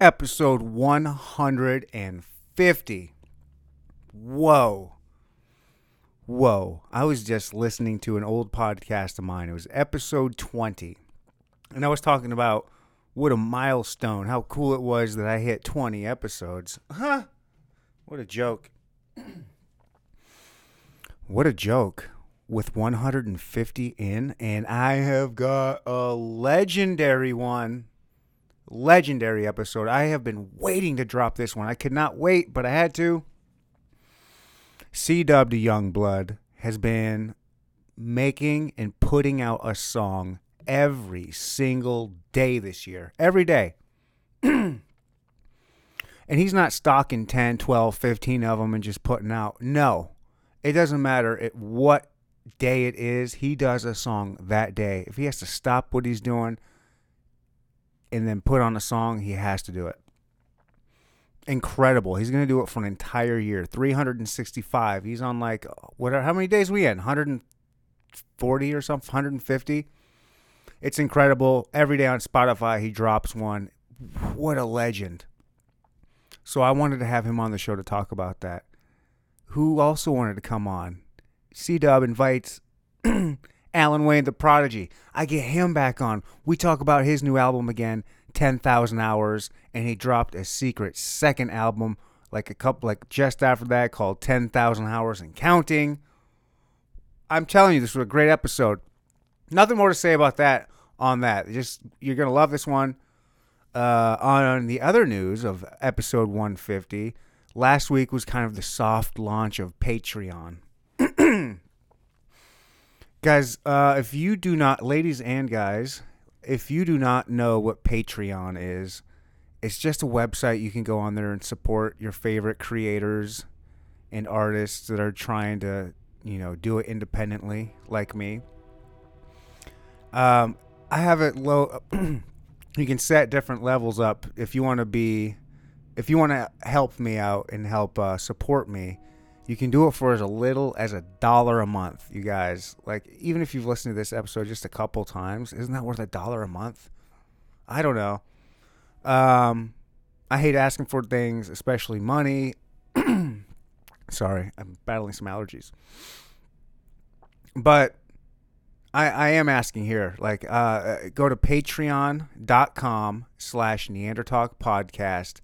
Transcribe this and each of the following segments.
episode 150. Whoa. Whoa. I was just listening to an old podcast of mine. It was episode 20. And I was talking about what a milestone, how cool it was that I hit 20 episodes. Huh? What a joke. what a joke. With 150 in, and I have got a legendary one legendary episode. I have been waiting to drop this one. I could not wait, but I had to. C Dub the Young has been making and putting out a song every single day this year. Every day. and he's not stocking 10, 12, 15 of them and just putting out. No. It doesn't matter at what day it is. He does a song that day. If he has to stop what he's doing and then put on a song, he has to do it. Incredible. He's going to do it for an entire year. 365. He's on like whatever how many days we in? 140 or something, 150. It's incredible. Every day on Spotify he drops one. What a legend. So I wanted to have him on the show to talk about that. Who also wanted to come on? C Dub invites Alan Wayne, the prodigy. I get him back on. We talk about his new album again, 10,000 Hours, and he dropped a secret second album like a couple like just after that called 10,000 Hours and Counting. I'm telling you this was a great episode. Nothing more to say about that on that. Just you're going to love this one. Uh, on the other news of episode 150, last week was kind of the soft launch of Patreon. Guys, uh, if you do not, ladies and guys, if you do not know what Patreon is, it's just a website you can go on there and support your favorite creators and artists that are trying to, you know, do it independently, like me. Um, I have it low. you can set different levels up if you want to be, if you want to help me out and help uh, support me you can do it for as little as a dollar a month, you guys. Like, even if you've listened to this episode just a couple times, isn't that worth a dollar a month? I don't know. Um, I hate asking for things, especially money. Sorry, I'm battling some allergies. But I, I am asking here, like, uh, go to patreon.com slash Neandertalk podcast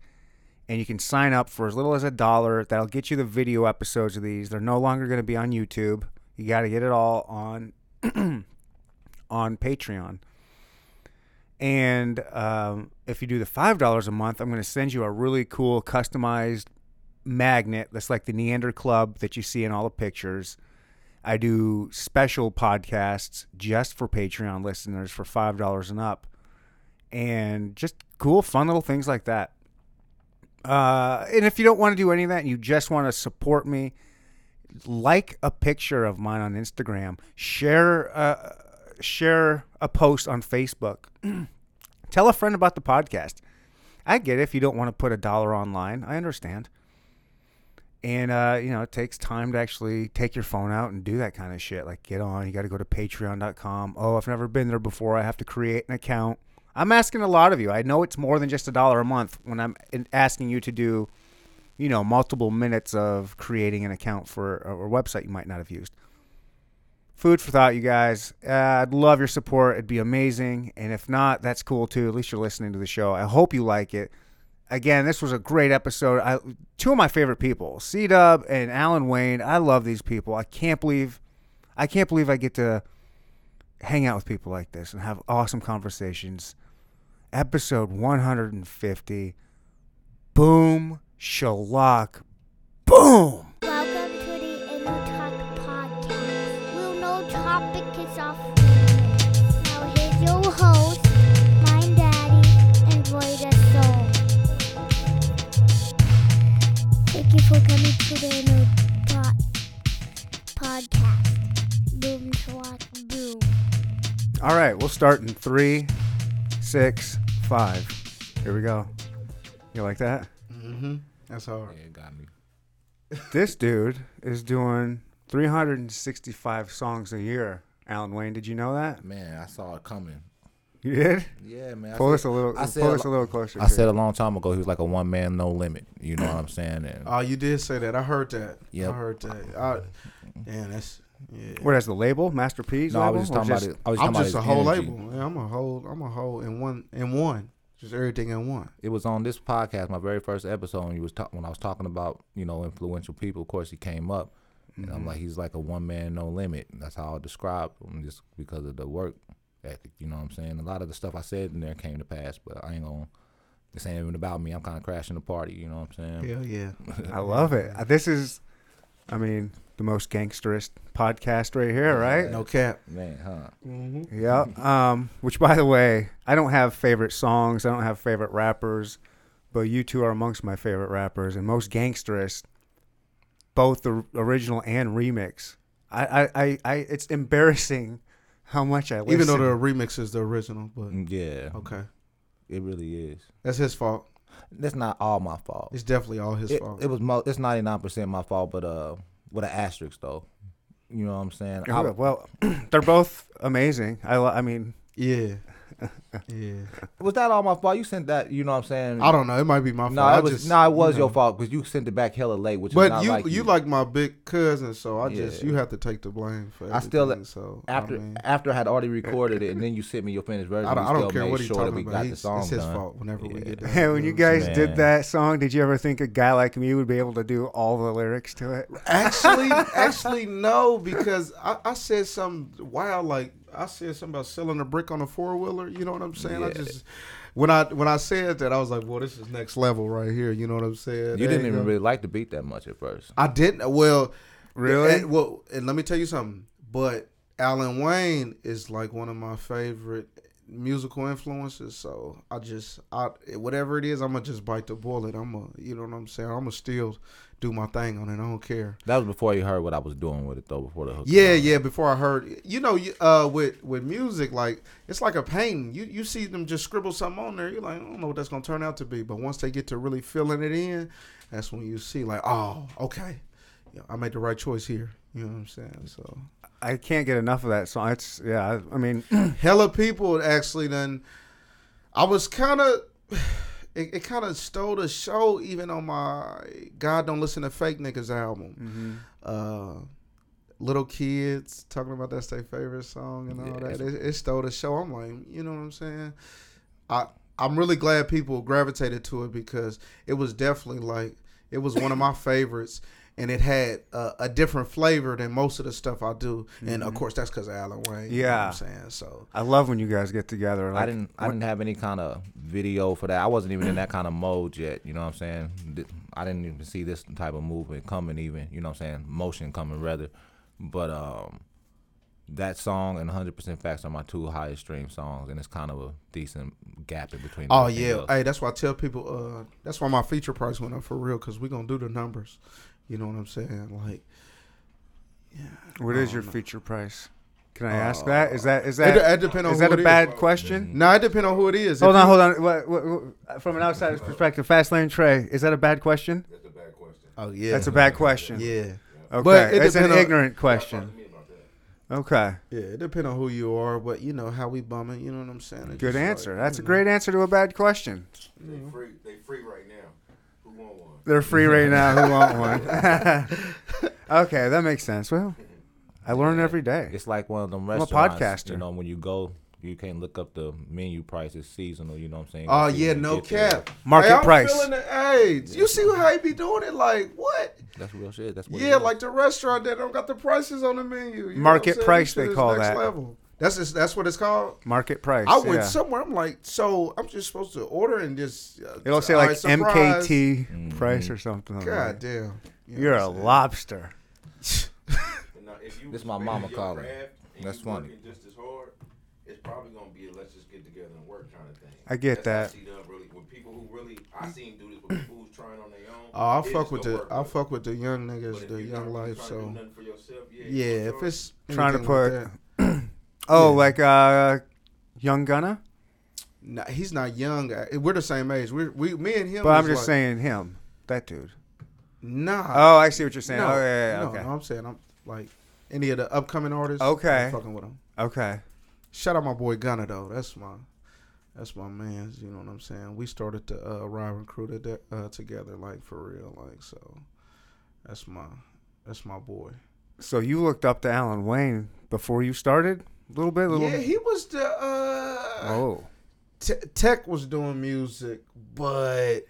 and you can sign up for as little as a dollar. That'll get you the video episodes of these. They're no longer going to be on YouTube. You got to get it all on on Patreon. And um, if you do the five dollars a month, I'm going to send you a really cool customized magnet that's like the Neander Club that you see in all the pictures. I do special podcasts just for Patreon listeners for five dollars and up, and just cool, fun little things like that. Uh, and if you don't want to do any of that and you just want to support me, like a picture of mine on Instagram, share uh, share a post on Facebook, tell a friend about the podcast. I get it if you don't want to put a dollar online. I understand. And uh, you know, it takes time to actually take your phone out and do that kind of shit. Like get on, you got to go to patreon.com. Oh, I've never been there before. I have to create an account. I'm asking a lot of you. I know it's more than just a dollar a month when I'm asking you to do, you know, multiple minutes of creating an account for a, website you might not have used. Food for thought, you guys. Uh, I'd love your support. It'd be amazing. And if not, that's cool too. At least you're listening to the show. I hope you like it. Again, this was a great episode. I, two of my favorite people, C Dub and Alan Wayne. I love these people. I can't believe, I can't believe I get to hang out with people like this and have awesome conversations episode 150. Boom, shalak, boom. Welcome to the Neandertalk Podcast. We'll no topic is off limits. Now here's your host, my daddy, and Roy the Soul. Thank you for coming to the Inner Talk Podcast. Boom, shalak, boom. All right, we'll start in three, six, five. Here we go. You like that? Mm-hmm. That's hard. Yeah, it got me. this dude is doing 365 songs a year. Alan Wayne, did you know that? Man, I saw it coming. You did? Yeah, man. I Pull said- us a little. I said pull us a little closer. I said a long time ago he was like a one man, no limit. You know what I'm saying? And Oh, you did say that. I heard that. Yeah, I heard that. I, damn, that's yeah. What is the label? Master P's no, I was just Or talking about it. I was I'm talking about just a whole energy. label. Yeah, I'm a whole. I'm a whole in one. In one. Just everything in one. It was on this podcast, my very first episode, and you was talk- when I was talking about you know influential people. Of course, he came up, and Mm-hmm. I'm like, he's like a one man, no limit. That's how I describe him, just because of the work ethic. You know what I'm saying? A lot of the stuff I said in there came to pass, but I ain't gonna. This ain't even about me. I'm kind of crashing the party. You know what I'm saying? Hell yeah. I love it. This is, I mean, the most gangsterist podcast right here, right? No cap. Man, huh? Mm-hmm. Yeah. Um, which, by the way, I don't have favorite songs. I don't have favorite rappers, but you two are amongst my favorite rappers and most gangsterist, both the original and remix. I, I, I, I it's embarrassing how much I listen. Even though the remix is the original, but Yeah, okay, it really is. that's his fault. That's not all my fault. It's definitely all his it, fault. it was mo- it's 99 percent my fault, but uh, with an asterisk though. You know what I'm saying? I- well, they're both amazing. I, I mean, yeah, yeah. was that all my fault? You sent that. You know what I'm saying? I don't know. It might be my fault. No, I it was just, no, it was you your know. fault because you sent it back hella late, which is But not you, like you you. like my big cousin, so I just you have to take the blame for. I still- everything, so after I, mean, after I had already recorded it, and then you sent me your finished version. I don't, I don't still care made what he's sure that talking we about. He's, it's his done. fault whenever we Yeah. get done. Hey, when you know what I'm guys Man. did that song, did you ever think a guy like me would be able to do all the lyrics to it? Actually, actually, no, because I, I said something wild. Like I said something about selling a brick on a four wheeler. You know what I'm saying? I just when I when I said that, I was like, "Well, this is next level right here." You know what I'm saying? You didn't even go. really like the beat that much at first. I didn't. Well, Really? and- well, and let me tell you something. But Alan Wayne is like one of my favorite musical influences. So I just, I whatever it is, I'm gonna just bite the bullet. I'm gonna, you know what I'm saying? I'm gonna still do my thing on it. I don't care. That was before you heard what I was doing with it though. Before the hook. Yeah, yeah. Before I heard, you know, uh, with with music, like it's like a painting. You you see them just scribble something on there. You're like, I don't know what that's gonna turn out to be. But once they get to really filling it in, that's when you see, like, oh, okay, yeah, I made the right choice here. You know what I'm saying? So I can't get enough of that song. It's yeah. I, I mean, hella people actually then. I was kind of. It, it kind of stole the show even on my God Don't Listen to Fake Niggas album. uh, little kids talking about that's their favorite song and all Yeah, that. It, it stole the show. I'm like, you know what I'm saying? I I'm really glad people gravitated to it because it was definitely like it was one of my favorites. And it had uh, a different flavor than most of the stuff I do, and of course that's because of Alan Wayne. you know what Yeah. I'm saying so. I love when you guys get together. Like, I didn't. I didn't have any kind of video for that. I wasn't even in that kind of mode yet. You know what I'm saying? I didn't even see this type of movement coming. Even you know what I'm saying? Motion coming rather. But um, that song and 100% Facts are my two highest stream songs, and it's kind of a decent gap in between. Oh yeah, else. hey, that's why I tell people. Uh, that's why my feature price went up for real because we're gonna do the numbers. You know what I'm saying? Like, yeah. What is your no. feature price? Can I ask uh, that? Is that is that it, it depends on is who that a bad question? Mm-hmm. No, it depends on who it is. Hold If on, hold on. What, what, what- from an outsider's perspective, Fast Lane Trey, is that a bad question? That's a bad question. Oh yeah, That's a bad question. yeah. Okay, But it it's an on- ignorant question. Okay, Yeah, it depends on who you are, but you know how we bumming. You know what I'm saying? It's good answer. like, That's a know. great answer to a bad question. They free. They free right now. Who want one? They're free right now. Who want one? okay, that makes sense. Well, I learn every day. It's like one of them I'm a restaurants. podcaster. You know, when you go, you can't look up the menu price. It's seasonal. You know what I'm saying? Oh You yeah, can no get there. cap. Market hey, I'm price. Feeling the, hey, you see how he be doing it? Like what? That's real shit. That's what it Yeah, is. like the restaurant that don't got the prices on the menu. You know Market what I'm saying? price, This shit they is call next that. Level. That's just, that's what it's called. Market price. I went yeah. somewhere. I'm like, so I'm just supposed to order and just. Uh, It'll say like right, surprise. MKT price or something. like God that. damn. You You're a saying? lobster. And now, if you This my mama calling. That's funny. Just as hard, it's probably gonna be a let's just get together and work kind of thing. I get That's that. how C-Dub really, when people who really, I seen do this with people who's trying on their own. Oh, I it fuck with the work I with fuck with the young niggas, the you young life. So for yourself, yeah, yeah, you if it's Trying to anything put- like Oh, Yeah. like uh, Young Gunna. Nah, he's not young. Uh, We're the same age. We we me and him. But I'm just like- saying him, that dude. Nah. Oh, I see what you're saying. no, oh, yeah, yeah, no, okay. no, I'm saying I'm like any of the upcoming artists. Okay. I'm fucking with them. Okay. Shout out my boy Gunna though. That's my That's my man's. You know what I'm saying? We started to uh, Robin crew to, uh, together, like for real, like so. That's my that's my boy. So you looked up to Alan Wayne before you started? A little bit, little. Yeah, he was the. Uh, oh, Te- Tech was doing music, but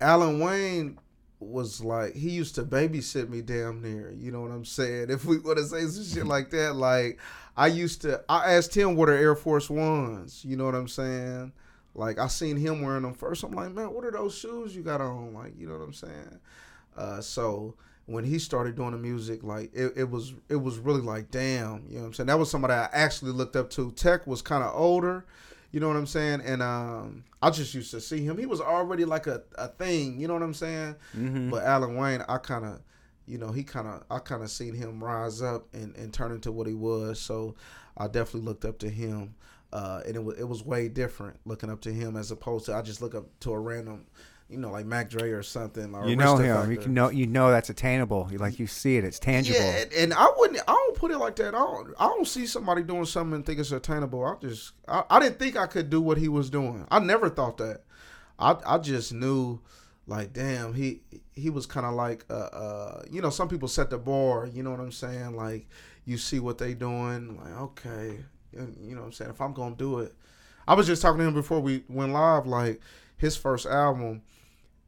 Alan Wayne was like he used to babysit me damn near. You know what I'm saying? If we want to say some shit like that, like I used to, I asked him what are Air Force Ones. You know what I'm saying? Like I seen him wearing them first. I'm like, man, what are those shoes you got on? Like, you know what I'm saying? Uh, so when he started doing the music, like it, it was it was really like, damn, you know what I'm saying? That was somebody I actually looked up to. Tech was kind of older, you know what I'm saying? And um, I just used to see him. He was already like a, a thing, you know what I'm saying? mm-hmm. But Alan Wayne, I kind of, you know, he kind of, I kind of seen him rise up and, and turn into what he was. So I definitely looked up to him. Uh, and it was, it was way different looking up to him as opposed to I just look up to a random, you know, like Mac Dre or something. Or you know him. You can know. You know that's attainable. You like you see it. It's tangible. Yeah, and, and I wouldn't. I don't put it like that. I don't. I don't see somebody doing something and think it's attainable. I just. I, I didn't think I could do what he was doing. I never thought that. I I just knew, like, damn, he he was kind of like, uh, uh, you know, some people set the bar. You know what I'm saying? Like, you see what they doing. Like, okay, and, you know what I'm saying. If I'm gonna do it, I was just talking to him before we went live. Like, his first album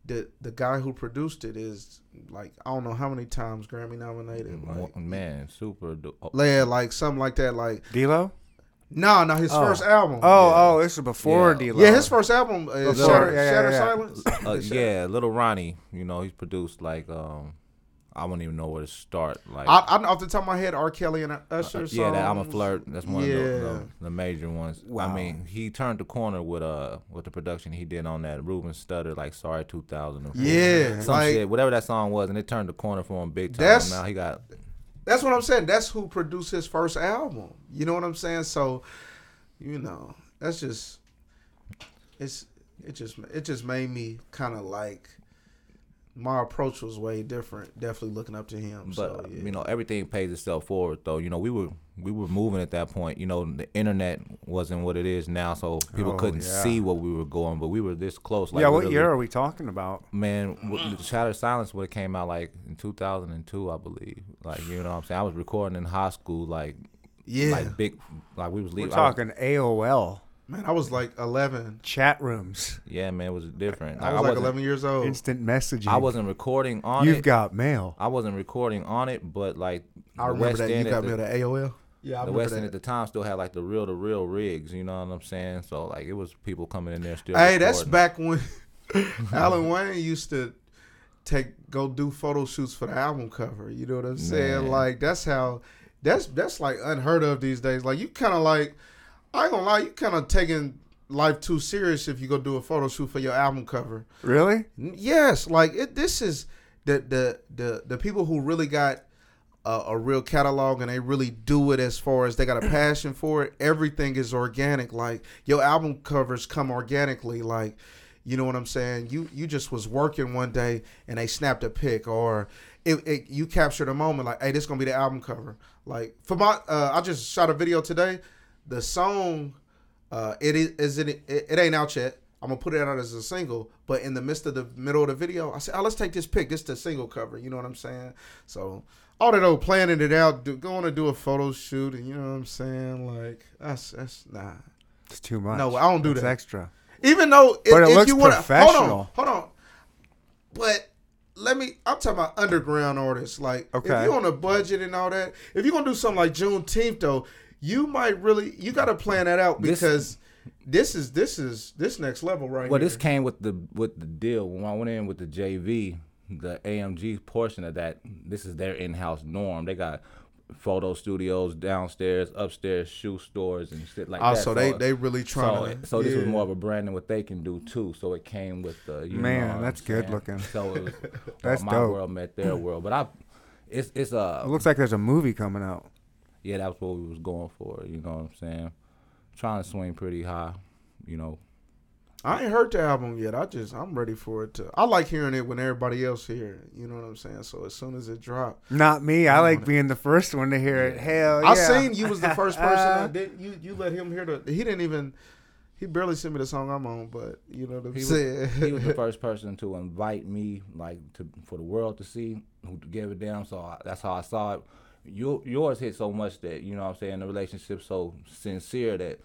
the the guy who produced it is like I don't know how many times Grammy nominated. Like, man, super. du- oh, yeah, like something like that. Like D'Lo. no, no, his Oh. first album. Oh, Yeah. oh, this is before Yeah. D'Lo. yeah, his first album is Shatter, yeah, yeah, Shatter yeah. Silence. Uh, yeah, little Ronnie. You know, he's produced like um, I wouldn't even know where to start. Like, I, I off the top of my head, R. Kelly and Usher. uh, yeah, that I'm a flirt. That's one of the, the, the major ones. Wow. I mean, he turned the corner with uh with the production he did on that Ruben Studdard, like Sorry 2004. Yeah, some like shit, whatever that song was, and it turned the corner for him big time. That's- now he got that's what I'm saying. That's who produced his first album. You know what I'm saying? So, you know, that's just it's it just it just made me kind of like my approach was way different. Definitely looking up to him. But so, yeah. you know, everything pays itself forward. Though you know, we were we were moving at that point. You know, the internet wasn't what it is now, so people Oh, couldn't yeah. see what we were going. But we were this close. Like, yeah, what year are we talking about? Man, w- Shattered Silence would have came out like in 2002, I believe. Like you know what I'm saying. I was recording in high school, like yeah, like big, like we was leaving. We're leaving. Was- talking AOL man, I was like 11. chat rooms, yeah, man, it was different. I Like, was like wasn't- 11 years old. instant messaging. I wasn't recording on You've it. got mail. I wasn't recording on it, but like I the remember West that End you at got the- me at AOL. Yeah, I the remember West End that. at the time still had like the reel to reel rigs, you know what I'm saying? So like it was people coming in there still. Hey, that's back when Alan Wayne used to take go do photo shoots for the album cover. You know what I'm saying? Man. Like that's how that's that's like unheard of these days. Like you kind of like I ain't gonna lie, you kind of taking life too serious if you go do a photo shoot for your album cover. Really? Yes, like it. This is the the the the people who really got a, a real catalog and they really do it as far as they got a passion for it. Everything is organic. Like your album covers come organically. Like you know what I'm saying. You you just was working one day and they snapped a pic or. It, it, you captured a moment like, hey, this gonna be the album cover. Like for my, uh, I just shot a video today. The song, uh, it is, is it, it, it ain't out yet. I'm gonna put it out as a single, but in the midst of the middle of the video, I said, "Oh, let's take this pic. This the single cover." You know what I'm saying? So all that old planning it out, do, going to do a photo shoot, and you know what I'm saying? Like that's that's nah. It's too much. No, I don't do It's that. extra. Even though, if, But it if looks you wanna, professional. Hold on, hold on. But let me. I'm talking about underground artists. Like, Okay. if you're on a budget and all that, if you're gonna do something like Juneteenth, though, you might really you got to plan that out because this, is this is this next level right Well, here. this came with the with the deal when I went in with the JV, the AMG portion of that. This is their in-house norm. They got photo studios downstairs, upstairs, shoe stores and shit like Oh, that. so they they really so, to. so this was more of a brand than what they can do too. So it came with the you Man, know that's I'm good saying? looking. So it was That's uh, my dope. world met their world, but I. It's it's uh It looks like there's a movie coming out. Yeah that's what we was going for you know what I'm saying trying to swing pretty high you know I ain't heard the album yet. I just I'm ready for it to. I like hearing it when everybody else hear it. You know what I'm saying? So as soon as it drop, Not me. I like being the first one to hear it. Hell yeah. I seen you was the first person. that did you you let him hear the? He didn't even. He barely sent me the song I'm on, but you know what I'm He was, saying. he was the first person to invite me, like to for the world to see, who gave a damn. So I, that's how I saw it. Your, yours hit so much that you know what I'm saying the relationship so sincere that.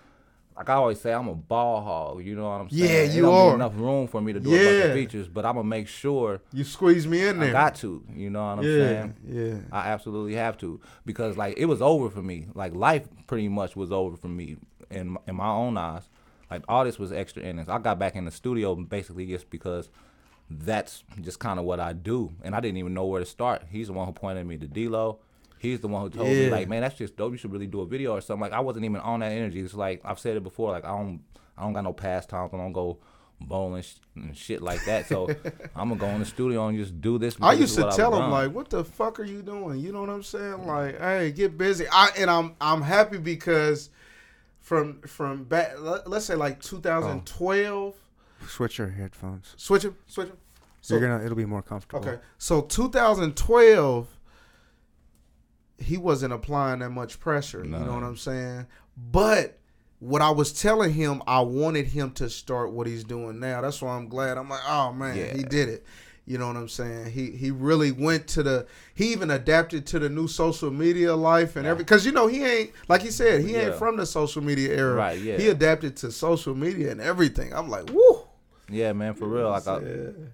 Like I always say, I'm a ball hog. You know what I'm saying? Yeah, you are. enough room for me to do a bunch of features, but I'm gonna make sure you squeeze me in there. I got to. You know what I'm yeah, saying? yeah. I absolutely have to because like it was over for me. Like life pretty much was over for me in my- in my own eyes. Like all this was extra innings. I got back in the studio basically just because that's just kind of what I do, and I didn't even know where to start. He's the one who pointed me to D-Lo. He's the one who told me like, man, that's just dope. You should really do a video or something. Like I wasn't even on that energy. It's like I've said it before. Like I don't I don't got no pastimes. I don't go bowling sh- and shit like that. So I'm gonna go in the studio and just do this. I used to tell was him like, "What the fuck are you doing?" You know what I'm saying? Like, hey, get busy. I and I'm I'm happy because from from back, let, let's say like 2012. Switch your headphones. Switch them. switch them. So You're gonna. It'll be more comfortable. okay, so 2012, he wasn't applying that much pressure. You know what I'm saying? But what I was telling him, I wanted him to start what he's doing now. That's why I'm glad. I'm like, oh man, he did it. You know what I'm saying? He he really went to the. He even adapted to the new social media life and every. Because you know he ain't like he said he ain't from the social media era. Right, yeah. He adapted to social media and everything. I'm like, woo. Yeah, man, for real. Like, I, Yeah.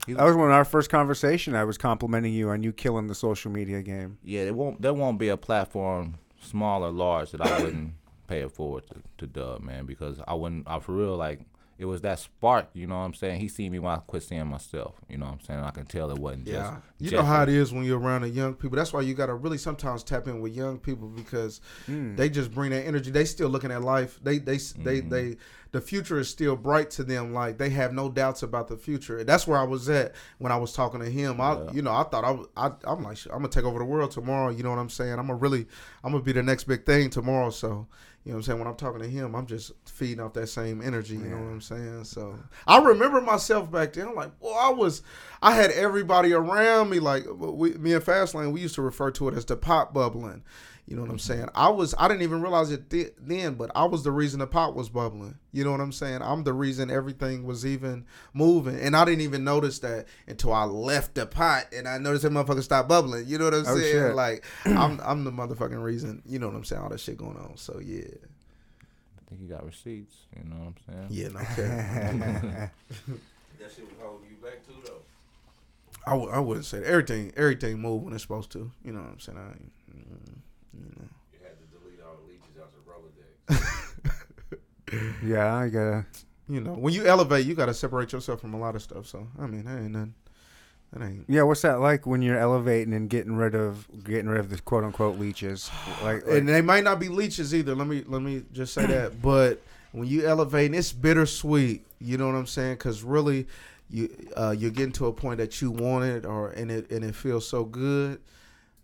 he- That was when our first conversation. I was complimenting you on you killing the social media game. yeah, there won't there won't be a platform, small or large, that I wouldn't pay it forward to, to Dub, man, because I wouldn't. I for real like it was that spark. You know what I'm saying? He seen me when I quit seeing myself. You know what I'm saying? I can tell it wasn't Yeah, just. you just know how it is when you're around the young people. That's why you got to really sometimes tap in with young people because Hmm. they just bring that energy. They still looking at life. They they they Mm-hmm. they the future is still bright to them. Like they have no doubts about the future. That's where I was at when I was talking to him. I Yeah. you know I thought I, was- I I'm like I'm gonna take over the world tomorrow. You know what I'm saying? I'm gonna really I'm gonna be the next big thing tomorrow. So. You know what I'm saying? When I'm talking to him, I'm just feeding off that same energy. You know what I'm saying? So I remember myself back then. I'm like, well, I was, I had everybody around me. Like we, me and Fastlane, we used to refer to it as the pop bubbling. You know what I'm saying? I was, I didn't even realize it th- then, but I was the reason the pot was bubbling. You know what I'm saying? I'm the reason everything was even moving, and I didn't even notice that until I left the pot, and I noticed that motherfucker stopped bubbling. You know what I'm Oh, saying? shit. Like I'm, I'm the motherfucking reason. You know what I'm saying? All that shit going on. So yeah, I think he got receipts. You know what I'm saying? yeah, no care. That shit was holding you back too, though. I, w- I wouldn't say that. everything. Everything move when it's supposed to. You know what I'm saying? I, mm, you know. You had to delete all the leeches out the Rolodex. Yeah, I gotta. You know, when you elevate, you got to separate yourself from a lot of stuff. So I mean, that ain't nothing. That ain't. Yeah, what's that like when you're elevating and getting rid of getting rid of the quote unquote leeches? Like, like And they might not be leeches either. Let me let me just say that. But when you elevate, it's bittersweet. You know what I'm saying? Because really, you uh, you're getting to a point that you want it, or and it and it feels so good.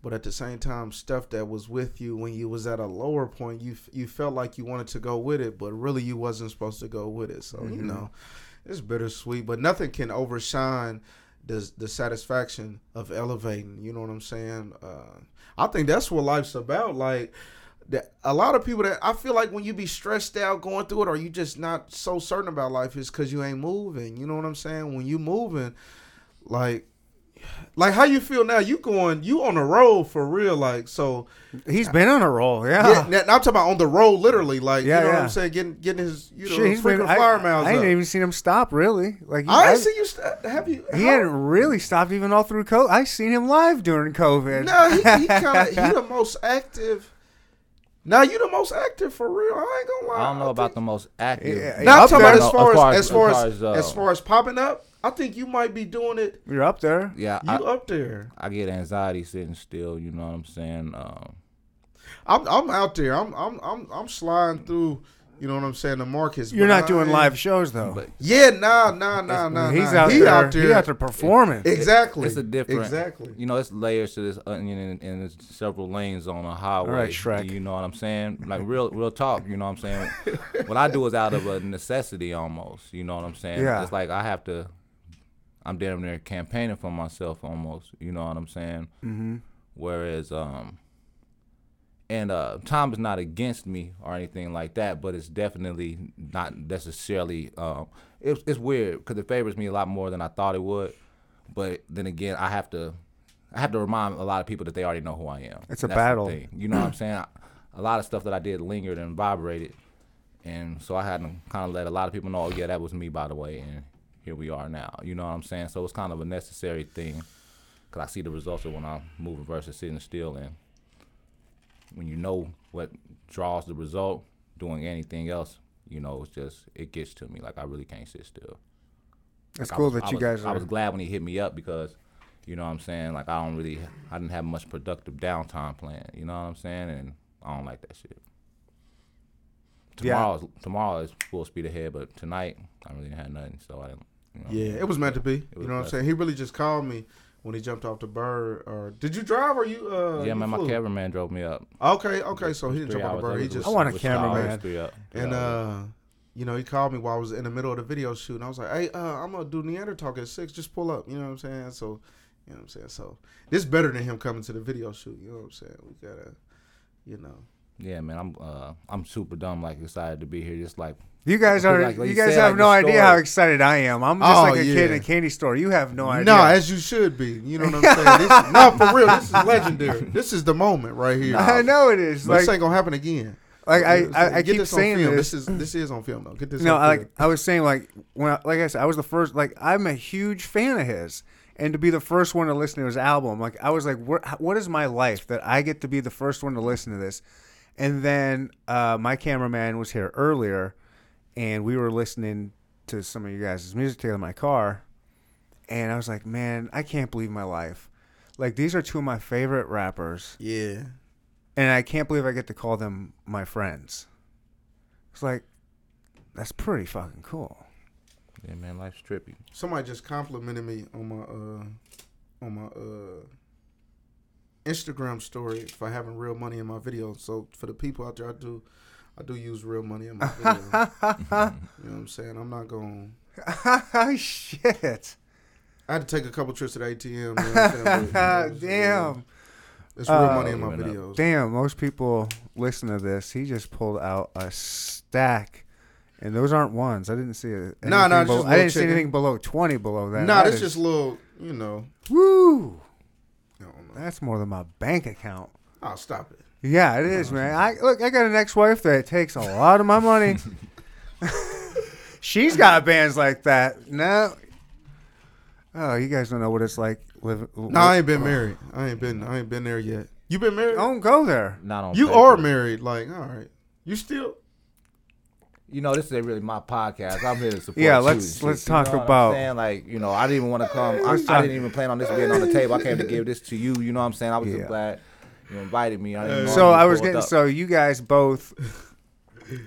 But at the same time, stuff that was with you when you was at a lower point, you you felt like you wanted to go with it, but really you wasn't supposed to go with it. So you know, it's bittersweet. But nothing can overshine the the satisfaction of elevating. You know what I'm saying? Uh, I think that's what life's about. Like that, a lot of people that I feel like when you be stressed out going through it, or you just not so certain about life, is because you ain't moving. You know what I'm saying? When you moving, like. Like how you feel now? You going? You on the road for real? Like so? he's been on a roll. Yeah. Yeah. now, now I'm talking about on the road, literally. Like Yeah, you know what yeah. I'm saying? Getting getting his you know Shit, he's been. frequent I, flyer miles I up. ain't even seen him stop really. Like he, I I- see you. St- have you? he how- hadn't really stopped even all through COVID. I seen him live during COVID. No, he, he kind of he the most active. Now you the most active for real. I ain't gonna lie. I don't know about the most active. Yeah, Now I'm talking about there. as far as as far as as, uh, as far as popping up. I think you might be doing it. You're up there. yeah, You I, up there? I get anxiety sitting still. You know what I'm saying? Um, I'm I'm out there. I'm I'm I'm I'm sliding through You know what I'm saying? The markets. You're but not doing I- live shows though. But Yeah, nah, nah, nah, nah. he's nah. out he there. out there. He out there performing. Exactly. it's a different. Exactly. You know, it's layers to this onion, and, and there's several lanes on a highway. right, Shrek. You know what I'm saying? Like real, real talk. You know what I'm saying? what I do is out of a necessity almost. You know what I'm saying? Yeah. It's like I have to. I'm damn near campaigning for myself almost. You know what I'm saying? mm-hmm. Whereas, um, and uh, Tom is not against me or anything like that, but it's definitely not necessarily. Um, it's it's weird because it favors me a lot more than I thought it would. But then again, I have to, I have to remind a lot of people that they already know who I am. It's a That's battle. You know what I'm saying? I, a lot of stuff that I did lingered and vibrated, and so I had to kind of let a lot of people know, oh yeah, that was me by the way, and here we are now. You know what I'm saying? So it's kind of a necessary thing because I see the results of when I'm moving versus sitting still. And when you know what draws the result, doing anything else, you know, it's just it gets to me. Like I really can't sit still. It's Like, cool was- that you was- guys I are. was glad when he hit me up because, you know what I'm saying. Like I don't really, I didn't have much productive downtime planned. You know what I'm saying, and I don't like that shit. Yeah. Tomorrow, is, tomorrow is full speed ahead, but tonight I really didn't have nothing, so I didn't. You know, Yeah, it was meant to be. You know what I'm saying? He really just called me when he jumped off the bird. Or did you drive or you? Uh, yeah, you man, my cameraman drove me up. Okay, okay. So he didn't jump off the bird. He just I want a it was three hours, cameraman. up- and uh, you know, he called me while I was in the middle of the video shoot, and I was like, "Hey, uh, I'm gonna do Neanderthal at six. Just pull up." You know what I'm saying? So, you know what I'm saying? So, this better than him coming to the video shoot. You know what I'm saying? We gotta, you know. Yeah, man, I'm uh, I'm super dumb, like excited to be here. Just like You guys are. like, like you guys said, have like, no idea how excited I am. I'm just Oh, like a kid in a candy store. You have no idea. No, as you should be. You know what I'm saying? This, no, for real. This is legendary. This is the moment right here. I know it is. Like, this ain't gonna happen again. like I, I, I keep saying this. This is this is on film though. Get this. No, like I was saying, like when, I, like I said, I was the first. Like I'm a huge fan of his, and to be the first one to listen to his album, like I was like, what, what is my life that I get to be the first one to listen to this? And then uh, my cameraman was here earlier, and we were listening to some of you guys' music together in my car, and I was like, man, I can't believe my life. Like these are two of my favorite rappers, yeah. and I can't believe I get to call them my friends. It's like that's pretty fucking cool. yeah, man, life's trippy. Somebody just complimented me on my uh on my uh Instagram story for having real money in my videos. So for the people out there, I do I do use real money in my video. you know what I'm saying? I'm not going. oh shit! I had to take a couple trips to the ATM. You know what I'm saying? But, you know, it's, Damn, It's real Uh, money in my Giving up. videos. damn! Most people listen to this. He just pulled out a stack, and those aren't ones. I didn't see it. Nah, nah, below, I didn't see anything below twenty below that. Nah, That that's is- just little. You know. woo. I don't know. That's more than my bank account. Oh, stop it. Yeah, it is, man. I look. I got an ex-wife that takes a lot of my money. She's got bands like that. No. Oh, you guys don't know what it's like living. No, I ain't been married. I ain't been. I ain't been there yet. You been married? I Don't go there. Not on. you paper. are married. Like, all right. You still? You know, this is really my podcast. I'm here to support. Yeah, let's- and let's shit, you know talk what I'm about- saying? like, you know, I didn't even want to come. I, I didn't even plan on this being on the table. I came to give this to you. You know what I'm saying? I was Yeah. just glad you invited me. I didn't So I was getting up. so you guys both.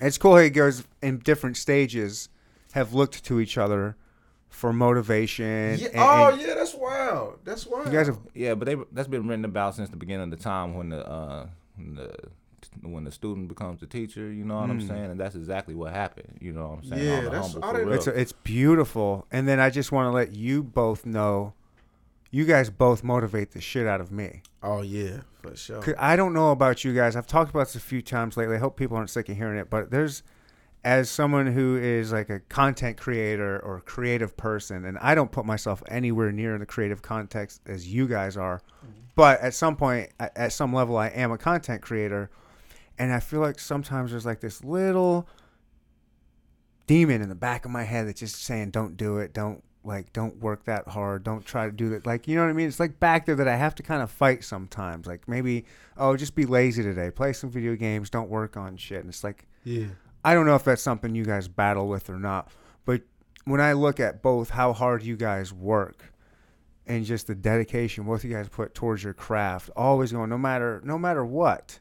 It's cool how you guys in different stages have looked to each other for motivation. Yeah. and- oh and yeah, that's wild. That's wild. You guys have Yeah, but they that's been written about since the beginning of the time when the uh, when the when the student becomes the teacher. You know what I'm Mm. saying? And that's exactly what happened. You know what I'm saying? Yeah, that's- humble, I for didn't- real. it's it's beautiful. And then I just want to let you both know, you guys both motivate the shit out of me. Oh yeah, for sure. I don't know about you guys. I've talked about this a few times lately. I hope people aren't sick of hearing it. But there's, as someone who is like a content creator or creative person, and I don't put myself anywhere near in the creative context as you guys are. Mm-hmm. But at some point, at some level, I am a content creator. And I feel like sometimes there's like this little demon in the back of my head that's just saying, don't do it. Don't like, don't work that hard. Don't try to do that. Like, you know what I mean? It's like back there that I have to kind of fight sometimes. Like maybe, oh, just be lazy today. Play some video games. Don't work on shit. And it's like, Yeah. I don't know if that's something you guys battle with or not. But when I look at both how hard you guys work and just the dedication both you guys put towards your craft, always going no matter no matter what.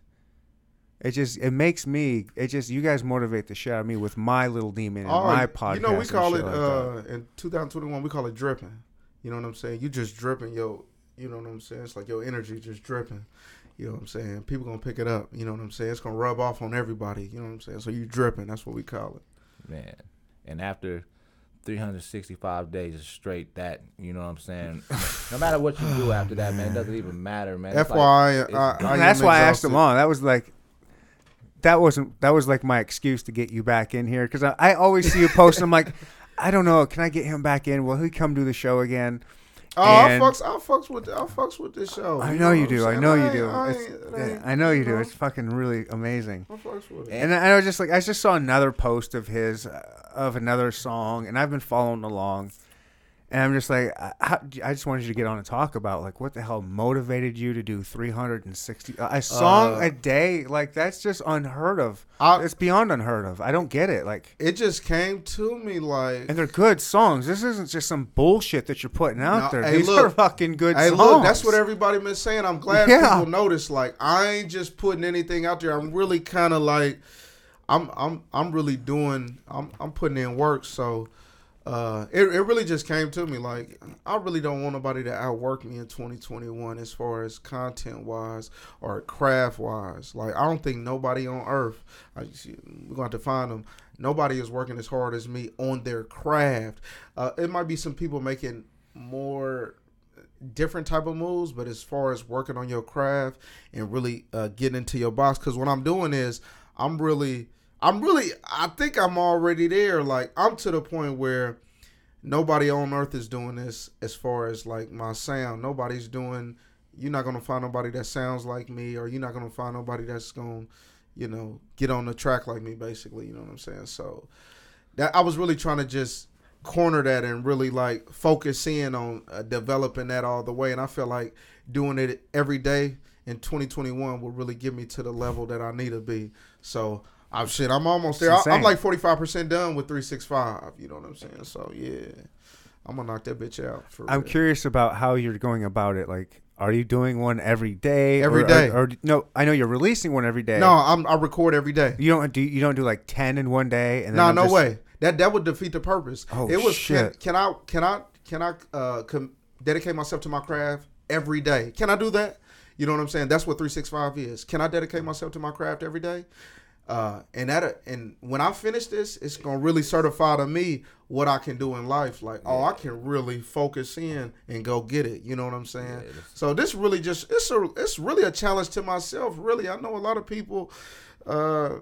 It just it makes me it just you guys motivate the shit out of me with my little demon and Oh, my podcast. You know, we call it like uh in 2021. We call it dripping. You know what I'm saying? You just dripping yo. You know what I'm saying? It's like your energy just dripping. You know what I'm saying? People gonna pick it up. You know what I'm saying? It's gonna rub off on everybody. You know what I'm saying? So you dripping. That's what we call it. man. And after 365 days straight, that you know what I'm saying. no matter what you do after that, man, it doesn't even matter, man. It's like- FYI, it's- I, I that's am why I asked him exhausted. on. That was like that wasn't that was like my excuse to get you back in here because I, I always see you post. I'm like, I don't know. Can I get him back in? Will he come do the show again? Oh, I fucks, I fucks with, I fucks with this show. I You know you do. I know you do. I, It's- ain't- it yeah, ain't- I know you do. It's fucking really amazing. I fucks with it. And I was just like, I just saw another post of his, uh, of another song, and I've been following along. And I'm just like, I, I just wanted you to get on and talk about like what the hell motivated you to do 360 a song Uh, a day. Like that's just unheard of. I- it's beyond unheard of. I don't get it. Like, It just came to me like, and they're good songs. This isn't just some bullshit that you're putting out No, there. hey, These look. are fucking good Hey, songs. look, that's what everybody been saying. I'm glad Yeah. people notice. Like, I ain't just putting anything out there. I'm really kind of like, I'm, I'm, I'm really doing. I'm, I'm putting in work. So, uh, it, it really just came to me. Like, I really don't want nobody to outwork me in 2021 as far as content wise or craft wise. Like, I don't think nobody on earth. I, we're going to find them. Nobody is working as hard as me on their craft. Uh, it might be some people making more different type of moves but as far as working on your craft and really uh, getting into your box because what i'm doing is i'm really i'm really i think i'm already there. Like i'm to the point where nobody on earth is doing this as far as like my sound. Nobody's doing you're not gonna find nobody that sounds like me or you're not gonna find nobody that's gonna you know get on the track like me basically. You know what i'm saying? So that i was really trying to just corner that and really like focus in on uh, developing that all the way. And i feel like doing it every day in 2021 will really get me to the level that i need to be. So i'm shit i'm almost there I, i'm like 45% done with 365 you know what i'm saying so yeah i'm gonna knock that bitch out for I'm real. curious about how you're going about it. Like, are you doing one every day? Every or, day. Or, or no, I know you're releasing one every day. no i'm i record every day you don't do. You don't do like ten in one day. And then no I'm no just- way that that would defeat the purpose Oh, it was shit. Can, can i can i can i uh com- dedicate myself to my craft every day can i do that you know what i'm saying that's what 365 is can i dedicate myself to my craft every day uh and that and when i finish this it's gonna really certify to me what i can do in life like oh i can really focus in and go get it you know what i'm saying Yeah, so this really just it's a it's really a challenge to myself really i know a lot of people uh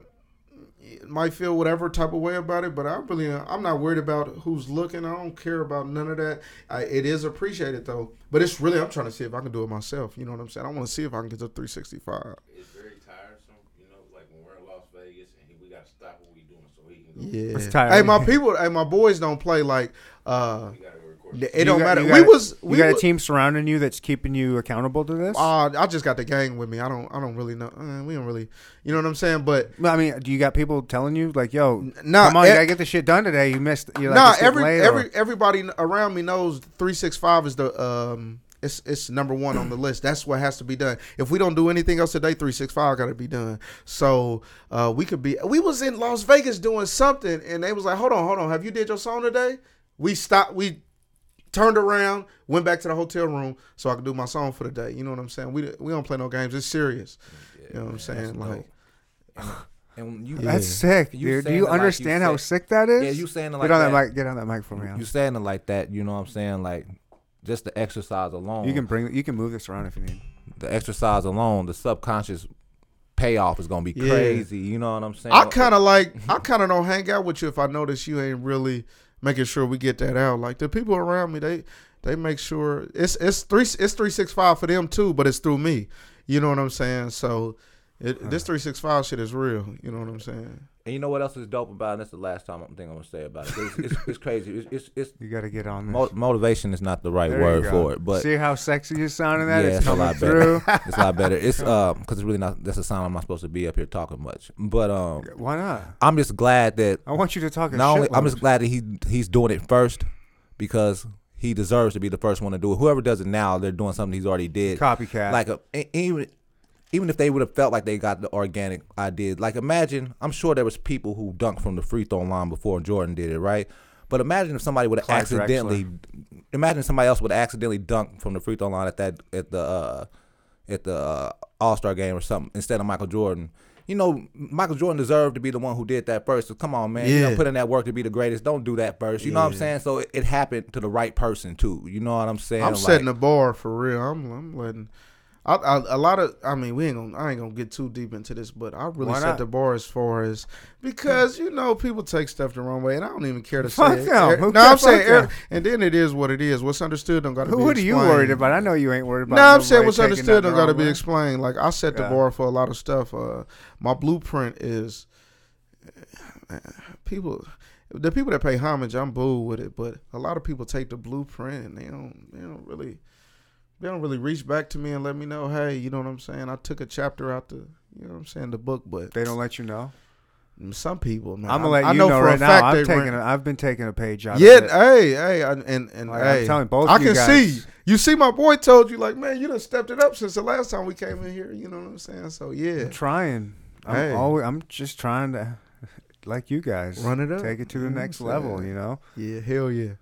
might feel whatever type of way about it, but I really I'm not worried about who's looking. I don't care about none of that. I, it is appreciated though, but it's really I'm trying to see if I can do it myself. You know what I'm saying? I want to see if I can get to 365. It's very tiresome, you know, like when we're in Las Vegas and he, we got to stop what we doing so he can go. Yeah. It's tiring. Hey, my people. Hey, my boys don't play like. uh We got to record. It You don't got- matter. We got a- was You we got a team surrounding you that's keeping you accountable to this. Uh, I just got the gang with me. I don't. I don't really know. Uh, we don't really. You know what I'm saying? But I mean, do you got people telling you like, "Yo, nah, come on, you e- gotta get the shit done today. You missed. You like nah, this getting every or- every everybody around me knows 365 is the um it's it's number one on the list. That's what has to be done. If we don't do anything else today, 365 got to be done. So uh, we could be. We was in Las Vegas doing something, and they was like, "Hold on, hold on. Have you did your song today?" We stopped. We turned around, went back to the hotel room so I could do my song for the day. You know what I'm saying? We we don't play no games. It's serious. you know what I'm saying? Like. And when you That's Yeah. sick, You dude. Do you it like you understand how said- sick that is? yeah, you saying it like get on that. that. mic. Get on that mic for me. you saying it like that, you know what I'm saying? Like just the exercise alone. You can bring. You can move this around if you need. the exercise alone, the subconscious payoff is gonna be Yeah. crazy. You know what I'm saying? I kind of like I kind of don't hang out with you if I notice you ain't really making sure we get that out. Like the people around me, they they make sure it's it's three it's three six five for them too, but it's through me. You know what I'm saying? So it, this three six five shit is real. You know what I'm saying? And you know what else is dope about it? And that's the last time I'm think I'm gonna say about it. It's, it's, it's crazy. It's, it's, it's You got to get on this. mo- motivation is not the right There word for it, but see how sexy you sound in that. yeah, it's a lot through. better. it's a lot better. It's uh, because it's really not. That's a sign I'm not supposed to be up here talking much. But um, Why not? I'm just glad that I want you to talk. not only I'm just glad that he he's doing it first because he deserves to be the first one to do it. Whoever does it now, they're doing something he's already did. copycat. Like a, even even if they would have felt like they got the organic idea, like imagine, I'm sure there was people who dunked from the free throw line before Jordan did it, right? But imagine if somebody would have accidentally, imagine somebody else would have accidentally dunked from the free throw line at that at the uh, at the uh, All Star game or something instead of Michael Jordan. You know, Michael Jordan deserved to be the one who did that first. So come on, man. You know, Yeah. put in that work to be the greatest. Don't do that first. You know what I'm saying? So it, it happened to the right person too. You know what I'm saying? I'm Like- setting the bar for real. I'm, I'm letting. I, I, a lot of, I mean, we ain't gonna, I ain't gonna get too deep into this, but I really Why set not? the bar as far as because you know people take stuff the wrong way, and I don't even care to Fuck say. them. Who no. I'm saying, them. and then it is what it is. What's understood don't got to be. Who are you worried about? I know you ain't worried about. No, I'm saying what's understood don't got to wrong be explained. Like I set the Yeah. bar for a lot of stuff. Uh, my blueprint is people. The people that pay homage, I'm boo with it, but a lot of people take the blueprint and they don't. They don't really. They don't really reach back to me and let me know, hey, you know what I'm saying? I took a chapter out the, you know what I'm saying, the book, but They don't let you know. some people, man, I'm gonna let I you know know, right now. I'm they taking. A, I've been taking a page out. yeah, of it. hey, hey, I- and and Like, hey, I'm telling both I you can guys. see. You see, my boy told you like, man, you done stepped it up since the last time we came in here. You know what I'm saying? So yeah, I'm trying. I'm Hey. always. I'm just trying to, like you guys, Run it up. take it to the You know what next level. You know. yeah, hell yeah.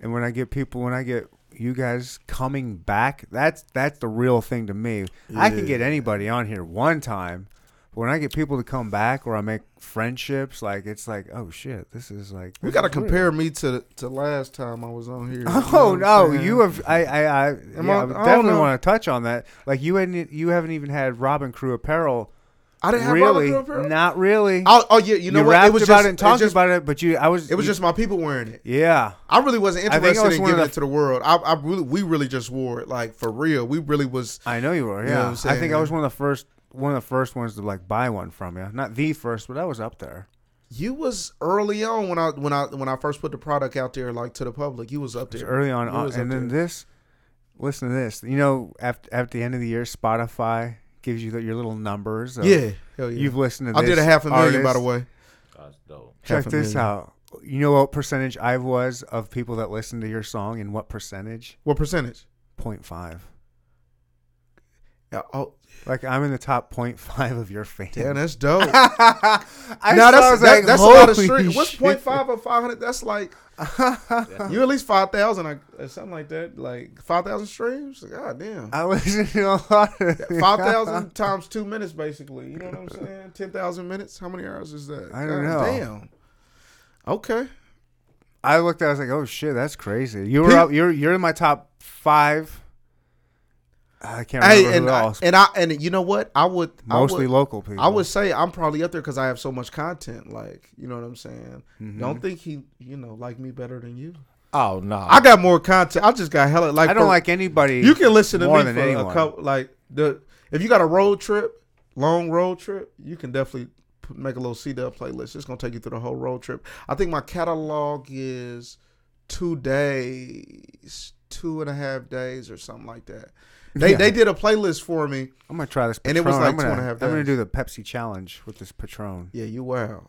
And when I get people, when I get you guys coming back, that's that's the real thing to me. I can get anybody on here one time, but when I get people to come back or I make friendships, like it's like, oh shit, this is like We got to is real. compare me to to last time I was on here. you oh, know Oh no, you have. I I I, yeah, I I definitely want to touch on that. Like you hadn't, you haven't even had Robin Crew apparel. I didn't have really, Cooper. not really. Oh, oh yeah, you know what? rapped It was about just, it and talked just, about it, but you, I was. It was you- just my people wearing it. yeah. I really wasn't I interested was in giving the- it to the world. I, I really, we really just wore it like for real. We really was. I know you were. You Yeah, know I'm think? I was one of the first, one of the first ones to like buy one from you. Not the first, but I was up there. You was early on when I when I when I first put the product out there like to the public. You was up It was there early on, You uh, and then there. this. Listen to this. You know, at at the end of the year, Spotify gives you the, your little numbers. Of, Yeah, hell yeah. You've listened to. I did a half a million by artist. the way. That's dope. Check Half a this million. out. You know what percentage I was of people that listened to your song, and what percentage? What percentage? 0.5. Yeah, oh, Like I'm in the top 0.5 of your fans. damn, that's dope. I now that's that, like, that's a lot of street. What's shit. point five of five hundred? That's like you at least five thousand, or something like that. Like five thousand streams. God damn. I listen to a lot of Five thousand times two minutes, basically. You know what I'm saying? Ten thousand minutes. How many hours is that? I don't God know. Damn. Okay. I looked at. it, I was like, "Oh shit, that's crazy." You were Pe- up. You're you're in my top five. I can't remember and who I, else. and I and you know what? I would Mostly I would, local people. I would say I'm probably up there because I have so much content. Like you know what I'm saying? Mhm. Don't think he you know like me better than you. Oh no. I got more content. I just got hella like I don't for- like anybody. You can listen to more me than for anyone. a couple. Like the if you got a road trip, long road trip, you can definitely make a little C Dub playlist. It's gonna take you through the whole road trip. I think my catalog is two days, two and a half days, or something like that. They Yeah. they did a playlist for me. I'm gonna try this. And it was like I'm gonna, two and a half I'm gonna do the Pepsi challenge with this Patron. Yeah, you wow.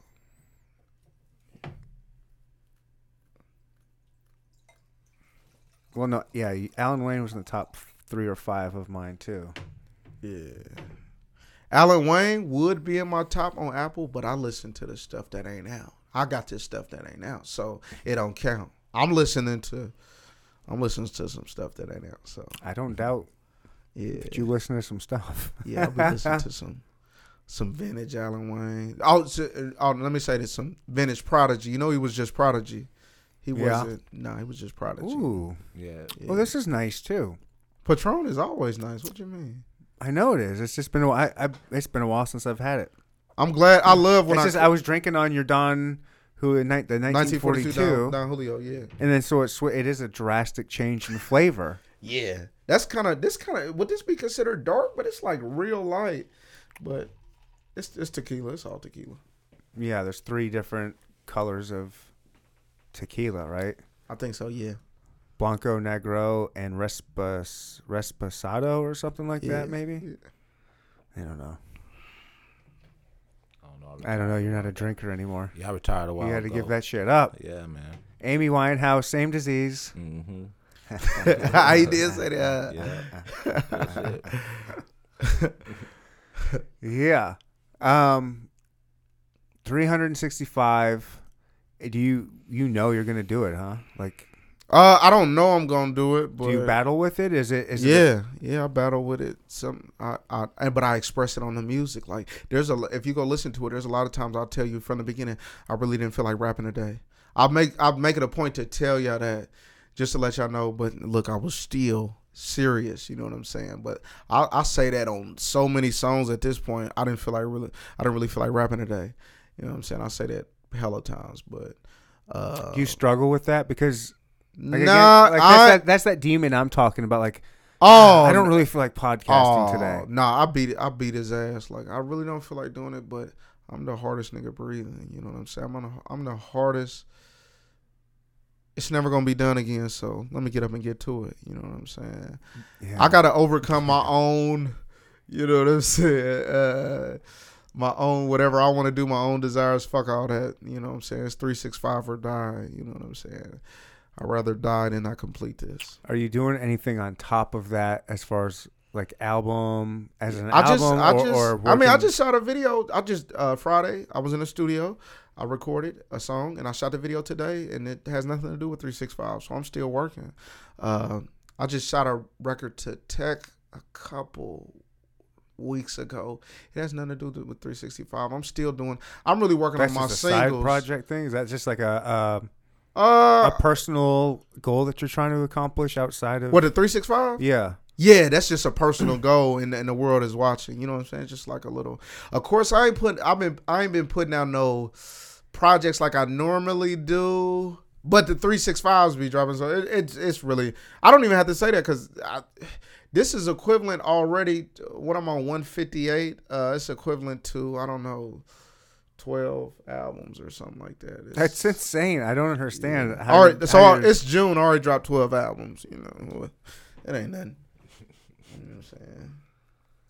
Well, no, yeah, Alan Wayne was in the top three or five of mine too. Yeah. Alan Wayne would be in my top on Apple, but I listen to the stuff that ain't out. I got this stuff that ain't out, so it don't count. I'm listening to, I'm listening to some stuff that ain't out. So I don't doubt yeah, that you listen to some stuff. yeah, I'll be listening to some, some vintage Alan Wayne. Oh, so, uh, oh, let me say this: some vintage Prodigy. You know, he was just Prodigy. He Yeah. wasn't. No, he was just Prodigy. Ooh, yeah. Yeah. well, this is nice too. Patron is always nice. What do you mean? I know it is. It's just been a while. I, I, it's been a while since I've had it. I'm glad. I love when It's I, just I was drinking on your Don, who in ni- the 1942 1942, Don, Don Julio. Yeah. and then so it sw- it is a drastic change in flavor. Yeah, that's kind of this kind of would this be considered dark? But it's like real light, but it's it's tequila. It's all tequila. Yeah, there's three different colors of tequila, right? I think so. Yeah, Blanco Negro and Respas Resposado or something like yeah. that. Maybe Yeah. I don't know. I don't know. I don't know. You're not a drinker anymore. Yeah, I retired a while You had to ago. give that shit up. Yeah, man. Amy Winehouse, same disease. Mm-hmm. I did say that. Yeah. Yeah. Um 365 do you you know you're going to do it, huh? Like Uh, I don't know I'm gonna do it, but do you battle with it? Is it is it yeah, yeah, I battle with it. Some, I, I, but I express it on the music. Like, there's a, if you go listen to it, there's a lot of times I'll tell you from the beginning, I really didn't feel like rapping today. I'll make, I'll make it a point to tell y'all that, just to let y'all know. But look, I was still serious. You know what I'm saying? But I, I say that on so many songs at this point. I didn't feel like really, I didn't really feel like rapping today. You know what I'm saying? I say that hella times, but. Uh, you struggle with that because like, again, nah, like, I, that's, that, that's that demon I'm talking about like oh, I don't really feel like podcasting Oh, today. Nah, I beat it. I beat his ass. Like I really don't feel like doing it, but I'm the hardest nigga breathing. You know what I'm saying? I'm I'm the hardest. It's never gonna be done again. So let me get up and get to it. You know what I'm saying? Yeah. I gotta overcome my own. You know what I'm saying? Uh, my own whatever I want to do, my own desires. Fuck all that. You know what I'm saying? It's three six five or die. You know what I'm saying? I'd rather die than not complete this. Are you doing anything on top of that as far as like album as an I just, album I or, just, or I mean, I just shot a video. I just uh, Friday, I was in the studio. I recorded a song and I shot the video today, and it has nothing to do with 365. So I'm still working. Uh, I just shot a record to Tech a couple weeks ago. It has nothing to do with 365. I'm still doing. I'm really working that's on my just a side project thing. Is that just like a, a Uh, a personal goal that you're trying to accomplish outside of what the 365? Yeah. Yeah, that's just a personal goal, and, and the world is watching. You know what I'm saying? Just like a little. Of course, I ain't put. I've been. I ain't been putting out no projects like I normally do. But the three six fives be dropping, so it, it's it's really. I don't even have to say that because this is equivalent already. What I'm on 158. Uh, it's equivalent to I don't know, 12 albums or something like that. It's, That's insane. I don't understand. How all you- so how it's June. Already dropped twelve albums. You know, it ain't nothing. You know what I'm saying?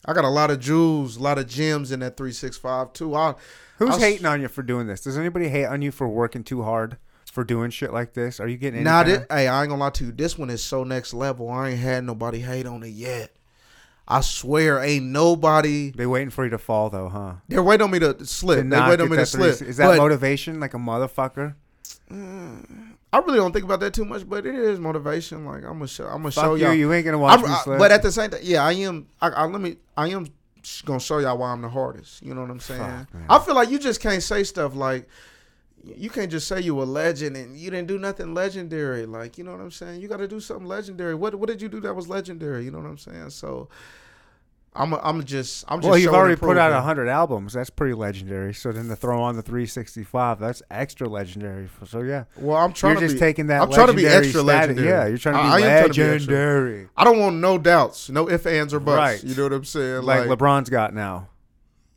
I got a lot of jewels, a lot of gems in that three six five too. I who's I'll- hating on you for doing this? Does anybody hate on you for working too hard for doing shit like this? Are you getting this, hey, I ain't gonna lie to you. This one is so next level. I ain't had nobody hate on it yet. I swear, ain't nobody. They waiting for you to fall though, huh? They're waiting on me to To slip. They waiting on me to three- slip. Is that But motivation like a motherfucker? Mm. I really don't think about that too much, but it is motivation. Like I'm gonna show. I'm gonna Fuck show you. y'all. You ain't gonna watch I'm- me I- but at the same time, yeah, I am. I, I let me. I am gonna show y'all why I'm the hardest. You know what I'm saying? Fuck. I feel like you just can't say stuff like. You can't just say you a legend and you didn't do nothing legendary. Like you know what I'm saying? You got to do something legendary. What What did you do that was legendary? You know what I'm saying? So, I'm. I'm just. I'm just. well, you've already put out hundred albums. That's pretty legendary. So then to throw on the 365, that's extra legendary. So yeah, Well, I'm trying you're to just be, taking that. I'm trying to be extra status- legendary. Yeah, you're trying to be I- I trying to be legendary, I don't want no doubts, no ifs, ands, or buts. Right. You know what I'm saying? like, LeBron's got now.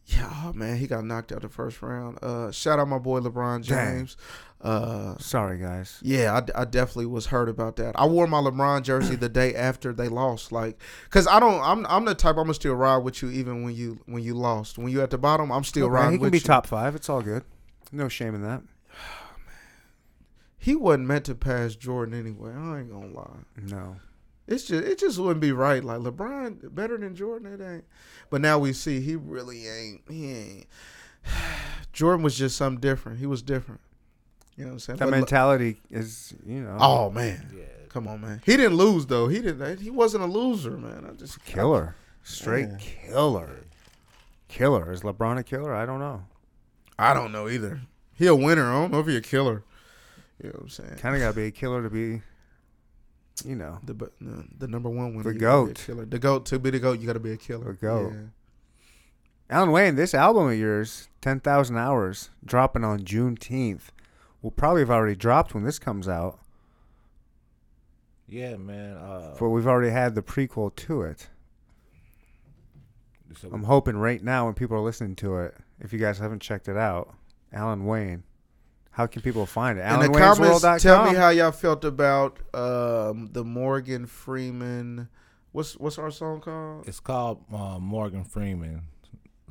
Yeah, oh man, he got knocked out the first round. Uh, shout out my boy LeBron James. Uh, Sorry, guys. yeah, I, I definitely was hurt about that. I wore my LeBron jersey the day after they lost, like, cause I don't. I'm I'm the type I'm gonna still ride with you even when you when you lost. When you at the bottom, I'm still Okay, riding he can with be you. top five. It's all good. No shame in that. He wasn't meant to pass Jordan anyway. I ain't gonna lie. No. It's just it just wouldn't be right. Like LeBron better than Jordan, it ain't. But now we see he really ain't. He ain't. Jordan was just something different. He was different. You know what I'm saying? That But Le- mentality is, you know, Oh man, Yeah. come on, man. He didn't lose though. He didn't. He wasn't a loser, man. I just a killer. Straight Yeah. killer. Killer. Is LeBron a killer? I don't know. I don't know either. He a winner. I don't know if he a killer. You know what I'm saying? Kind of got to be a killer to be, you know, The the, the number one winner. The you gotta be a GOAT. killer. The goat. To be the goat, you got to be a killer. The GOAT. Yeah. Alan Wayne, this album of yours, 10,000 Hours, dropping on Juneteenth, will probably have already dropped when this comes out. Yeah, man. Uh, But we've already had the prequel to it. so I'm hoping right now when people are listening to it, if you guys haven't checked it out, Alan Wayne, how can people find it? In the comments, tell me how y'all felt about um, the Morgan Freeman. What's what's our song called? it's called uh, Morgan Freeman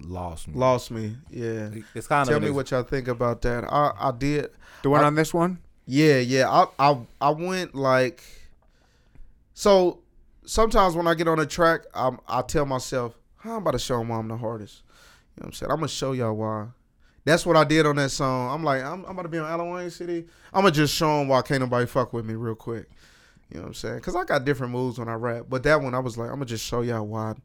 lost me. Lost me. Yeah. It's kind Tell of me an- what y'all think about that. I I did. The one I- on this one? Yeah, yeah. I I I went like so sometimes when I get on a track, I'm I tell myself I'm about to show them why I'm the hardest. You know what I'm saying? I'm gonna show y'all why. That's what I did on that song. I'm like, I'm, I'm about to be on Allen City. I'm gonna just show them why can't nobody fuck with me real quick. You know what I'm saying? Cause I got different moves when I rap, but that one I was like, I'm gonna just show y'all why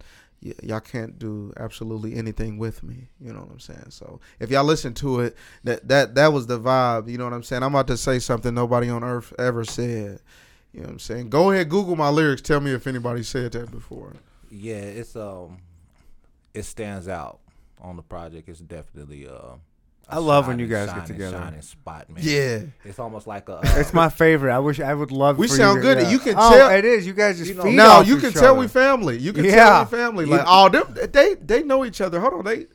y- y'all can't do absolutely anything with me. You know what I'm saying? So if y'all listen to it, that that that was the vibe. You know what I'm saying? I'm about to say something nobody on earth ever said. You know what I'm saying? Go ahead, Google my lyrics. Tell me if anybody said that before. Yeah, it's um, it stands out on the project. It's definitely uh. a I love when you shining- guys get together. Shining spot, man. Yeah. it's almost like a. It's my favorite. I wish I would love. We for sound you to- good. yeah. You can oh, tell- it is. You guys just You know- feed No, you can tell other. we family. You can Yeah. tell we family. Like You- all them, they they know each other. Hold on, they.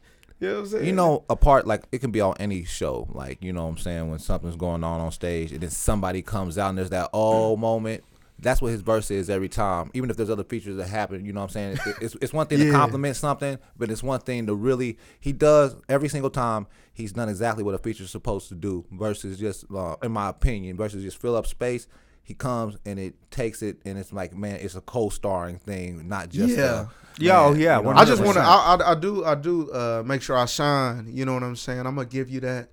You know what I'm saying? you know, a part like it can be on any show. Like you know, what I'm saying when something's going on on stage, and then somebody comes out and there's that oh moment. That's what his verse is every time. Even if there's other features that happen, you know what I'm saying. It's it's one thing Yeah. to compliment something, but it's one thing to really he does every single time. He's done exactly what a feature's supposed to do. Versus just, uh, in my opinion, versus just fill up space. He comes and it takes it, and it's like, man, it's a co-starring thing, not just Yeah. uh, Yeah, oh, man, yeah, you know, I just want to. I, I, I do. I do uh, make sure I shine. You know what I'm saying? I'm gonna give you that.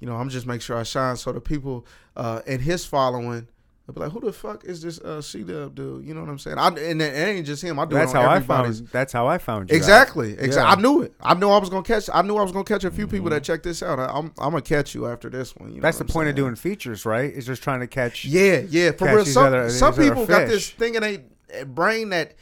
You know, I'm just make sure I shine so the people uh, in his following. Will be like, who the fuck is this uh, C Dub dude? You know what I'm saying? I, and it ain't just him. I do That's how I found. That's how I found you. Exactly. Exactly. Yeah. I knew it. I knew I was gonna catch. I knew I was gonna catch a few people that check this out. I, I'm I'm gonna catch you after this one. You know That's the point of doing features, right? Is just trying to catch. Yeah, yeah, for real. Some, other- some people got this thing in a brain that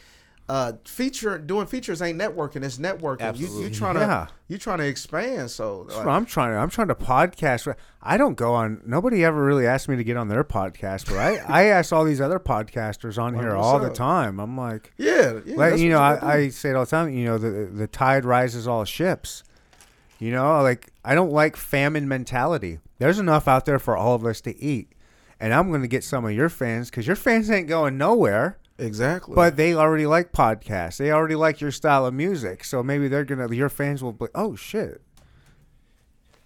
uh feature doing features ain't networking. It's networking. You you Absolutely. trying to you trying to expand. So like, I'm trying to. I'm trying to podcast. I don't go on. Nobody ever really asked me to get on their podcast, but I I ask all these other podcasters on here all the time. I'm like, yeah, yeah. like you know, I. I say it all the time. You know, the the tide rises all ships. You know, like I don't like famine mentality. There's enough out there for all of us to eat, and I'm going to get some of your fans because your fans ain't going nowhere. Exactly. But they already like podcasts. They already like your style of music. So maybe they're gonna. Your fans will be. Oh shit.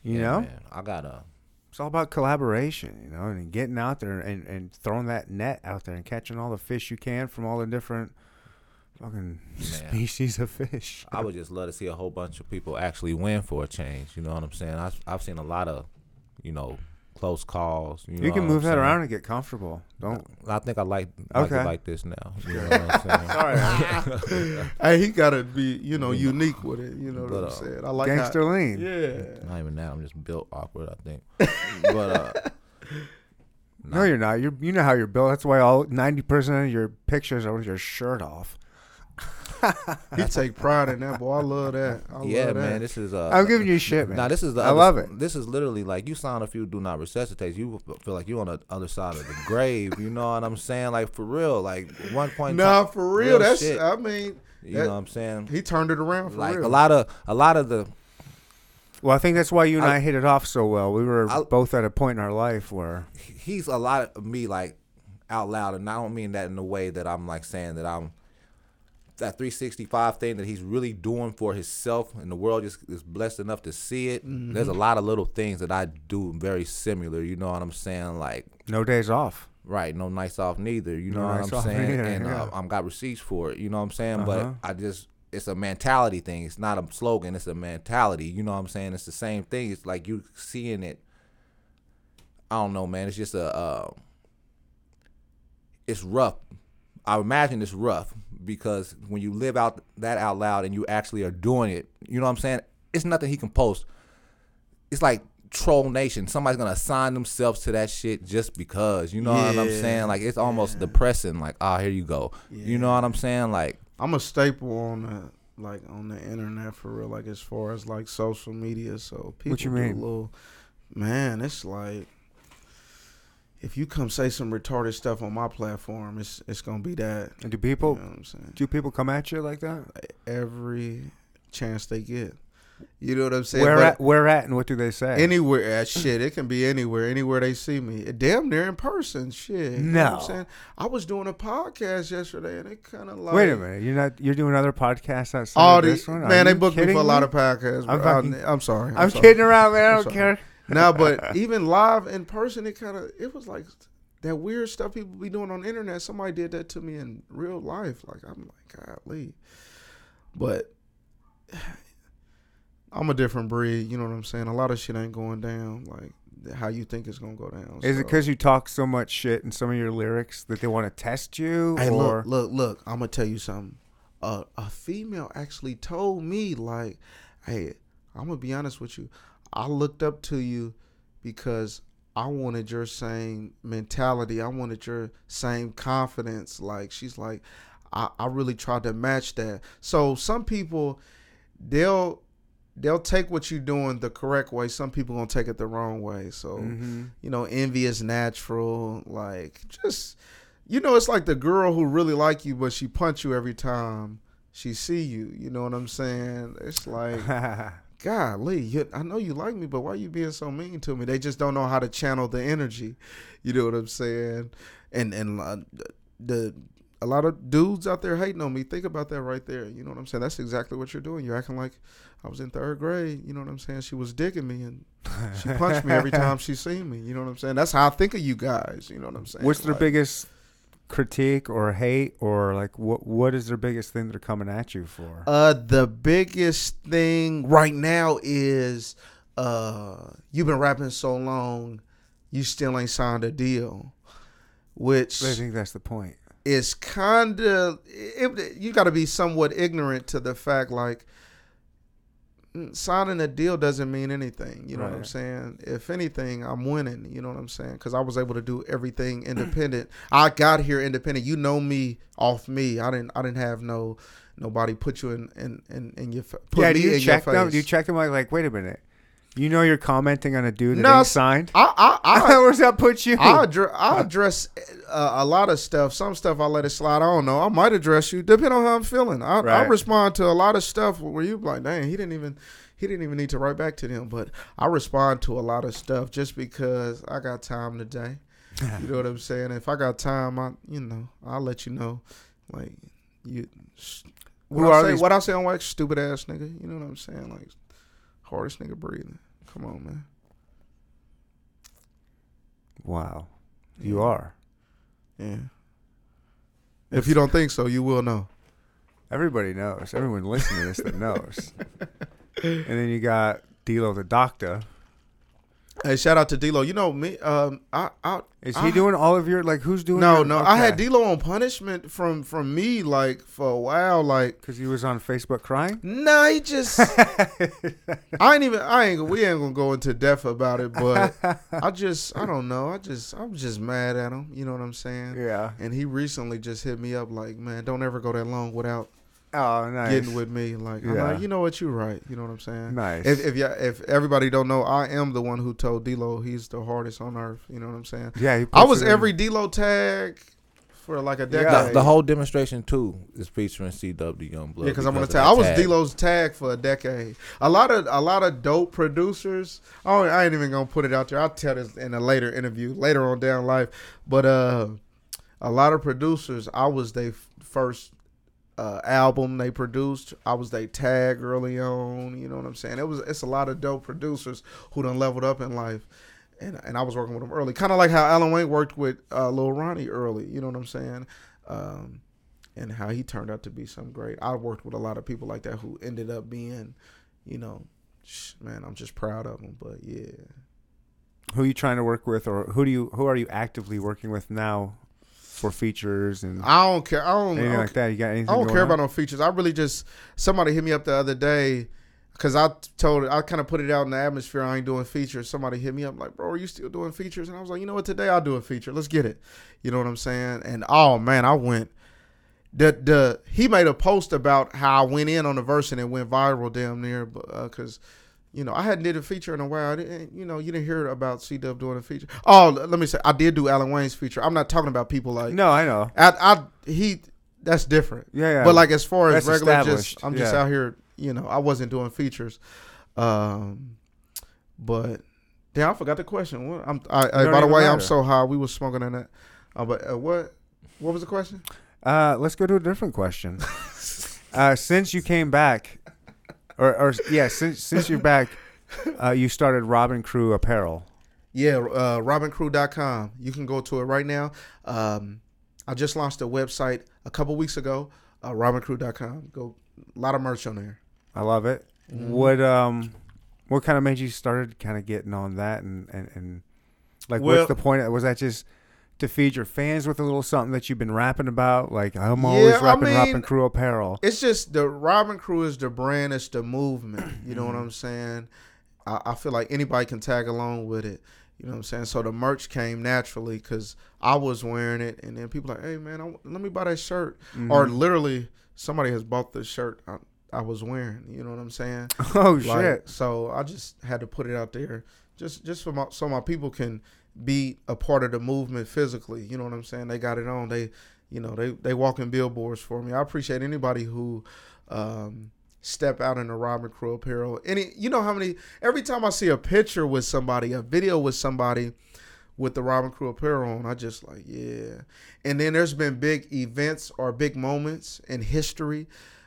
You Yeah, know, man, I gotta. it's all about collaboration. You know, and getting out there and, and throwing that net out there and catching all the fish you can from all the different fucking species of fish. I would just love to see a whole bunch of people actually win for a change. You know what I'm saying? I've, I've seen a lot of, you know, close calls. You, You know can move that around and get comfortable. Don't. I think I like like Okay. it like this now. You know what I'm saying? hey, he gotta be you know unique with it. You know what I'm uh, saying? I like Gangster how, lean. Yeah. Not even that. I'm just built awkward. I think. but uh, No, you're not. You're. You know how you're built. That's why all ninety percent of your pictures are with your shirt off. He take pride in that, boy. I love that. I yeah, love that. man. This is uh. I'm giving you shit, man. Now this is the I other- love it. This is literally like you sound a few do not resuscitate. You feel like you on the other side of the grave. You know what I'm saying? Like for real. Like one point. in Nah, time- for real. That's. shit. I mean, you that- know what I'm saying? he turned it around for like real. a lot of a lot of the Well, I think that's why you and I, I- hit it off so well. We were I- both at a point in our life where he's a lot of me like out loud, and I don't mean that in the way that I'm like saying that I'm that 365 thing that he's really doing for himself, and the world just is blessed enough to see it. Mm-hmm. There's a lot of little things that I do very similar. You know what I'm saying? Like no days off. right, no nights off neither. You know nights what I'm saying? and yeah. uh, I'm got receipts for it. You know what I'm saying? Uh-huh. But I just it's a mentality thing. It's not a slogan. It's a mentality. You know what I'm saying? It's the same thing. It's like you seeing it. I don't know, man. It's just a. Uh, it's rough. I imagine it's rough because when you live out that out loud and you actually are doing it, you know what I'm saying? It's nothing he can post. It's like troll nation. Somebody's gonna assign themselves to that shit just because. You know what I'm saying? Like it's almost depressing. Like, ah, here you go. You know what I'm saying? Like, I'm a staple on the like on the internet for real. Like as far as like social media, so people you do mean? little man. It's like if you come say some retarded stuff on my platform, it's it's gonna be that. And do You people know what I'm saying? do people come at you like that? Every chance they get. You know what I'm saying? Where But at? Where at? And what do they say? Anywhere, at shit, it can be anywhere, anywhere they see me. Damn near in person, shit. You know what I'm saying? I was doing a podcast yesterday, and it kind of like Wait a minute. You're not. You're doing other podcasts outside All of the this one? Are man, they booked me for a lot of podcasts. I'm I'm, fucking- I'm, sorry. I'm, I'm sorry. kidding around, man. I don't care. No, but even live in person, it kind of it was like that weird stuff people be doing on the internet. Somebody did that to me in real life. Like I'm like, golly. But I'm a different breed. You know what I'm saying? A lot of shit ain't going down like how you think it's gonna go down. Is it because you talk so much shit in some of your lyrics that they want to test you? Hey, or look, look, look! I'm gonna tell you something. Uh, a female actually told me, like, "Hey, I'm gonna be honest with you. I looked up to you because I wanted your same mentality. I wanted your same confidence. Like, she's like, I, I really tried to match that. So some people, they'll they'll take what you're doing the correct way. Some people gonna take it the wrong way. So Mhm. you know, envy is natural. Like just you know, it's like the girl who really like you, but she punch you every time she see you. You know what I'm saying? It's like, golly, you, I know you like me, but why are you being so mean to me? They just don't know how to channel the energy. You know what I'm saying? And and uh, the a lot of dudes out there hating on me. Think about that right there. You know what I'm saying? That's exactly what you're doing. You're acting like I was in third grade. You know what I'm saying? She was digging me and she punched me every time she seen me. You know what I'm saying? That's how I think of you guys. You know what I'm saying? What's Like, biggest critique or hate or like what what is their biggest thing they're coming at you for? Uh, the biggest thing right now is uh, you've been rapping so long, you still ain't signed a deal, which I think that's the point. It's kind of you got to be somewhat ignorant to the fact like signing a deal doesn't mean anything you know what i'm saying if anything i'm winning you know what i'm saying because i was able to do everything independent i got here independent you know me off me i didn't i didn't have no nobody put you in in in, in your put yeah, me you in check your them? face. Do you check them like like wait a minute? You know you're commenting on a dude that No, ain't signed. I, I, I, Where's that put you? I address, I address uh, a lot of stuff. Some stuff I let it slide. I don't know. I might address you depending on how I'm feeling. I, I respond to a lot of stuff where you like, dang, he didn't even he didn't even need to write back to them. But I respond to a lot of stuff just because I got time today. You know what I'm saying? If I got time, I you know I'll let you know. Like you, what Who I say? these- What I say on wax? Stupid ass nigga. You know what I'm saying? Like hardest nigga breathing. Come on, man. wow, you are. Yeah. If you don't think so, you will know. Everybody knows. Everyone listening to this that knows. and then you got D'Lo the doctor. Hey, shout out to D'Lo. You know me. Um, I, I Is I- he doing all of your like? Who's doing? No, your- no. I had okay. D'Lo on punishment from from me like for a while. Like, because he was on Facebook crying. nah, he just. I ain't even. I ain't. We ain't gonna go into depth about it, but I just. I don't know. I just. I'm just mad at him. You know what I'm saying? Yeah. And he recently just hit me up like, man, don't ever go that long without Oh, nice. getting with me. Like, I'm Yeah. like, you know what? You're right. You know what I'm saying? Nice. If if, ya if everybody don't know, I am the one who told D'Lo he's the hardest on earth. You know what I'm saying? yeah, he I was it in- every D'Lo tag for like a decade. Yeah. The, the whole demonstration too is featuring CW Young Blood. Yeah, because I'm gonna of tell. I was tag. D'Lo's tag for a decade. A lot of a lot of dope producers. Oh, I ain't even gonna put it out there. I'll tell this in a later interview, later on down life. But uh, a lot of producers, I was they first uh, album they produced. I was they tag early on. You know what I'm saying? It was. It's a lot of dope producers who done leveled up in life. And, and I was working with them early, kind of like how Alan Wayne worked with uh, Lil Ronnie early. You know what I'm saying? Um, and how he turned out to be some great. I worked with a lot of people like that who ended up being, you know, man, I'm just proud of them. But yeah, Who are you trying to work with, or who do you who are you actively working with now for features and I don't care. I don't. I don't, like that? You got anything? I don't care on? about no features. I really just somebody hit me up the other day because I told I kind of put it out in the atmosphere. I ain't doing features. Somebody hit me up like, bro, are you still doing features? And I was like, you know what? Today I'll do a feature. Let's get it. You know what I'm saying? And oh man, I went. The the he made a post about how I went in on the verse and it went viral damn near because. You know, I hadn't did a feature in a while. You know, you didn't hear about C Dub doing a feature. Oh, let me say, I did do Alan Wayne's feature. I'm not talking about people like No, I know. I, I he that's different. Yeah, yeah. But like as far as That's regular, just I'm just yeah. out here. You know, I wasn't doing features. Um, but damn, I forgot the question. What? I'm. I, I, by the way, I'm so high. We was smoking on that. Uh, but uh, what? What was the question? Uh, let's go to a different question. uh, since you came back, or, or yeah, since since you're back, uh, you started Robin Crew Apparel. Yeah, uh, RobinCrew.com. You can go to it right now. Um, I just launched a website a couple weeks ago. Uh, RobinCrew.com. Go a lot of merch on there. I love it. Mhm. What um, what kind of made you started kind of getting on that and and and like Well- what's the point? Was that just to feed your fans with a little something that you've been rapping about? Like I'm Yeah, always I rapping, mean- rapping crew apparel. It's just the Robin Crew is the brand, it's the movement. You know what Mm-hmm. I'm saying? I, I feel like anybody can tag along with it. You know what I'm saying? So the merch came naturally because I was wearing it, and then people like, "Hey man, I, let me buy that shirt." Or Mhm. literally, somebody has bought the shirt I, I was wearing. You know what I'm saying? oh Like, shit! so I just had to put it out there, just just for my so my people can be a part of the movement physically. You know what I'm saying? They got it on. They, you know, they they walk in billboards for me. I appreciate anybody who um, step out in the Robin Crew apparel. Any, you know how many? Every time I see a picture with somebody, a video with somebody with the Robin Crew apparel on, I just like yeah. And then there's been big events or big moments in history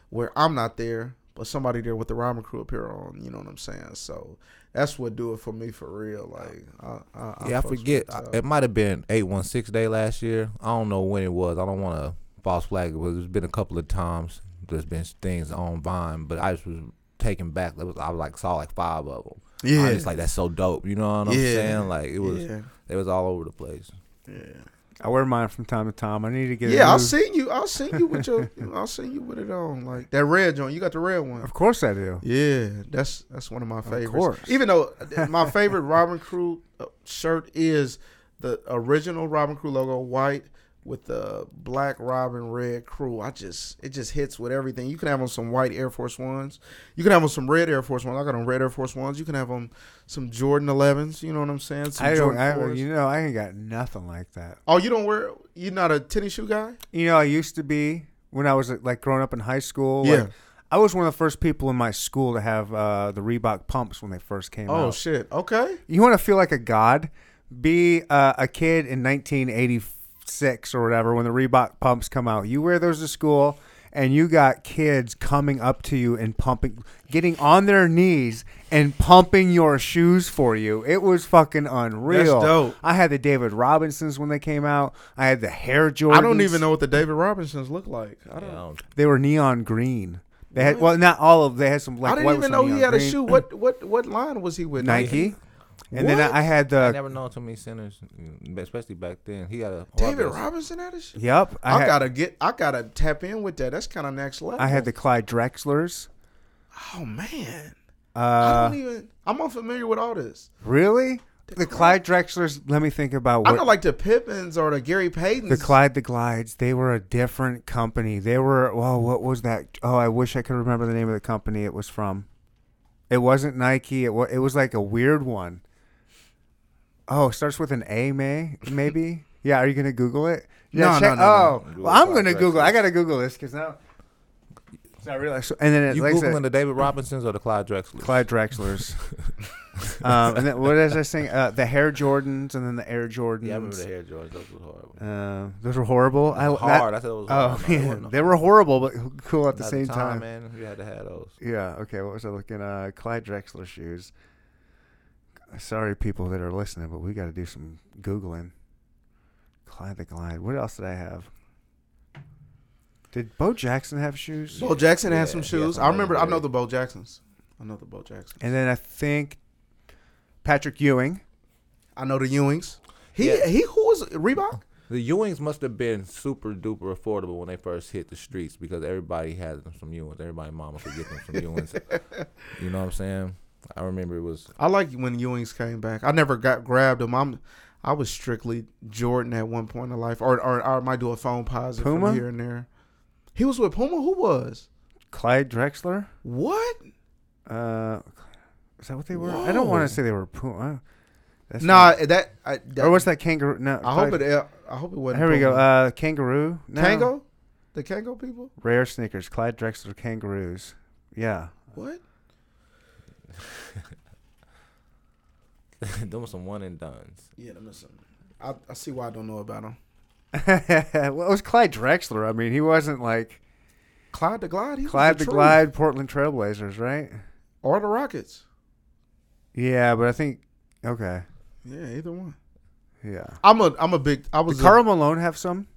where I'm not there, but somebody there with the Robin Crew apparel on. You know what I'm saying? So that's what do it for me for real. Like I, I, Yeah, I with forget. it. Might have been eight one six day last year. I don't know when it was. I don't want to false flag it, but there's been a couple of times there's been things on Vine, but I just was taken back. That was I like saw like five of them. I was just like that's so dope. You know what I'm Yeah. saying? Like it was. yeah, It was all over the place. yeah. I wear mine from time to time. I need to get. Yeah, I'll see you. I'll see you with your. I'll see you with it on like that red joint. You got the red one. Of course I do. Yeah, that's that's one of my favorites. course. Even though uh, my favorite Robin Crew uh, shirt is the original Robin Crew logo, white with the black Robin red crew. I just it just hits with everything. You can have on some white Air Force Ones. You can have on some red Air Force Ones. I got on red Air Force Ones. You can have on some Jordan 11s. You know what I'm saying? Some I don't. Jordan I, 4s. you know, I ain't got nothing like that. oh, you don't wear? You're not a tennis shoe guy? You know, I used to be when I was like growing up in high school. Yeah. Like, I was one of the first people in my school to have uh, the Reebok pumps when they first came Oh out. Oh shit. Okay. You want to feel like a god? Be uh, a kid in 1986 or whatever when the Reebok pumps come out. You wear those to school, and you got kids coming up to you and pumping, getting on their knees and pumping your shoes for you. It was fucking unreal. dope. I had the David Robinsons when they came out. I had the Hare Jordans. I don't even know what the David Robinsons look like. I don't. I don't- They were neon green. They had well, not all of. They had some like I didn't white even know he neon had a shoe. What what what line was he with? Nike. And then What? I I had the. I never known too many centers, mm, especially back then. He had a David Robinson. Robinson had a shoe. yep. I, I, had, gotta get. I gotta tap in with that. That's kind of next level. I had the Clyde Drexlers. Oh man, I Uh, don't even. I'm unfamiliar with all this. really? The Clyde Drexlers. Let me think about I what know like the Pippins or the Gary Paytons. the Clyde the Glides. They were a different company. They were. Well, what was that? Oh, I wish I could remember the name of the company it was from. It wasn't Nike. It was. It was like a weird one. Oh, it starts with an A, May maybe. yeah, are you gonna Google it? No, no, check- no, no. Oh, Google well, I'm gonna Google. I gotta Google this because now. So I realized, and then it, You like I said, the David Robinsons or the Clyde Drexlers? Clyde Drexlers. um, and then what did I say? Uh, the Hare Jordans and then the Air Jordans. Yeah, I remember the Hare Jordans. Those were horrible. Uh, those were horrible. I, that- hard. I said it was oh, hard. They yeah. wasn't they were horrible, but cool at the same time. man. You had to have those. Yeah. Okay. What was I looking? Uh, Clyde Drexler shoes. Sorry, people that are listening, but we got to do some googling. Clyde the Glide. What else did I have? Did Bo Jackson have shoes? Bo Jackson Yeah, had some he had shoes. some I remember. I know the Bo Jacksons. I know the Bo Jacksons. And then I think Patrick Ewing. I know the Ewings. He Yeah. he who was Reebok? The Ewings must have been super duper affordable when they first hit the streets because everybody had them some Ewings. Everybody mama could get them some Ewings. You know what I'm saying? I remember it was I like when Ewings came back. I never got grabbed them. I'm I was strictly Jordan at one point in life, or or, or I might do a phone positive Puma? from here and there. He was with Puma. Who was Clyde Drexler. what? Uh, is that what they were? I don't want to say they were Puma. That's Nah, that, I, that or was that kangaroo? No. I hope it. I hope it wasn't. Here we go. Uh, kangaroo. No. Kango, the Kango people. Rare sneakers. Clyde Drexler kangaroos. Yeah. What? them was some one and duns. Yeah, them is some. I, I see why I don't know about him. well, it was Clyde Drexler. I mean, he wasn't like Clyde the Glide. He Clyde the truth. Glide, Portland Trailblazers, right? or the Rockets. Yeah, but I think okay. Yeah, either one. Yeah. I'm a I'm a big. I was Did a- Karl Malone have some?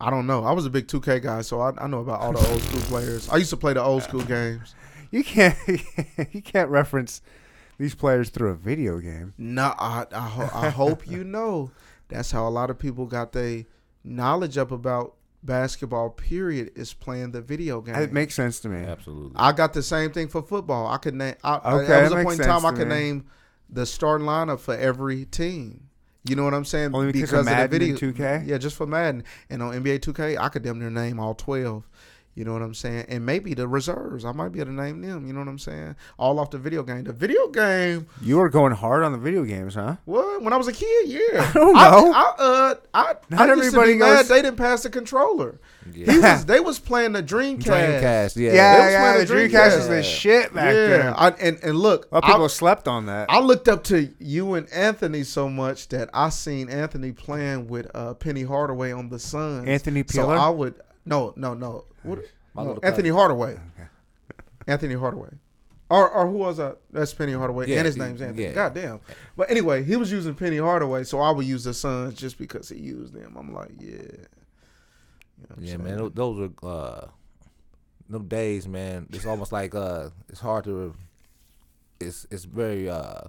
I don't know. I was a big 2K guy, so I, I know about all the old school players. I used to play the old school games. You can't you can't reference these players through a video game. No, I I, ho- I hope you know that's how a lot of people got their knowledge up about basketball. Period is playing the video game. It makes sense to me. Absolutely. I got the same thing for football. I could name. I, Okay, there was a point in time I to could me. name the starting lineup for every team. You know what I'm saying? Only because of Madden and 2K? Yeah, just for Madden and on NBA 2K, I could damn near name all twelve. You know what I'm saying? And maybe the reserves, I might be able to name them. You know what I'm saying? All off the video game. The video game. You were going hard on the video games, huh? What? When I was a kid, yeah. I don't know. I, uh, I, Not I everybody to be mad goes- they didn't pass the controller. He Yeah. was, they was playing the Dreamcast. Dreamcast, yeah. Yeah, was yeah. playing The the Dreamcast was Dreamcast. the shit back yeah, then. I, and and look, A lot of I- people slept on that. I looked up to you and Anthony so much that I seen Anthony playing with uh, Penny Hardaway on the Sun. Anthony Peeler? So I would no no no. What, no, Anthony cousin. Hardaway. Anthony Hardaway. Or, or who was that? That's Penny Hardaway, Yeah, and his name's Anthony. yeah. God damn. But anyway, he was using Penny Hardaway, so I would use the Suns just because he used them. I'm like, yeah. You know Yeah, saying? man, those are uh, them days, man. It's almost like uh, it's hard to, it's it's very uh,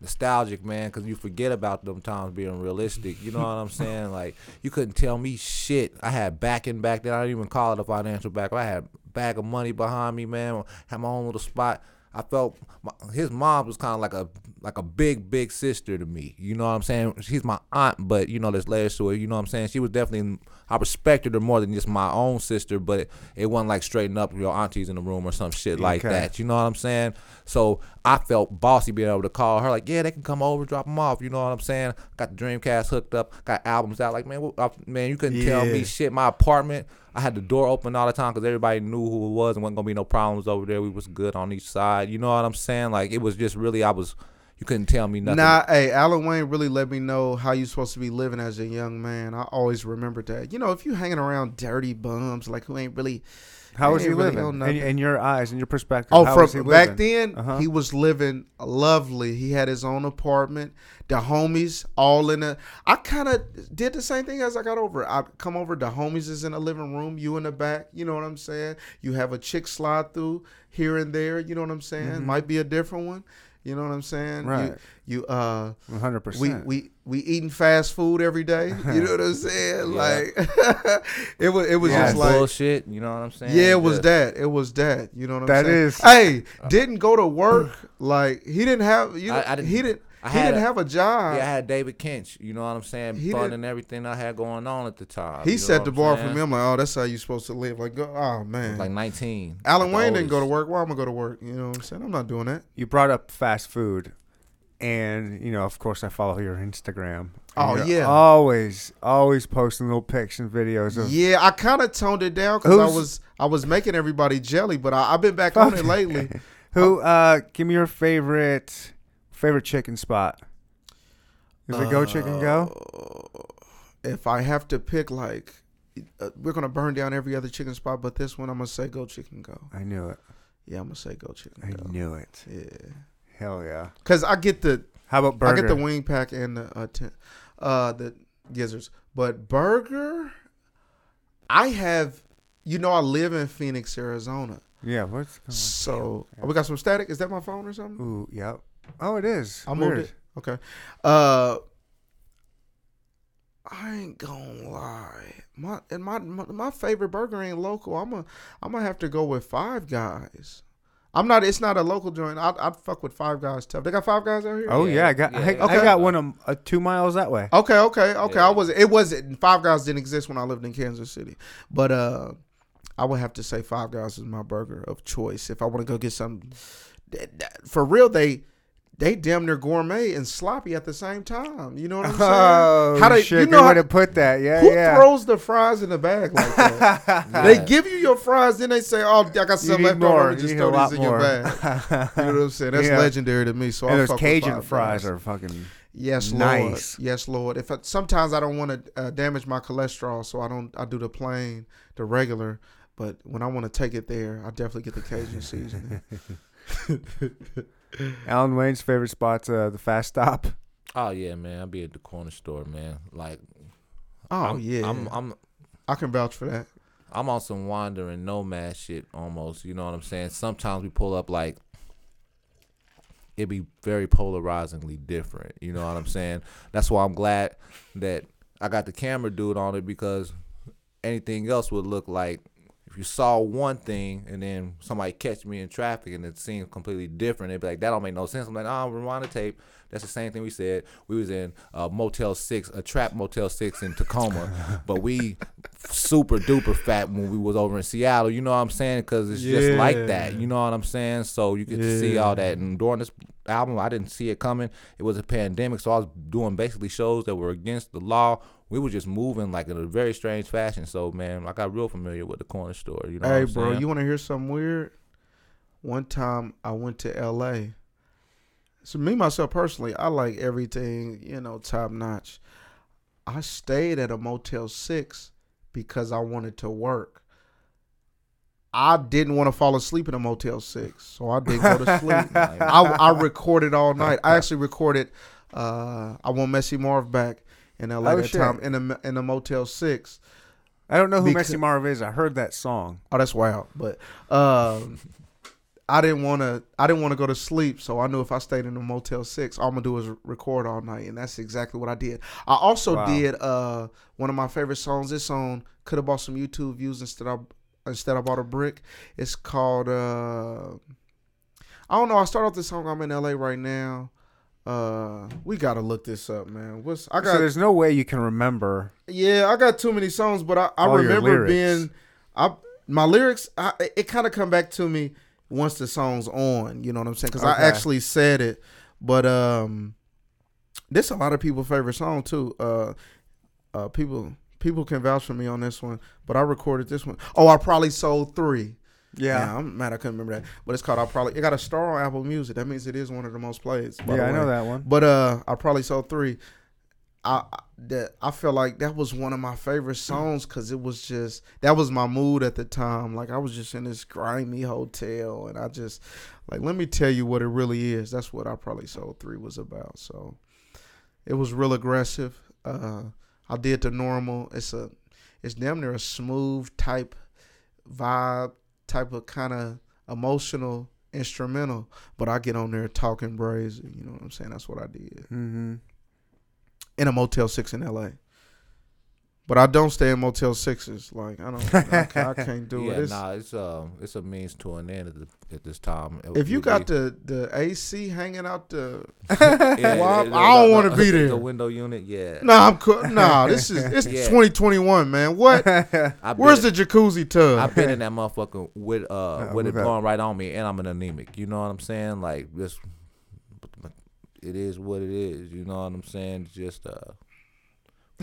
nostalgic, man, because you forget about them times being realistic. You know what I'm saying? Like you couldn't tell me shit. I had backing back then. I didn't even call it a financial back. I had a bag of money behind me, man. I Had my own little spot. I felt my, his mom was kind of like a like a big big sister to me. You know what I'm saying? She's my aunt, but you know there's layers to it. You know what I'm saying? She was definitely I respected her more than just my own sister, but it, it wasn't like straighten up your aunties in the room or some shit like Okay. that. You know what I'm saying? So I felt bossy being able to call her like, yeah, they can come over, drop them off. You know what I'm saying? Got the Dreamcast hooked up, got albums out. Like man, what, I- man, you couldn't tell me shit. My apartment, I had the door open all the time because everybody knew who it was and wasn't gonna be no problems over there. We was good on each side. You know what I'm saying? Like it was just really, I was. You couldn't tell me nothing. Nah, hey, Alan Wayne really let me know how you supposed to be living as a young man. I always remembered that. You know, if you hanging around dirty bums like who ain't really How was ain't he really living? on In, in your eyes, in your perspective. Oh, how was he from back then, Uh-huh. he was living lovely. He had his own apartment. The homies all in a. I kind of did the same thing as I got over. I come over. The homies is in the living room. You in the back. You know what I'm saying. You have a chick slide through here and there. You know what I'm saying. Might be a different one. You know what I'm saying. Right. You, you uh. 100. percent we we we eating fast food every day. You know what I'm saying? Yeah. Like it was it was Yeah, just like bullshit. You know what I'm saying? yeah, it was that. It was that. You know what I'm That saying? That is. Hey, didn't go to work. Like he didn't have. You know, I- I didn't- he didn't. I he had didn't a- have a job. Yeah, I had David Kinch. You know what I'm saying? He Funding didn't- everything I had going on at the time. he you set the I'm bar for me. I'm like, oh, that's how you supposed to live. Like, oh man. like 19. Alan the Wayne didn't go to oldest. work. Why am I go to work? You know what I'm saying? I'm not doing that. you brought up fast food, and you know, of course, I follow your Instagram. Oh, you're yeah. always, always posting little pics and videos of. Yeah, I kind of toned it down because I was I was making everybody jelly, but I, I've been back on it lately. Who? Uh, give me your favorite, favorite chicken spot. Is it Go Chicken Go? Uh, If I have to pick, like, uh, we're gonna burn down every other chicken spot, but this one I'm gonna say Go Chicken Go. I knew it. Yeah, I'm gonna say Go Chicken I Go. knew it. Yeah, Hell yeah. cause I get the How about burger? I get the wing pack and the uh, ten, uh the gizzards, but burger, I have. You know, I live in Phoenix, Arizona. yeah. What's going So oh, we got some static. Is that my phone or something? on? Ooh, yep. Oh, it is. I moved Weird. it. Okay. Uh I ain't gonna lie. My and my, my my favorite burger ain't local. I'm a I'm gonna have to go with Five Guys. I'm not. It's not a local joint. I'd, I'd fuck with Five Guys tough. They got Five Guys out here. Oh yeah, Yeah, I got. yeah, I, yeah. I got one of, uh, two miles that way. Okay, okay, okay. Yeah. I was. It wasn't. Five Guys didn't exist when I lived in Kansas City, but uh, I would have to say Five Guys is my burger of choice if I want to go get some. For real, they they damn near gourmet and sloppy at the same time. You know what I'm saying? Oh How they- shit! you know how- to put that. Yeah, Who yeah. throws the fries in the bag like that? They give you your fries, then they say, "Oh, I got some left over. Just throw these in your bag." You know what I'm saying? That's Yeah. legendary to me. So and I those Cajun fries are fucking. yes, nice. Lord, yes, Lord. If I, sometimes I don't want to uh, damage my cholesterol, so I don't. I do the plain, the regular. But when I want to take it there, I definitely get the Cajun seasoning. Alan Wayne's favorite spot's uh, the fast stop. Oh yeah, man. I'll be at the corner store, man. Like, Oh I'm, yeah, I'm, I'm, I can vouch for that. I'm on some wandering nomad shit almost. You know what I'm saying? Sometimes we pull up like it'd be very polarizingly different. You know what I'm saying? That's why I'm glad that I got the camera dude on it because anything else would look like if you saw one thing and then somebody catch me in traffic and it seemed completely different, they'd be like, that don't make no sense. I'm like, oh, rewind the tape. That's the same thing we said. We was in uh, Motel Six, a trap Motel Six in Tacoma, but we super duper fat when we was over in Seattle. You know what I'm saying? Because it's just like that. You know what I'm saying? So you get to see all that. And during this album, I didn't see it coming. It was a pandemic, so I was doing basically shows that were against the law. We were just moving like in a very strange fashion. So man, I got real familiar with the corner store. You know? Hey, bro, saying? you want to hear something weird? One time I went to L.A. So me myself personally, I like everything you know top notch. I stayed at a Motel Six because I wanted to work. I didn't want to fall asleep in a Motel Six, so I didn't go to sleep. I, I recorded all night. I actually recorded. Uh, I want Messy Marv back in L.A. Oh, that shit. time in a in a Motel Six. I don't know who Because- Messy Marv is. I heard that song. Oh, that's wild. But um, I didn't want to. I didn't want to go to sleep, so I knew if I stayed in the Motel Six, all I'm gonna do is record all night, and that's exactly what I did. I also Wow. did uh, one of my favorite songs. This song could have bought some YouTube views instead of instead I bought a brick. It's called. Uh, I don't know. I start off this song. I'm in LA right now. Uh, we gotta look this up, man. What's I so got? there's no way you can remember. Yeah, I got too many songs, but I, I remember being, I my lyrics. I, it kind of come back to me once the song's on. You know what I'm saying? Because Okay. I actually said it, but um, this a lot of people' favorite song too. Uh, uh, people people can vouch for me on this one, but I recorded this one. Oh, I probably sold three. Yeah, I'm mad I couldn't remember that, but it's called I probably. It got a star on Apple Music. That means it is one of the most plays. yeah, I know that one. But uh, I probably saw three. I that I felt like that was one of my favorite songs because it was just that was my mood at the time. Like I was just in this grimy hotel, and I just like let me tell you what it really is. That's what I probably sold three was about. So it was real aggressive. Uh, I did the normal. It's a it's damn near a smooth type vibe, type of kind of emotional instrumental. But I get on there talking brazy. You know what I'm saying? That's what I did Mm-hmm. in a Motel Six in L.A. But I don't stay in Motel Sixes. Like I don't, I, I can't do yeah, it. It's, nah, it's um, it's a means to an end at, the, at this time. if you It- got the the AC hanging out the, yeah, Well, it- it- I don't the- wanna be there. The window unit, yeah. nah, I'm cool. Nah, this is it's Yeah. 2021, man. What? I've Where's been, the jacuzzi tub? I've been in that motherfucker with uh with it with that. blowing right on me, and I'm an anemic. You know what I'm saying? Like this, it is what it is. You know what I'm saying? It's just uh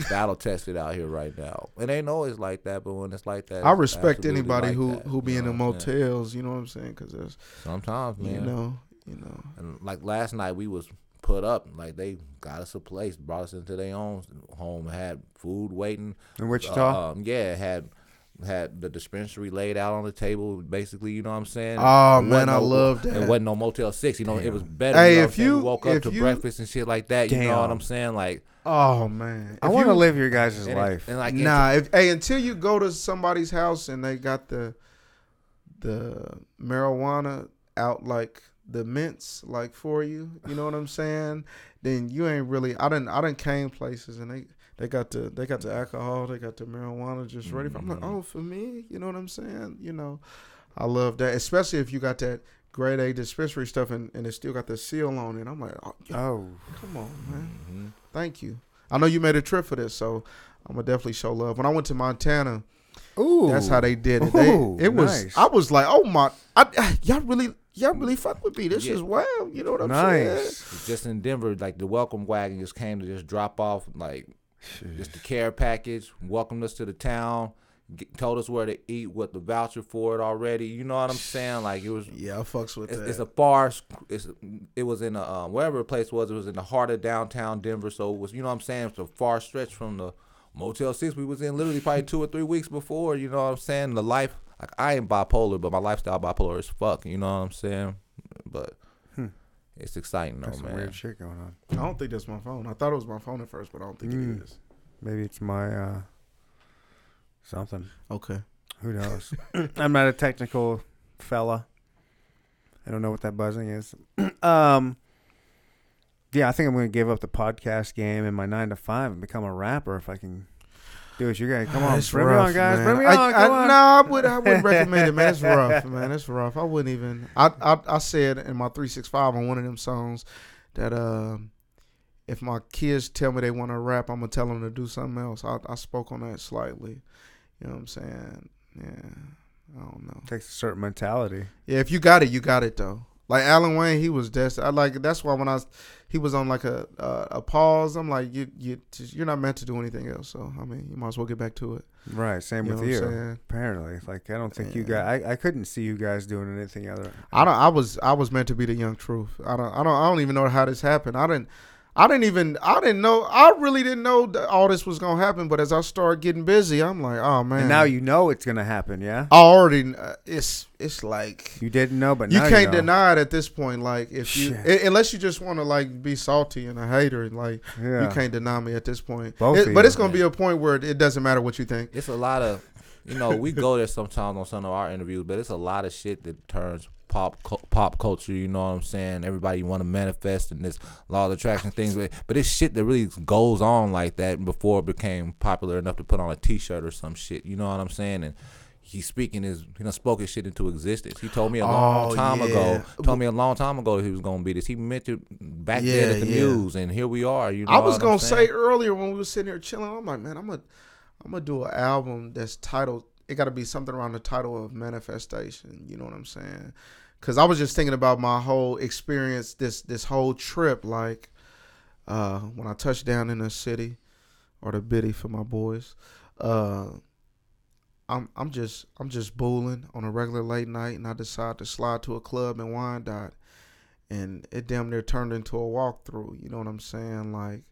battle tested out here right now. It ain't always like that, but when it's like that, I respect anybody like who that, who be in the motels. You know what I'm saying? Because there's Sometimes, man. you know you know. And like last night, we was put up. Like they got us a place, brought us into their own home, had food waiting. In Wichita. Um, yeah, had had the dispensary laid out on the table. Basically, you know what I'm saying. Oh, It man, wasn't I no- love that. It wasn't no Motel Six. You know, it was better. Hey, you know if you- we woke up to you- breakfast and shit like that. You know what I'm saying? Like, Oh man, I want to live your guys' life. and like, Nah, if, hey, until you go to somebody's house and they got the the marijuana out like the mints like for you, you know what I'm saying? Then you ain't really. I didn't. I didn't came places and they they got the they got the alcohol, they got the marijuana just ready. For, I'm like, Mhm. oh, for me, you know what I'm saying? You know, I love that, especially if you got that grade A dispensary stuff and, and it still got the seal on it. I'm like, oh, oh, come on, man. Mhm. Thank you. I know you made a trip for this, so I'm gonna definitely show love. When I went to Montana, ooh, that's how they did it. They, Ooh, it was. nice. I was like, oh my, I, y'all really, y'all really fuck with me. This Yeah. is wow. You know what I'm saying? nice. just in Denver, like the welcome wagon just came to just drop off like just the care package, welcomed us to the town, g told us where to eat, what the voucher for it already. You know what I'm saying? Like it was. Yeah, I fucks with It's, that. it's a far. It's it was in a um, wherever the place was. It was in the heart of downtown Denver. So it was you know what I'm saying. It's a far stretch from the Motel Six we was in. Literally probably two or three weeks before. You know what I'm saying. The life. Like I ain't bipolar, but my lifestyle bipolar as fuck. You know what I'm saying. But it's exciting though, some man. weird shit going on. I don't think that's my phone. I thought it was my phone at first, but I don't think Mm. it is. Maybe it's my uh something. Okay. Who knows? I'm not a technical fella. I don't know what that buzzing is. um, yeah, I think I'm going to give up the podcast game and my nine to five and become a rapper if I can do what you guys. Come on, It's bring me rough, on, guys. man. Bring me I, on. I, Come on. No, I would. I wouldn't recommend it, man. It's rough, man. It's rough. I wouldn't even. I I, I said in my three six five on one of them songs that uh, if my kids tell me they want to rap, I'm gonna tell them to do something else. I, I spoke on that slightly. You know what I'm saying? Yeah. I don't know. It Takes a certain mentality. Yeah, if you got it, you got it though. Like Alan Wayne, he was destined. I like that's why when I he was on like a uh, a pause. I'm like, you you you're not meant to do anything else. So I mean, you might as well get back to it. Right. Same You with you. Apparently, like I don't think you guys. I, I couldn't see you guys doing anything other. I don't. I was. I was meant to be the young truth. I don't. I don't. I don't even know how this happened. I didn't. I didn't even. I didn't know. I really didn't know that all this was gonna happen. But as I started getting busy, I'm like, oh man. And now you know it's gonna happen. Yeah. I already. Uh, it's. It's like. You didn't know, but you can't know. deny it at this point. Like if you, Shit. i- unless you just want to like be salty and a hater, and like Yeah. you can't deny me at this point. Both It- but it's gonna be a point where it, it doesn't matter what you think. It's a lot of, you know, we go there sometimes on some of our interviews, but it's a lot of shit that turns pop cu- pop culture. You know what I'm saying? Everybody want to manifest and this law of attraction things, but but it's shit that really goes on like that before it became popular enough to put on a T-shirt or some shit. You know what I'm saying? And he's speaking his, he done spoke his shit into existence. He told me a long Oh, time yeah. ago. Told me a long time ago he was gonna be this. He meant it back Yeah, then at the yeah. Muse, and here we are. You know I was gonna say earlier when we were sitting here chilling, I'm like, man, I'm gonna, I'm gonna do an album that's titled. It got to be something around the title of manifestation. You know what I'm saying? Because I was just thinking about my whole experience, this this whole trip. Like, uh, when I touched down in the city, or the biddy for my boys, uh, I'm I'm just I'm just booling on a regular late night, and I decide to slide to a club in Wyandotte, and it damn near turned into a walkthrough. You know what I'm saying? Like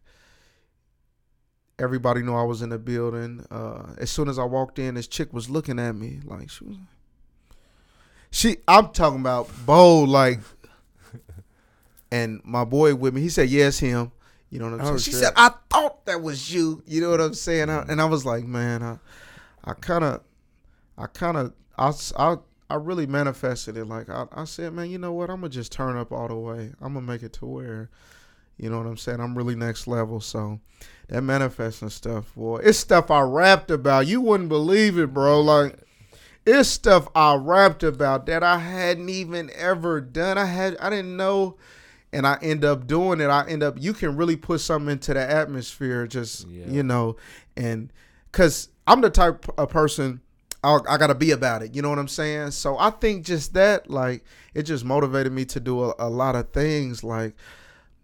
everybody knew I was in the building. Uh, as soon as I walked in, this chick was looking at me like she was. She, I'm talking about bold, like, and my boy with me. He said, "Yes, him." You know what I'm Oh, saying? She shit. said, "I thought that was you." You know what I'm saying? I, and I was like, "Man, I, I kind of, I kind of, I, I, I really manifested it. Like I, I said, man, you know what? I'm gonna just turn up all the way. I'm gonna make it to where, you know what I'm saying? I'm really next level. So that manifesting stuff, boy, it's stuff I rapped about. You wouldn't believe it, bro. Like it's stuff I rapped about that I hadn't even ever done. I had, I didn't know. And I end up doing it. I end up. You can really put something into the atmosphere, just Yeah. you know, and because I'm the type of person I, I gotta be about it. You know what I'm saying? So I think just that, like, it just motivated me to do a, a lot of things. Like,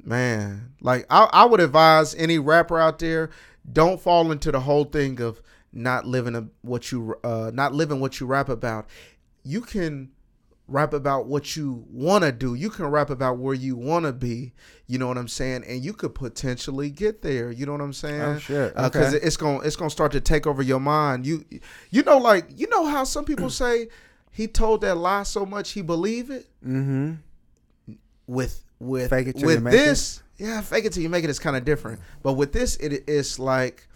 man, like I, I would advise any rapper out there, don't fall into the whole thing of not living a, what you, uh, not living what you rap about. You can rap about what you want to do. You can rap about where you want to be. You know what I'm saying? And you could potentially get there. You know what I'm saying? Oh shit. because Okay. it's gonna it's gonna start to take over your mind. You you know like you know how some people say he told that lie so much he believe it mm-hmm. with with Fake it till you with this yeah fake it till you make it is kind of different. But with this it is like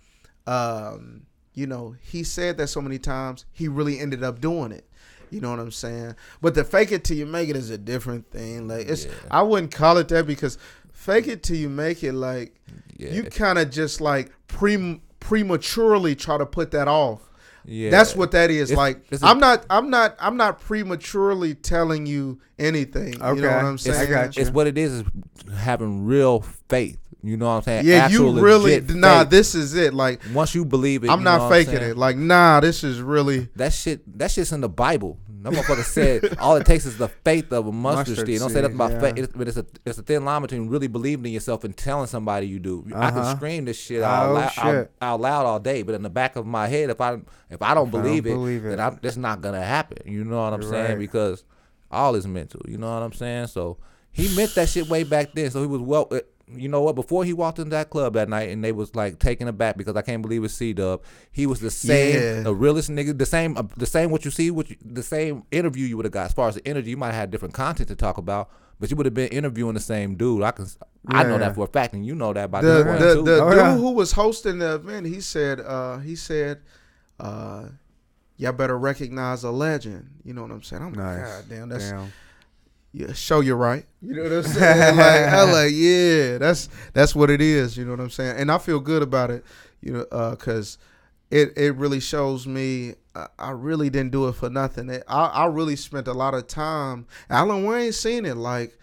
um you know he said that so many times he really ended up doing it. You know what I'm saying? But the fake it till you make it is a different thing. Like it's Yeah. I wouldn't call it that because fake it till you make it like Yeah. you kind of just like pre prematurely try to put that off. yeah. That's what that is. It's- like it's a- I'm not I'm not I'm not prematurely telling you anything. You know Okay. what I'm It's- saying? I got you. It's what it is is having real faith. You know what I'm saying? Yeah, Actual you really nah. faith. This is it. Like Once you believe it, I'm you know not faking it. Like nah, this is really. That shit, that shit's in the Bible. That motherfucker said all it takes is the faith of a mustard, Mustard seed. Don't say nothing about yeah. faith, it's, but it's a it's a thin line between really believing in yourself and telling somebody you do. I Uh-huh. can scream this shit out, Oh, loud, shit. out loud all day, but in the back of my head, if I if I don't If I don't believe it, believe then I'm, that's not gonna happen. You know what I'm You're saying? right. Because all is mental. You know what I'm saying? So he meant that shit way back then. So he was well. You know what? Before he walked into that club that night and they was like taking it back because I can't believe it's C Dub. He was the same, Yeah. the realest nigga, the same, uh, the same. What you see, what you, the same interview you would have got. As far as the energy, you might have had different content to talk about, but you would have been interviewing the same dude. I can, I know that for a fact, and you know that by the this point the, too. the Oh, dude yeah. who was hosting the event, he said, uh, he said, uh, y'all better recognize a legend. You know what I'm saying? I'm like, Nice. God damn, that's Damn. Yeah, show you're right. You know what I'm saying? like I like, yeah, that's that's what it is. You know what I'm saying? And I feel good about it. You know, uh, cause it it really shows me uh, I really didn't do it for nothing. It, I I really spent a lot of time. Alan Wayne seen it like.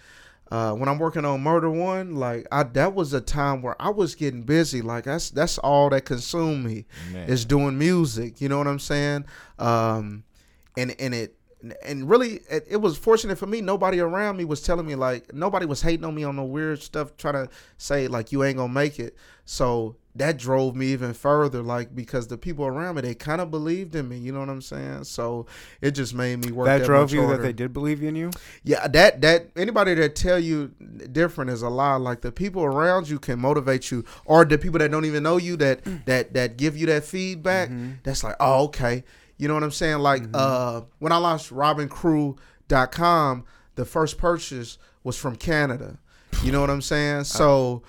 Uh, when I'm working on Murder One, like I, that was a time where I was getting busy. Like that's that's all that consumed me Man. is doing music. You know what I'm saying? Um, and and it and really it, it was fortunate for me. Nobody around me was telling me like nobody was hating on me on the weird stuff, trying to say like you ain't gonna make it. So that drove me even further, like because the people around me they kind of believed in me. You know what I'm saying? So it just made me work. That That, drove you harder. that they did believe in you. Yeah, that that anybody that tell you different is a lie. Like the people around you can motivate you, or the people that don't even know you that mm. that that give you that feedback. Mm-hmm. That's like, oh, okay. You know what I'm saying? Like uh, when I launched RobinCrew.com, the first purchase was from Canada. You know what I'm saying? So.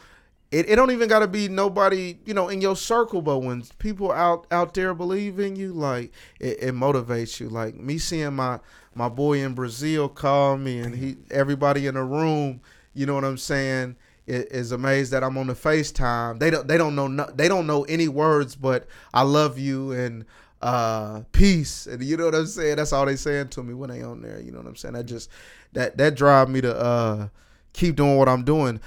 It, it don't even got to be nobody you know in your circle but when people out out there believe in you like it, it motivates you like me seeing my my boy in brazil call me and he everybody in the room you know what i'm saying is amazed that i'm on the facetime they don't they don't know no, they don't know any words but i love you and uh peace and you know what i'm saying that's all they saying to me when they on there you know what i'm saying that just that that drive me to uh keep doing what i'm doing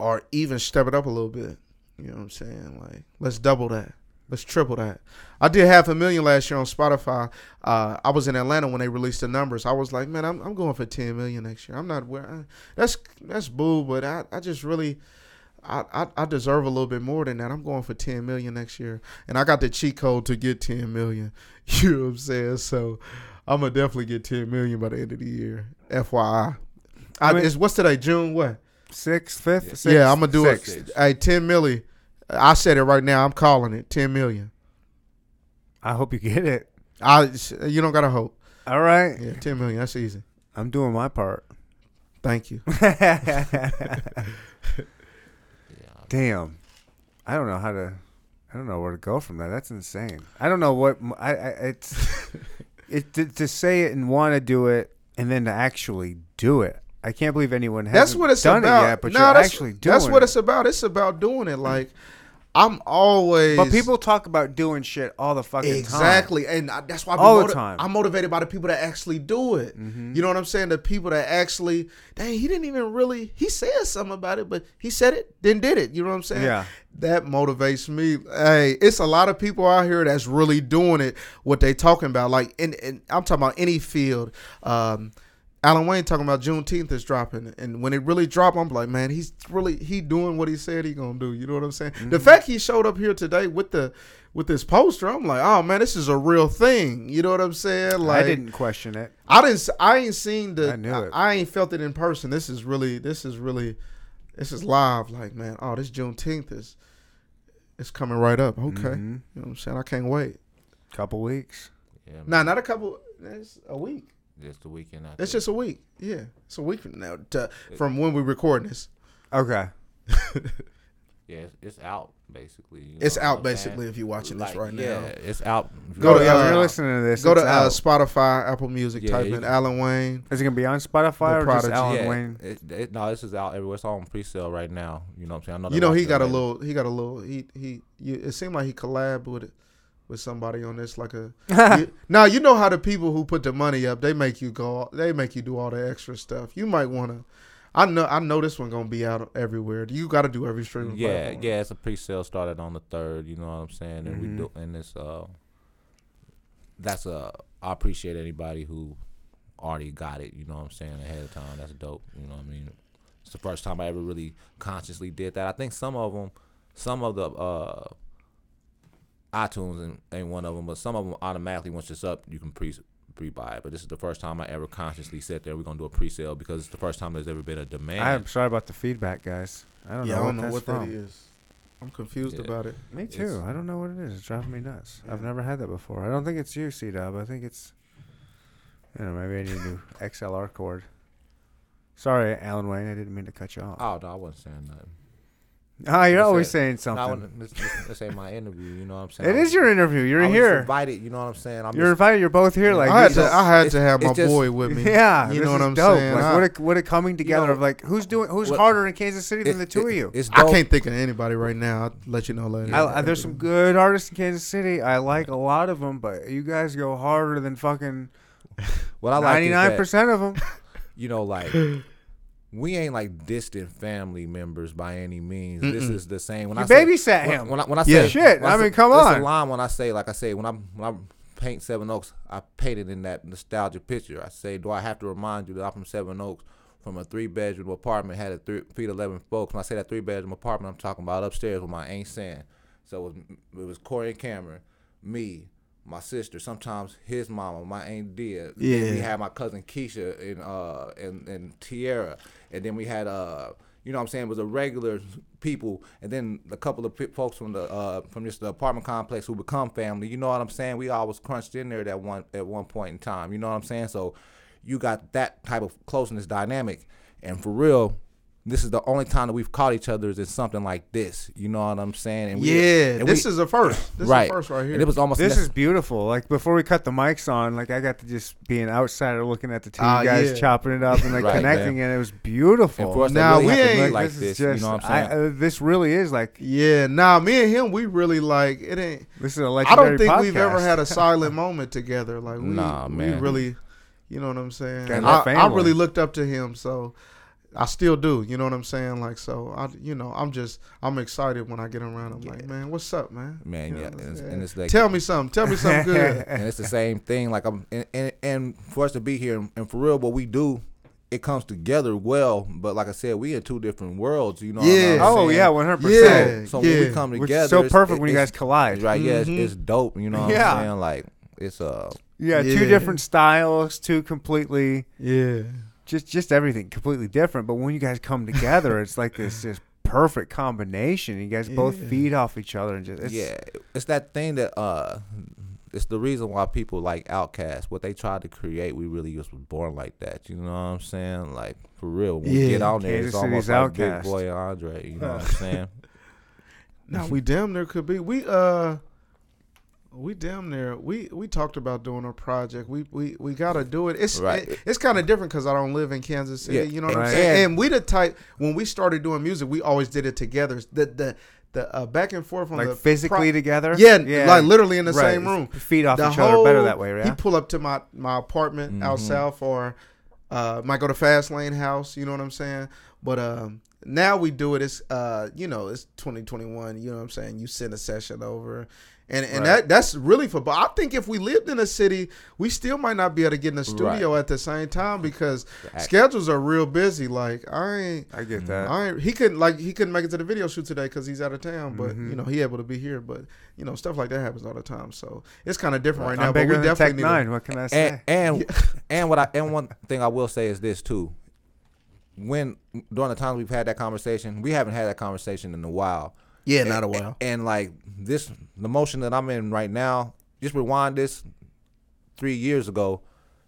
or even step it up a little bit. You know what I'm saying? Like, let's double that. Let's triple that. I did half a million last year on Spotify. Uh, I was in Atlanta when they released the numbers. I was like, man, I'm, I'm going for 10 million next year. I'm not where I, that's that's boo, but I, I just really I, I, I deserve a little bit more than that. I'm going for 10 million next year, and I got the cheat code to get 10 million. You know what I'm saying? So I'm gonna definitely get 10 million by the end of the year. FYI. I, I mean- it's what's today? June what? Sixth, fifth, sixth, yeah, I'm gonna do sixth. it. Hey, ten milli. I said it right now. I'm calling it ten million. I hope you get it. I you don't gotta hope. All right, Yeah, ten million. That's easy. I'm doing my part. Thank you. Damn, I don't know how to. I don't know where to go from that. That's insane. I don't know what I. it's it to, to say it and want to do it and then to actually do it. I can't believe anyone has. That's what it's done about. it yet, but Nah, you're actually doing That's what it. it's about. It's about doing it. Like I'm always. But people talk about doing shit all the fucking time. Exactly, and I, that's why All the motiv- time. Mm-hmm. I'm motivated by the people that actually do it. You know what I'm saying? The people that actually, dang, he didn't even really. He said something about it, but he said it, then did it. You know what I'm saying? Yeah. That motivates me. Hey, it's a lot of people out here that's really doing it. What they talking about, like, in, in I'm talking about any field. Um, Alan Wayne talking about Juneteenth is dropping, and when it really drop, I'm like, man, he's really he doing what he said he gonna do. You know what I'm saying? The fact he showed up here today with the with this poster, I'm like, oh man, this is a real thing. You know what I'm saying? Like, I didn't question it. I didn't, I ain't seen the, I knew it. I, ain't felt it in person. This is really, this is really, this is live. Like, man, oh, this Juneteenth is, it's coming right up. Okay, Mhm. you know what I'm saying? I can't wait. Couple weeks. Yeah, man. Nah, not a couple. It's a week. Just the weekend. after. It's just a week. Yeah, it's a week from now to, from when we record this. Okay. yeah, it's, it's out basically. you It's know out what I'm saying? basically if you're watching this Like, right yeah, now. it's out. Go to, yeah, uh, if you're listening to this. Go to uh. Spotify, Apple Music, Yeah, type in can- Alan Wayne. Is it gonna be on Spotify The or just Prodigy. Alan yeah, Wayne? It, it, no, this is out everywhere. It's on pre-sale right now. You know what I'm saying? I know. You they know locked he got a little. He got a little. He he. You, it seemed like he collabed with it with somebody on this. Like a. you, now you know how the people who put the money up, they make you go. They make you do all the extra stuff. You might want to. I know. I know this one gonna be out everywhere. You got to do every streaming. Yeah, platform. yeah. It's a pre-sale started on the third. You know what I'm saying? And Mhm. we do, and it's uh, that's uh, I appreciate anybody who already got it. You know what I'm saying ahead of time. That's dope. You know what I mean? It's the first time I ever really consciously did that. I think some of them, some of the uh, iTunes ain't, ain't one of them, but some of them automatically once it's up, you can pre pre-buy it. But this is the first time I ever consciously said there we're gonna do a pre-sale because it's the first time there's ever been a demand. I'm sorry about the feedback, guys. I don't Yeah, know I what don't know that's what from. that is. I'm confused Yeah. about it. Me too. It's- I don't know what it is. It's driving me nuts. I've never had that before. I don't think it's you, C Dub. I think it's. You know, maybe I need a new XLR cord. Sorry, Alan Wayne. I didn't mean to cut you off. Oh no, I wasn't saying nothing. Ah, you're This always ain't- saying something. when- this, this, this ain't my interview. You know what I'm saying? It is your interview. You're I was here. Invited. You know what I'm saying? I'm You're just, invited. You're both here. Like I had to, is- I had to have my just- boy with me. Yeah, you know what I'm dope. saying. Like, what a what a coming together know, of like who's doing who's what- harder in Kansas City than it- the two it- of you. It's I can't think of anybody right now. I'll let you know later. I, I- there's some good artists in Kansas City. I like a lot of them, but you guys go harder than fucking What I like ninety is nine that, percent of them. you know, like we ain't like distant family members by any means. This is the same. When You I say, babysat when, him. When I, when I Yeah. say Shit, when I say- mean, come on. a line when I say like I say when I when I paint Seven Oaks, I painted in that nostalgic picture. I say, do I have to remind you that I'm from Seven Oaks? From a three bedroom apartment, had a three feet eleven folks. When I say that three bedroom apartment, I'm talking about upstairs with my aunt Sam. So it was, it was Corey and Cameron, me, my sister, sometimes his mama, my aunt Dia. Then we had my cousin Keisha and uh and, and Tierra, and then we had uh you know what I'm saying it was a regular people, and then a couple of folks from the uh from just the apartment complex who become family. You know what I'm saying? We all was crunched in there at one at one point in time. You know what I'm saying? So you got that type of closeness dynamic, and for real. This is the only time that we've caught each other is in something like this. You know what I'm saying? And we- yeah, and this we- is a first. This right. is a first right here. And it was almost This nec- is beautiful. Like before we cut the mics on, like I got to just be an outsider looking at the two Ah, guys yeah. chopping it up and like Right, connecting, and it was beautiful. and for us Now, really we have to ain't- like this this, is just, you know what I'm saying? I, uh, this really is like yeah, nah, me and him, we really like it. Ain't. this is a I legendary podcast. I don't think we've ever had a silent moment together. Like we, Nah, we man. really, you know what I'm saying. I, that I really looked up to him, so I still do. You know what I'm saying? Like so, I, you know, I'm just, I'm excited when I get around. I'm like, man, what's up, man? Man, You know yeah, and it's, and it's like Tell me something. Tell me something good. and it's the same thing. Like I'm, and, and, and for us to be here and, and for real, what we do, it comes together well. But like I said, we in two different worlds. You know? Yeah. What I'm Oh yeah, one hundred Yeah. percent. So when we come Which together, is so perfect it- when you guys collide. Right? Yeah, it's, Mhm. it's dope. You know what Yeah. I'm saying? Like it's uh, Yeah, Yeah. two different styles, two completely yeah. Just just everything completely different. But when you guys come together, it's like this just perfect combination. You guys both Yeah. feed off each other and just it's, yeah, it's that thing that uh. It's the reason why people like Outkast. What they tried to create, we really just was born like that. You know what I'm saying? Like for real. When we get on there, Kansas it's almost City's like Big Outkast. Boy Andre. You know what I'm saying? Now we damn near could be. We uh, we damn near. We we talked about doing a project. We we we gotta do it. It's Right. it- it's kind of different because I don't live in Kansas City. Yeah. You know what Right. I'm saying? And- we the type when we started doing music, we always did it together. The the the uh, back and forth on like the physically pro- together. Yeah, yeah, like literally in the right. same room. Feed off The each other better that way, Right. He pull up to my my apartment out Mhm. south, or uh, might go to Fast Lane House. You know what I'm saying? But um, now we do it. It's uh, you know, it's 2021. You know what I'm saying? You send a session over. And, and Right. that that's really for. But I think if we lived in a city, we still might not be able to get in the studio at the same time because Fact. schedules are real busy. Like I ain't, I get that. I ain't, he couldn't like he couldn't make it to the video shoot today because he's out of town. But Mhm. you know he able to be here. But you know stuff like that happens all the time. So it's kind of different right, I'm now. But bigger we than definitely Tech need. to- Nine. What can I and say? and and what I and one thing I will say is this too. When during the times we've had that conversation, we haven't had that conversation in a while. Yeah, not a while. And, like this, the motion that I'm in right now. Just rewind this three years ago,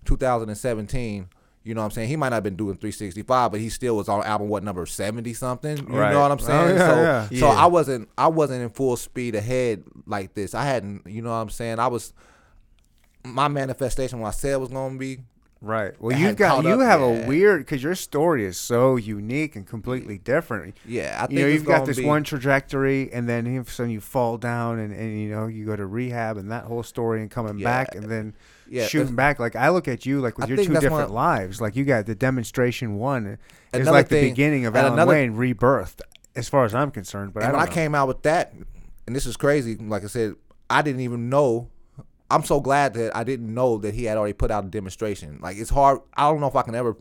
2017. You know what I'm saying? He might not have been doing 365, but he still was on album what number 70 something. You Right. know what I'm Oh, saying? yeah, so yeah. so Yeah. I wasn't I wasn't in full speed ahead like this. I hadn't, you know what I'm saying? I was my manifestation when I said was gonna be Right. Well, you've got you up, have yeah. a weird because your story is so unique and completely different. yeah. I think you know, you've got this be- one trajectory, and then all of a sudden you fall down, and, and you know you go to rehab, and that whole story, and coming Yeah. back, and then yeah, shooting back. Like I look at you like with I your two different one- lives. Like you got the demonstration one is like the thing- beginning of and Alan another- Wayne rebirthed, as far as I'm concerned. But I and don't when I came out with that, and this is crazy, like I said, I didn't even know. I'm so glad that I didn't know that he had already put out a demonstration. Like it's hard. I don't know if I can ever.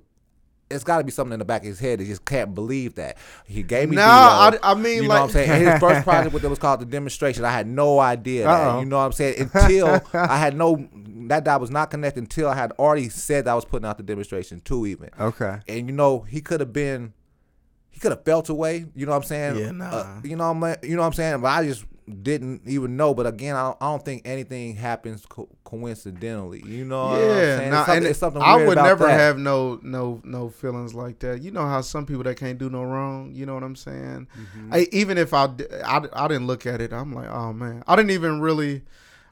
It's got to be something in the back of his head that just can't believe that he gave me. No, I, I mean you know like what I'm saying? And his first project that was called the demonstration. I had no idea. That, you know what I'm saying? Until I had no that I was not connected until I had already said that I was putting out the demonstration too. Even okay. and you know he could have been he could have felt away you know what i'm saying Yeah, nah. Uh, you know what I'm, you know what i'm saying but i just didn't even know. But again, I don't, I don't think anything happens co- coincidentally. You know, what I'm Yeah, saying? nah, it's and it's something I would about never that. have no no no feelings like that. You know how some people that can't do no wrong. You know what I'm saying? Mm-hmm. I, even if I, d- I I didn't look at it, I'm like, oh man, I didn't even really,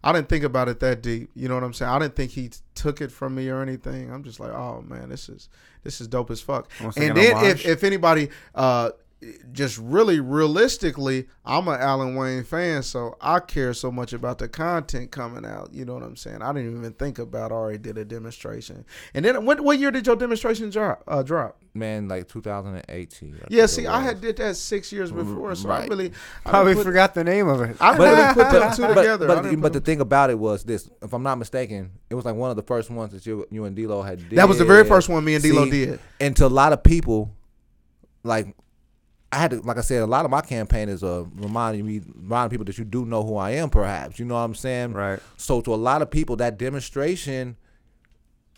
I didn't think about it that deep. You know what I'm saying? I didn't think he t- took it from me or anything. I'm just like, oh man, this is this is dope as fuck. And then if if anybody uh just really realistically, I'm an Alan Wayne fan, so I care so much about the content coming out. You know what I'm saying? I didn't even think about. I already did a demonstration, and then what? What year did your demonstration drop? Uh, drop? Man, like 2018. I Yeah, see, I had did that six years before, so I right. really I Probably didn't put, forgot the name of it. I didn't really put the two together. I But, but the thing about it was this: if I'm not mistaken, it was like one of the first ones that you, you and D'Lo had did. that was the very first one me and D'lo See, did. And to a lot of people, like I had to, like I said, a lot of my campaign is uh, reminding me, reminding people that you do know who I am. Perhaps you know what I'm saying. Right. So to a lot of people, that demonstration,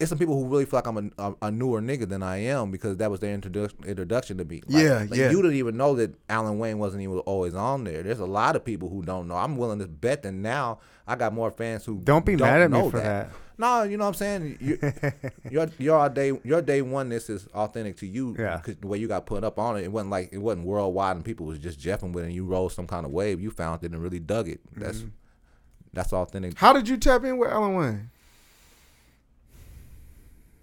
it's some people who really feel like I'm a, a, newer nigga than I am because that was their introduction introduction to me. Like- Yeah, like yeah. You didn't even know that Alan Wayne wasn't even always on there. There's a lot of people who don't know. I'm willing to bet that now I got more fans who Don't be mad at me for that. No, you know what I'm saying. You, your your day your day one this is authentic to you. Yeah. Cause the way you got put up on it, it wasn't like it wasn't worldwide and people was just jeffing with it and you rode some kind of wave. You found it and really dug it. That's Mm-hmm. that's authentic. How did you tap in with Alan Wayne?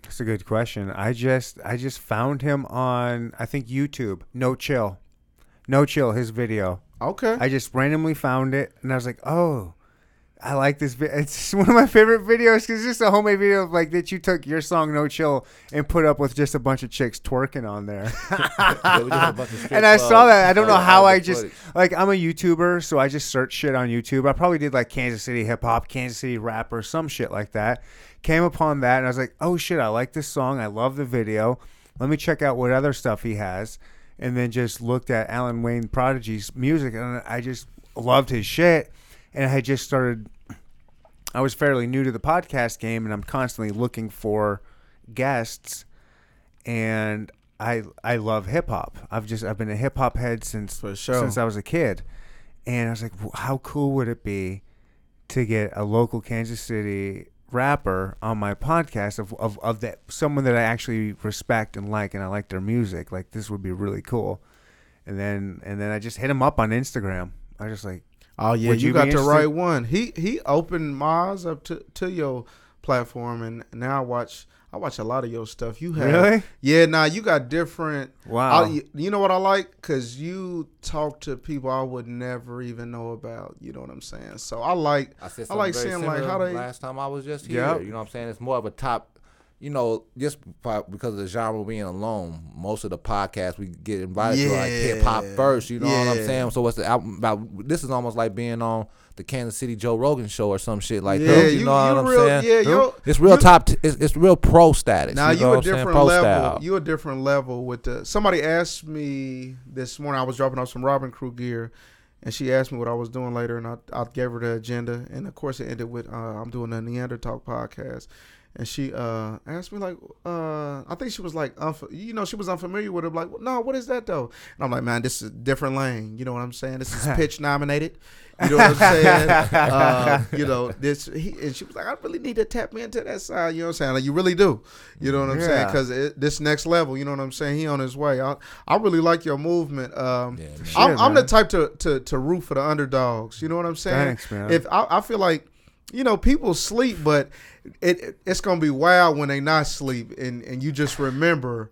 That's a good question. I just I just found him on I think YouTube. No chill, no chill. His video. Okay. I just randomly found it and I was like, oh, I like this. Vi-. It's one of my favorite videos because it's just a homemade video of like that you took your song No Chill and put up with just a bunch of chicks twerking on there. It was just a bunch of strip and I saw that. I don't know how I just like I'm a YouTuber, so I just search shit on YouTube. I probably did like Kansas City hip hop, Kansas City rapper, some shit like that. Came upon that and I was like, oh shit, I like this song. I love the video. Let me check out what other stuff he has. And then just looked at Alan Wayne Prodigy's music and I just loved his shit. And I had just started. I was fairly new to the podcast game, and I'm constantly looking for guests and I I love hip hop. I've just I've been a hip hop head since sure. since I was a kid, and I was like, "W- how cool would it be to get a local Kansas City rapper on my podcast of of of that someone that I actually respect and like, and I like their music. Like this would be really cool. And then and then I just hit him up on Instagram. I just like, Oh yeah, Would you, you got the right one. He he opened my eyes up to, to your platform, and now I watch I watch a lot of your stuff. You have Really? yeah. Now you got different. Wow. I- you know what I like because you talk to people I would never even know about. You know what I'm saying? So I like I said I like seeing like how they. last time I was just here. Yep. You know what I'm saying? It's more of a top, you know, just because of the genre being alone. Most of the podcasts we get invited to like hip hop first. You know what I'm saying? So what's the album about? This is almost like being on the Kansas City Joe Rogan show or some shit like yeah, that. You, you, know what you I'm saying? yeah, It's real you- top. T- it's, it's real pro status. Now you, you, know a I'm saying? different Pro level. style. You a different level with the. Somebody asked me this morning. I was dropping off some Robin Crew gear, and she asked me what I was doing later, and I, I gave her the agenda, and of course it ended with uh, I'm doing a Neandertalk podcast, and she uh, asked me like, uh, I think she was like, unf- you know, she was unfamiliar with it. Like, no, what is that though? And I'm like, man, this is a different lane. You know what I'm saying? This is pitch nominated. You know what I'm saying? uh, you know this. He, and she was like, I really need to tap me into that side. You know what I'm saying? Like, you really do. You know what I'm saying? Because this next level, you know what I'm saying? He on his way. I, I really like your movement. Um, Yeah, man. I'm, Shit, I'm the type to, to to root for the underdogs. You know what I'm saying? Thanks, man. If I, I feel like, you know, people sleep, but it, it it's gonna be wild when they not sleep, and and you just remember.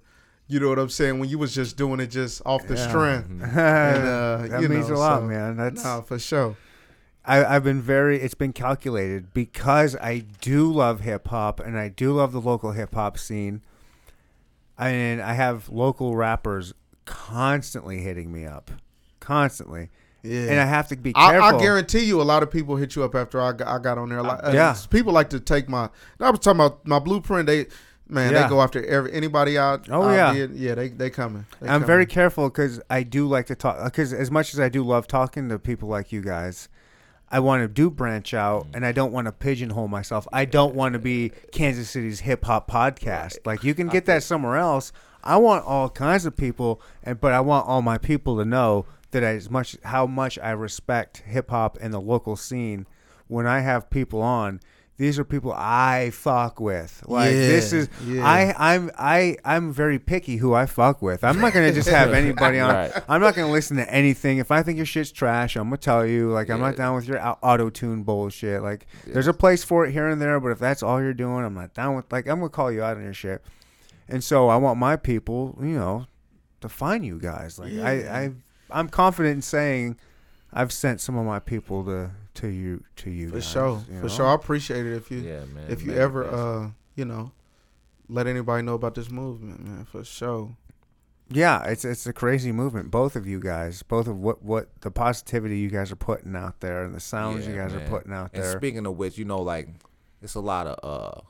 You know what I'm saying? When you was just doing it just off the Yeah. strength. and, uh, that you means know, a lot, so- man. That's Nah, for sure. I, I've been very. It's been calculated because I do love hip hop and I do love the local hip hop scene. I mean, I have local rappers constantly hitting me up, constantly, Yeah. and I have to be I, careful. I guarantee you, a lot of people hit you up after I got, I got on there. Like, uh, Yeah. people like to take my. I was talking about my blueprint. They, man, Yeah. they go after every anybody out. Oh, out yeah. there. yeah. They they coming. They I'm coming. very careful because I do like to talk. Because as much as I do love talking to people like you guys, I want to do branch out, and I don't want to pigeonhole myself. I don't want to be Kansas City's hip hop podcast. Like you can get that somewhere else. I want all kinds of people, and but I want all my people to know that as much how much I respect hip hop and the local scene, when I have people on, these are people I fuck with. Like this is yeah. I I'm I I'm very picky who I fuck with. I'm not gonna just have anybody on. Right. I'm not gonna listen to anything. If I think your shit's trash, I'm gonna tell you. Like I'm not down with your auto tune bullshit. Like there's a place for it here and there, but if that's all you're doing, I'm not down with. Like I'm gonna call you out on your shit. And so I want my people, you know, to find you guys. Like I I I'm confident in saying I've sent some of my people to to you to you For guys, sure, you for sure. I appreciate it if you Yeah, man. if you man, ever yes. uh you know let anybody know about this movement, man. For sure. Yeah, it's it's a crazy movement. Both of you guys, both of what what the positivity you guys are putting out there and the sounds you guys man. are putting out And there. speaking of which, you know, like it's a lot of uh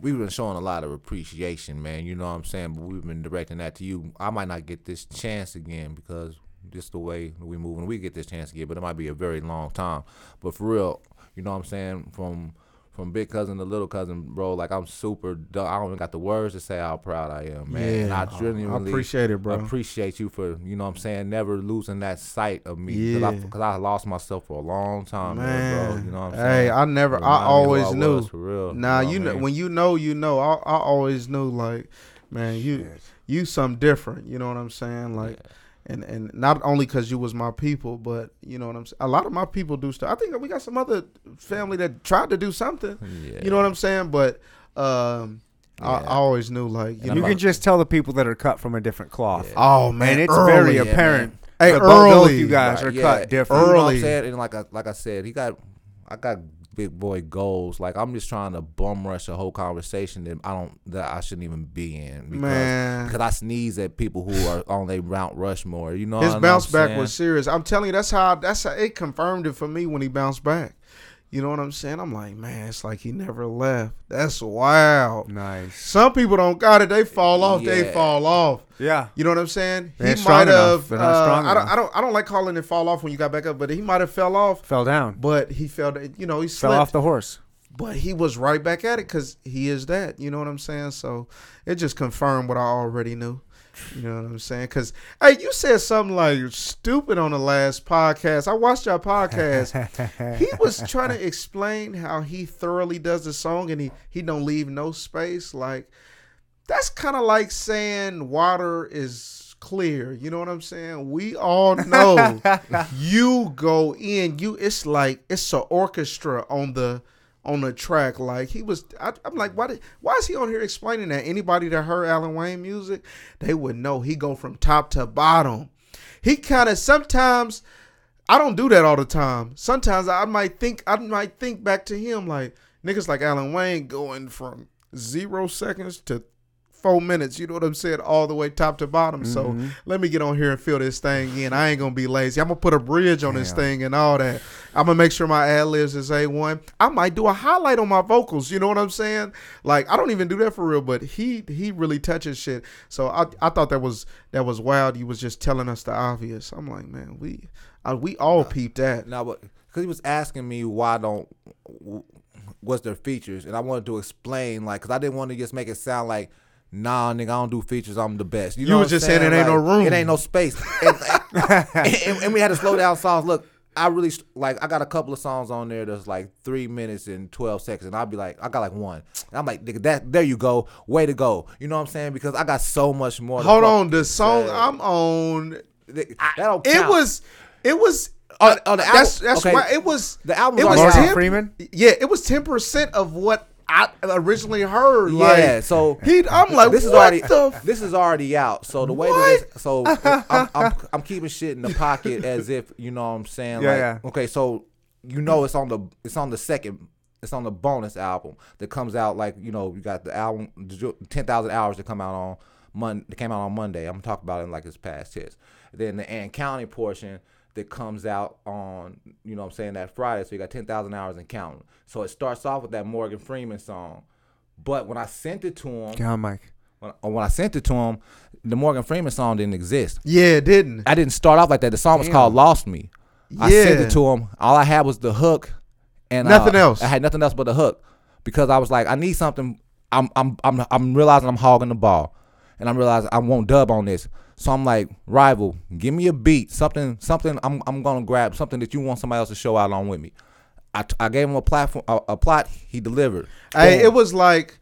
we've been showing a lot of appreciation, man. You know what I'm saying? But we've been directing that to you. I might not get this chance again because just the way we move and we get this chance again, but it might be a very long time. But for real, you know what I'm saying? From from big cousin to little cousin, bro, like I'm super. du- I don't even got the words to say how proud I am, man. And I Yeah. Oh, genuinely I appreciate it, bro. appreciate you for you know what I'm saying never losing that sight of me because I, Yeah. 'cause I lost myself for a long time, man. Bro. You know what I'm saying? hey. I never, Remind I always I knew. was, for real. Nah, you know, you know, when you know, you know. I, I always knew, like, man, you, you something different. You know what I'm saying? Like, and and not only because you was my people, but you know what I'm saying. A lot of my people do stuff. I think we got some other family that tried to do something. yeah. You know what I'm saying? But um, I, Yeah. I always knew, like, you And you know, can just tell the people that are cut from a different cloth. Yeah. oh man, and it's early. very Yeah, apparent. Hey, that both- both early. you guys Right, are yeah. cut different. You know what Early. I'm saying? And like I, like I said, he got, I got big boy goals. Like I'm just trying to bum rush a whole conversation that I don't, that I shouldn't even be in because Man. because I sneeze at people who are on their Mount Rushmore. You know, His bounce back saying? was serious. I'm telling you, that's how that's how it confirmed it for me when he bounced back. You know what I'm saying? I'm like, man, it's like he never left. That's wild. Nice. Some people don't got it. They fall off. They fall off. Yeah. You know what I'm saying? They ain't he strong might enough. have. They're not strong uh, I don't. I don't. I don't like calling it fall off when you got back up, but he might have fell off. Fell down. But he fell. You know, he slipped. Fell off the horse. but he was right back at it because he is that. You know what I'm saying? So it just confirmed what I already knew. You know what I'm saying? Because hey, you said something like stupid on the last podcast. I watched your podcast. he was trying to explain how he thoroughly does the song and he he don't leave no space. Like that's kind of like saying water is clear. You know what I'm saying? We all know you go in. You it's like it's an orchestra on the on the track. Like he was. I, I'm like, why? Did, why is he on here explaining that? Anybody that heard Alan Wayne music, they would know he go from top to bottom. He kind of sometimes. I don't do that all the time. Sometimes I might think I might think back to him like niggas like Alan Wayne going from zero seconds to four minutes. You know what I'm saying? All the way top to bottom. So let me get on here and fill this thing in. I ain't gonna be lazy. I'm gonna put a bridge on this thing and all that. I'm gonna make sure my ad libs is a one. I might do a highlight on my vocals. You know what I'm saying? Like I don't even do that for real, but he he really touches shit. So I I thought that was that was wild. He was just telling us the obvious. I'm like, man, we uh, we all peeped that. Now, but because he was asking me why don't what's their features, and I wanted to explain like because I didn't want to just make it sound like. Nah, nigga, I don't do features. I'm the best. You, You know was just saying it ain't no room. It ain't no space. and, and- and we had to slow down songs. Look, I really like. I got a couple of songs on there that's like three minutes and twelve seconds, and I'll be like, I got like one. And I'm like, nigga, that there you go, way to go. You know what I'm saying? Because I got so much more. Hold on, the song man. I'm on. that don't It was it was. On- on the that's album- that's okay. why it was. The album. it was already out. Morgan 10 Freeman? Yeah, it was ten percent of what I originally heard. Yeah, like, so he. I'm like, this is what already the f- this is already out. So the way that this, so I'm, I'm I'm keeping shit in the pocket as if you know what I'm saying. Yeah, like, yeah. Okay, so you know it's on the it's on the second it's on the bonus album that comes out like you know you got the album ten thousand hours that come out on Mon that came out on Monday. I'm talking about it like it's past hits. Then the And Counting portion that comes out on you know what I'm saying that Friday. So you got ten thousand hours and counting. So it starts off with that Morgan Freeman song. But when I sent it to him, Get on, Mike. when, when I sent it to him, the Morgan Freeman song didn't exist. Yeah, it didn't. I didn't start off like that. The song was Damn. called "Lost Me." Yeah. I sent it to him. All I had was the hook, and Nothing uh, else. I had nothing else but the hook because I was like, I need something. I'm I'm I'm I'm realizing I'm hogging the ball, and I realized I won't dub on this. So I'm like, rival, give me a beat, something, something. I'm I'm gonna grab something that you want somebody else to show out on with me. I, I gave him a platform, a, a plot. He delivered. Hey, Boom. it was like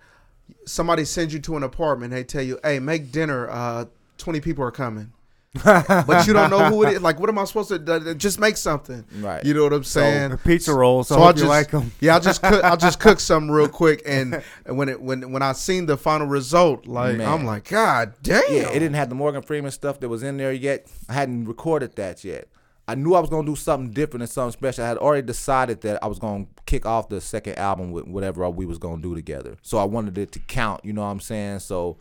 somebody sends you to an apartment. They tell you, "Hey, make dinner. Uh, Twenty people are coming." But you don't know who it is. Like, what am I supposed to do? just make something? Right. You know what I'm saying? The pizza rolls. So, So I I hope you just like them. yeah, I just cook, I just cooked something real quick, and, and when it when when I seen the final result, like Man. I'm like, God damn! Yeah, it didn't have the Morgan Freeman stuff that was in there yet. I hadn't recorded that yet. I knew I was gonna do something different and something special. I had already decided that I was gonna kick off the second album with whatever we was gonna do together. So I wanted it to count. You know what I'm saying? So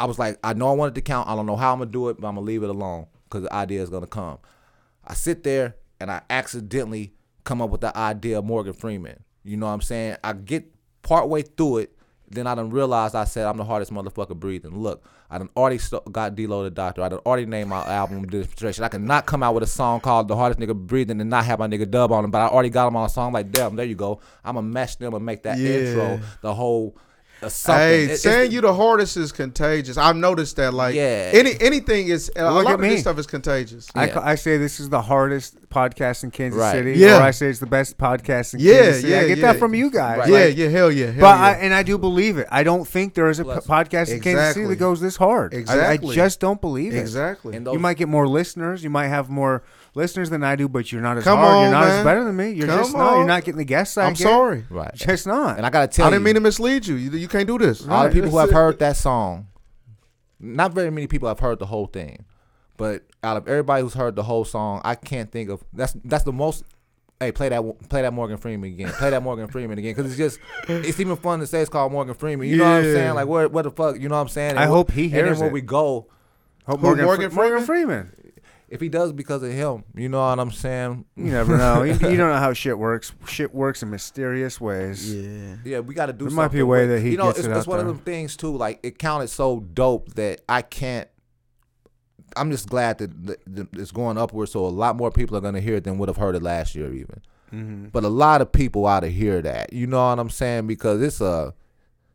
I was like, I know I wanted to count. I don't know how I'm gonna do it, but I'm gonna leave it alone because the idea is gonna come. I sit there and I accidentally come up with the idea of Morgan Freeman. You know what I'm saying? I get partway through it, then I done realized I said I'm the hardest motherfucker breathing. Look, I done already st- got D-Lo the Doctor. I done already named my album Demonstration. I cannot come out with a song called The Hardest Nigga Breathing and not have my nigga dub on it, but I already got him on a song like, damn, there you go. I'm gonna match them and make that Yeah. intro the whole something. Hey, It- it's- saying you the hardest is contagious. I've noticed that. Like, Yeah. any anything is a Look lot of me. this stuff is contagious. I, Yeah. ca- I say this is the hardest podcast in Kansas Right. City. Yeah. Or I say it's the best podcast in Yeah, Kansas City. Yeah, I get yeah. that from you guys. Right. yeah, Like, yeah, hell yeah, hell But yeah. I, and I do believe it. I don't think there is a p- Plus- podcast in Kansas City that goes this hard. I- I, just don't believe it. exactly. and You might get more listeners. You might have more listeners than I do, but you're not as Come hard. you're on, not as better than me. You're Come just not. You're on. not getting the guests I I'm get. sorry. right. Just not. And I gotta tell you. I didn't mean to mislead you. You, you can't do this. all the people who have heard that song, not very many people have heard the whole thing, but out of everybody who's heard the whole song, I can't think of that's that's the most. Hey, play that play that Morgan Freeman again. Play that Morgan Freeman again because it's just it's even fun to say it's called Morgan Freeman. You know what I'm Yeah. saying? Like where what the fuck? You know what I'm saying? I And hope wh- he And hears then when it. we go, Hope Who, Morgan, Morgan Fre- Morgan Freeman. If he does because of him, you know what I'm saying? You never know. you, you don't know how shit works. Shit works in mysterious ways. Yeah. Yeah, we got to do. There might be a way with- that he you know, gets it's, it it's out one there. of them things too. Like it counted so dope that I can't. I'm just glad that the, the, it's going upward, so a lot more people are gonna hear it than would have heard it last year, even. Mm-hmm. But a lot of people ought to hear that. You know what I'm saying? Because it's a,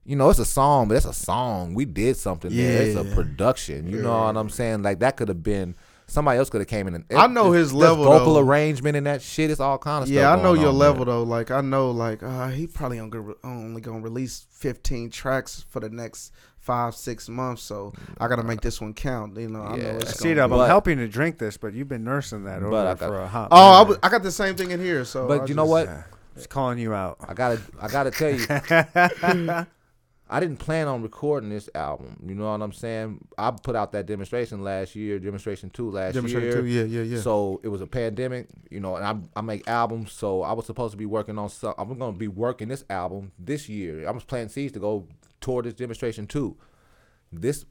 you know, it's a song, but it's a song. We did something there. It's a production. You know what I'm saying? Like that could have been. Somebody else could have came in and I know his there's level, vocal though. arrangement and that shit. It's all kind of stuff. Yeah, I know your on level there. though. Like I know, like uh, he probably only gonna, release fifteen tracks for the next five six months. So I gotta make this one count. You know, I know Yeah. it's See, gonna I'm helping to drink this, but you've been nursing that over But I for got- a hot. Oh, I, was, I got the same thing in here. So, But I you know just- what? Yeah. Just calling you out. I gotta, I gotta tell you, I didn't plan on recording this album. You know what I'm saying? I put out that demonstration last year, demonstration two last Demonstrator year. too. Yeah, yeah, yeah. So it was a pandemic, you know, and I, I make albums. So I was supposed to be working on some. I'm gonna be working this album this year. I was planting seeds to go toward this demonstration too. This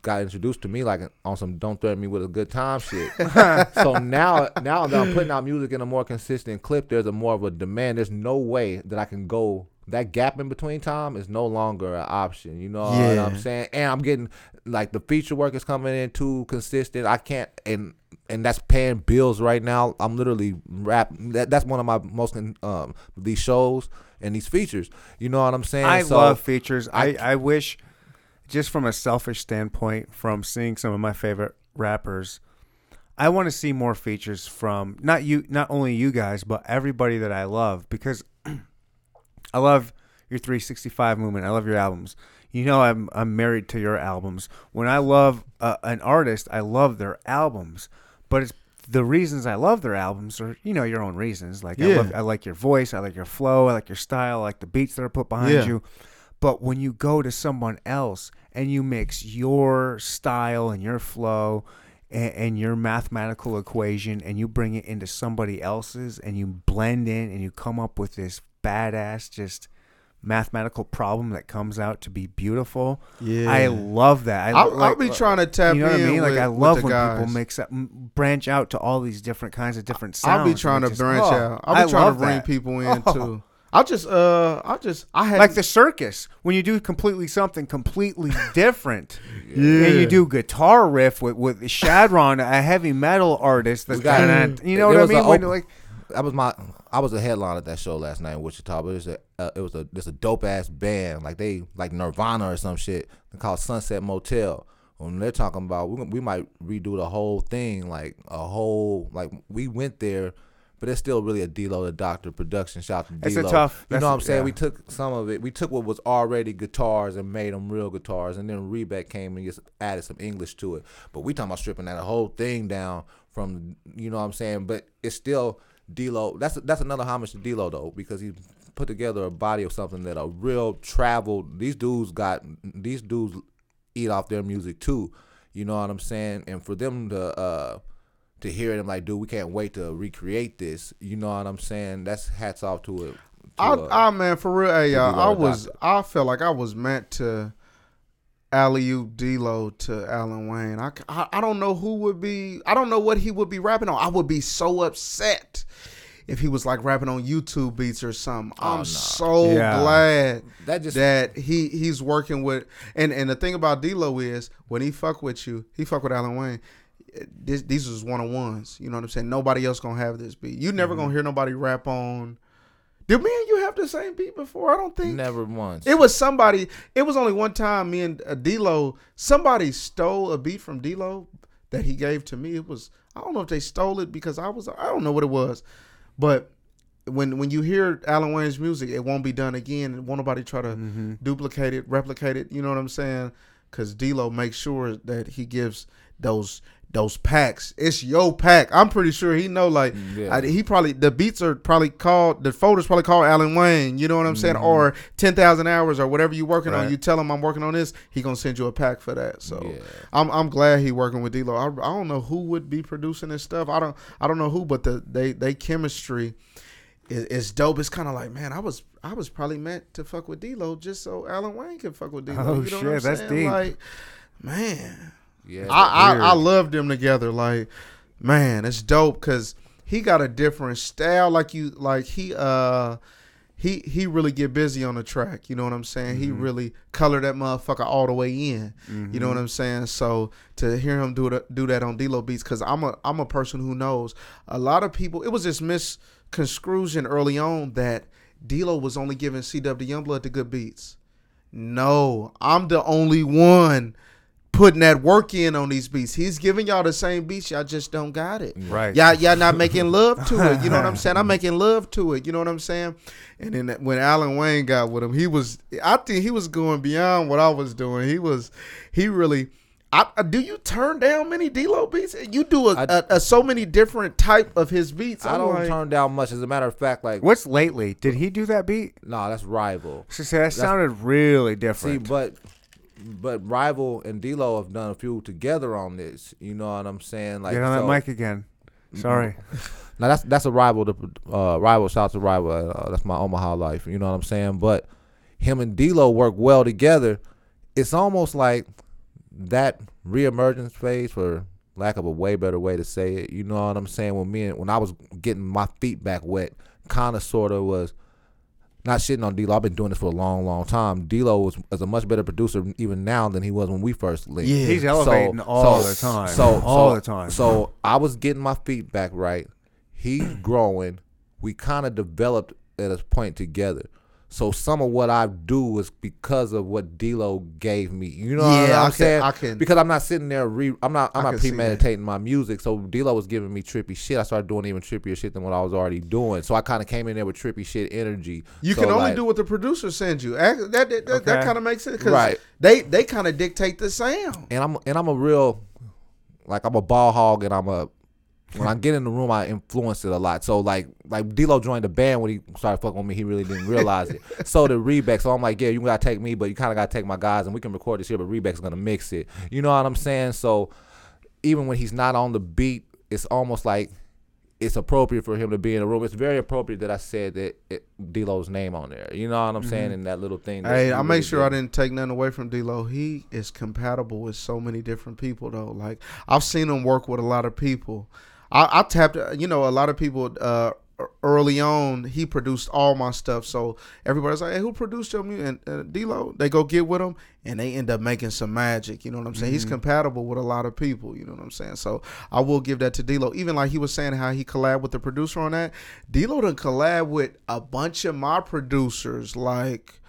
got introduced to me like on some "Don't threaten me with a good time" shit. so now, now that I'm putting out music in a more consistent clip, there's a more of a demand. There's no way that I can go. That gap in between time is no longer an option. You know what I'm saying? And I'm getting like the feature work is coming in too consistent. I can't and and that's paying bills right now. I'm literally rap. That, that's one of my most um these shows and these features. You know what I'm saying? I So- love features. I, I- I wish, just from a selfish standpoint, from seeing some of my favorite rappers, I want to see more features from not you, not only you guys, but everybody that I love because I love your 365 movement. I love your albums. You know, I'm I'm married to your albums. When I love uh, an artist, I love their albums, but it's the reasons I love their albums are you know your own reasons. Like I Yeah. love, I like your voice, I like your flow, I like your style, I like the beats that are put behind Yeah. you. But when you go to someone else and you mix your style and your flow and, and your mathematical equation and you bring it into somebody else's and you blend in and you come up with this badass just mathematical problem that comes out to be beautiful. yeah, I love that. I, I'll, I'll be trying to tap in. you know what I in mean? Like I love when guys. people mix up, branch out to all these different kinds of different sounds. I'll be trying to just- branch oh, out. I'll I be trying to bring that. people in Oh. too. I'll just, uh, I'll just, I had like the circus when you do completely something completely different Yeah. and you do guitar riff with with Shadron a heavy metal artist that's We got- kind of you know what I was a mean when open- like that was my I was a headline at that show last night in Wichita, but it was a uh, it was a this a dope ass band like they like Nirvana or some shit called Sunset Motel. When they're talking about we, we might redo the whole thing like a whole like we went there, but it's still really a D-Lo the Doctor production. Shout out to It's a D-Lo. tough- You know what I'm saying? yeah. We took some of it. We took what was already guitars and made them real guitars, and then Rebeck came and just added some English to it. But we talking about stripping that whole thing down from you know what I'm saying. But it's still D-Lo. That's that's another homage to D-Lo though because he put together a body of something that a real travel. These dudes got these dudes eat off their music too. You know what I'm saying? And for them to uh to hear it, I'm like, dude, we can't wait to recreate this. You know what I'm saying? That's hats off to it. to, I, uh, I man, for real, hey, y'all, I was, Doctor. I felt like I was meant to alley oop D-Lo to Alan Wayne. I, I, I don't know who would be, I don't know what he would be rapping on. I would be so upset if he was like rapping on YouTube beats or something. I'm Oh, no. so Yeah. glad That just- that he he's working with, and and the thing about D-Lo is when he fuck with you, he fuck with Alan Wayne. This, these is one on ones. You know what I'm saying? Nobody else gonna have this beat. You never Mm-hmm. gonna hear nobody rap on. Did me and you have the same beat before? I don't think. never once. It was somebody. It was only one time. Me and uh, D'Lo. Somebody stole a beat from D'Lo that he gave to me. It was. I don't know if they stole it because I was. I don't know what it was, but when when you hear Alan Wayne's music, it won't be done again. And won't nobody try to Mm-hmm. duplicate it, replicate it. You know what I'm saying? Because D'Lo makes sure that he gives those those packs. It's your pack. I'm pretty sure he know. Like Yeah. I- he probably the beats are probably called the folders probably called Alan Wayne. You know what I'm saying? Mm-hmm. Or ten thousand hours or whatever you working on. You tell him I'm working on this. He gonna send you a pack for that. So Yeah. I'm I'm glad he working with D'Lo. I, I don't know who would be producing this stuff. I don't I don't know who, but the they they chemistry is, is dope. It's kind of like man, I was I was probably meant to fuck with D'Lo just so Alan Wayne can fuck with D'Lo. Oh, you know what I'm shit, that's saying? deep. Like man. Yeah. I. I I love them together. Like, man, it's dope because he got a different style. Like you, like he uh he he really get busy on the track. You know what I'm saying? He really color that motherfucker all the way in. You know what I'm saying? So to hear him do that do that on D'Lo beats, because I'm a I'm a person who knows a lot of people. It was this misconstruction early on that D'Lo was only giving CW Youngblood the good beats. No, I'm the only one putting that work in on these beats. He's giving y'all the same beats, y'all just don't got it. Mm. Right. Y'all, y'all not making love to it. You know what I'm saying? I'm making love to it. You know what I'm saying? And then when Alan Wayne got with him, he was. I think he was going beyond what I was doing. He was. He really. I, I- do you turn down many D-Lo beats? You do a, I- a, a so many different type of his beats. I I'm don't like- turn down much. As a matter of fact, like What's lately? Did he do that beat? no, that's rival. So say that sounded really See, different. but but rival and D'Lo have done a few together on this. You know what I'm saying? Like Get on so- that mic again. Sorry. Now that's that's a rival. To uh, rival shout out to rival. Uh, that's my Omaha life. You know what I'm saying? But him and D'Lo work well together. It's almost like that reemergence phase, for lack of a way better way to say it. You know what I'm saying? When me and when I was getting my feet back wet, kind of sort of was. Not shitting on D'Lo. I've been doing this for a long, long time. D'Lo was, is a much better producer even now than he was when we first linked. Yeah. He's elevating all the time. So all the time. So I was getting my feet back right. He's growing. We kind of developed at a point together. So some of what I do is because of what D'Lo gave me. You know what I'm I can- saying? I can- because I'm not sitting there. Re, I'm not. I'm I not can see that. premeditating my music. So D'Lo was giving me trippy shit. I started doing even trippier shit than what I was already doing. So I kind of came in there with trippy shit energy. You So, can only like, do what the producer sends you. That that, that, Okay. kind of makes sense because Right. they they kind of dictate the sound. and I'm and I'm a real like I'm a ball hog and I'm a when I get in the room I influence it a lot. So like like D'Lo joined the band when he started fucking with me, he really didn't realize it. So did Rebeck. So I'm like, yeah, you gotta take me, but you kinda gotta take my guys and we can record this here, but Rebeck's gonna mix it. You know what I'm saying? So even when he's not on the beat, it's almost like it's appropriate for him to be in the room. It's very appropriate that I said that it, D'Lo's name on there. You know what I'm saying? Mm-hmm. In that little thing. that Hey, I really make sure I did. didn't take nothing away from D'Lo. He is compatible with so many different people, though. Like I've seen him work with a lot of people. I, I tapped, you know, a lot of people uh, early on, he produced all my stuff. So everybody's like, "Hey, who produced your music?" And uh, D-Lo, they go get with him, and they end up making some magic. You know what I'm saying? He's compatible with a lot of people. You know what I'm saying? So I will give that to D-Lo. Even like he was saying how he collab with the producer on that. D-Lo done collab with a bunch of my producers. Like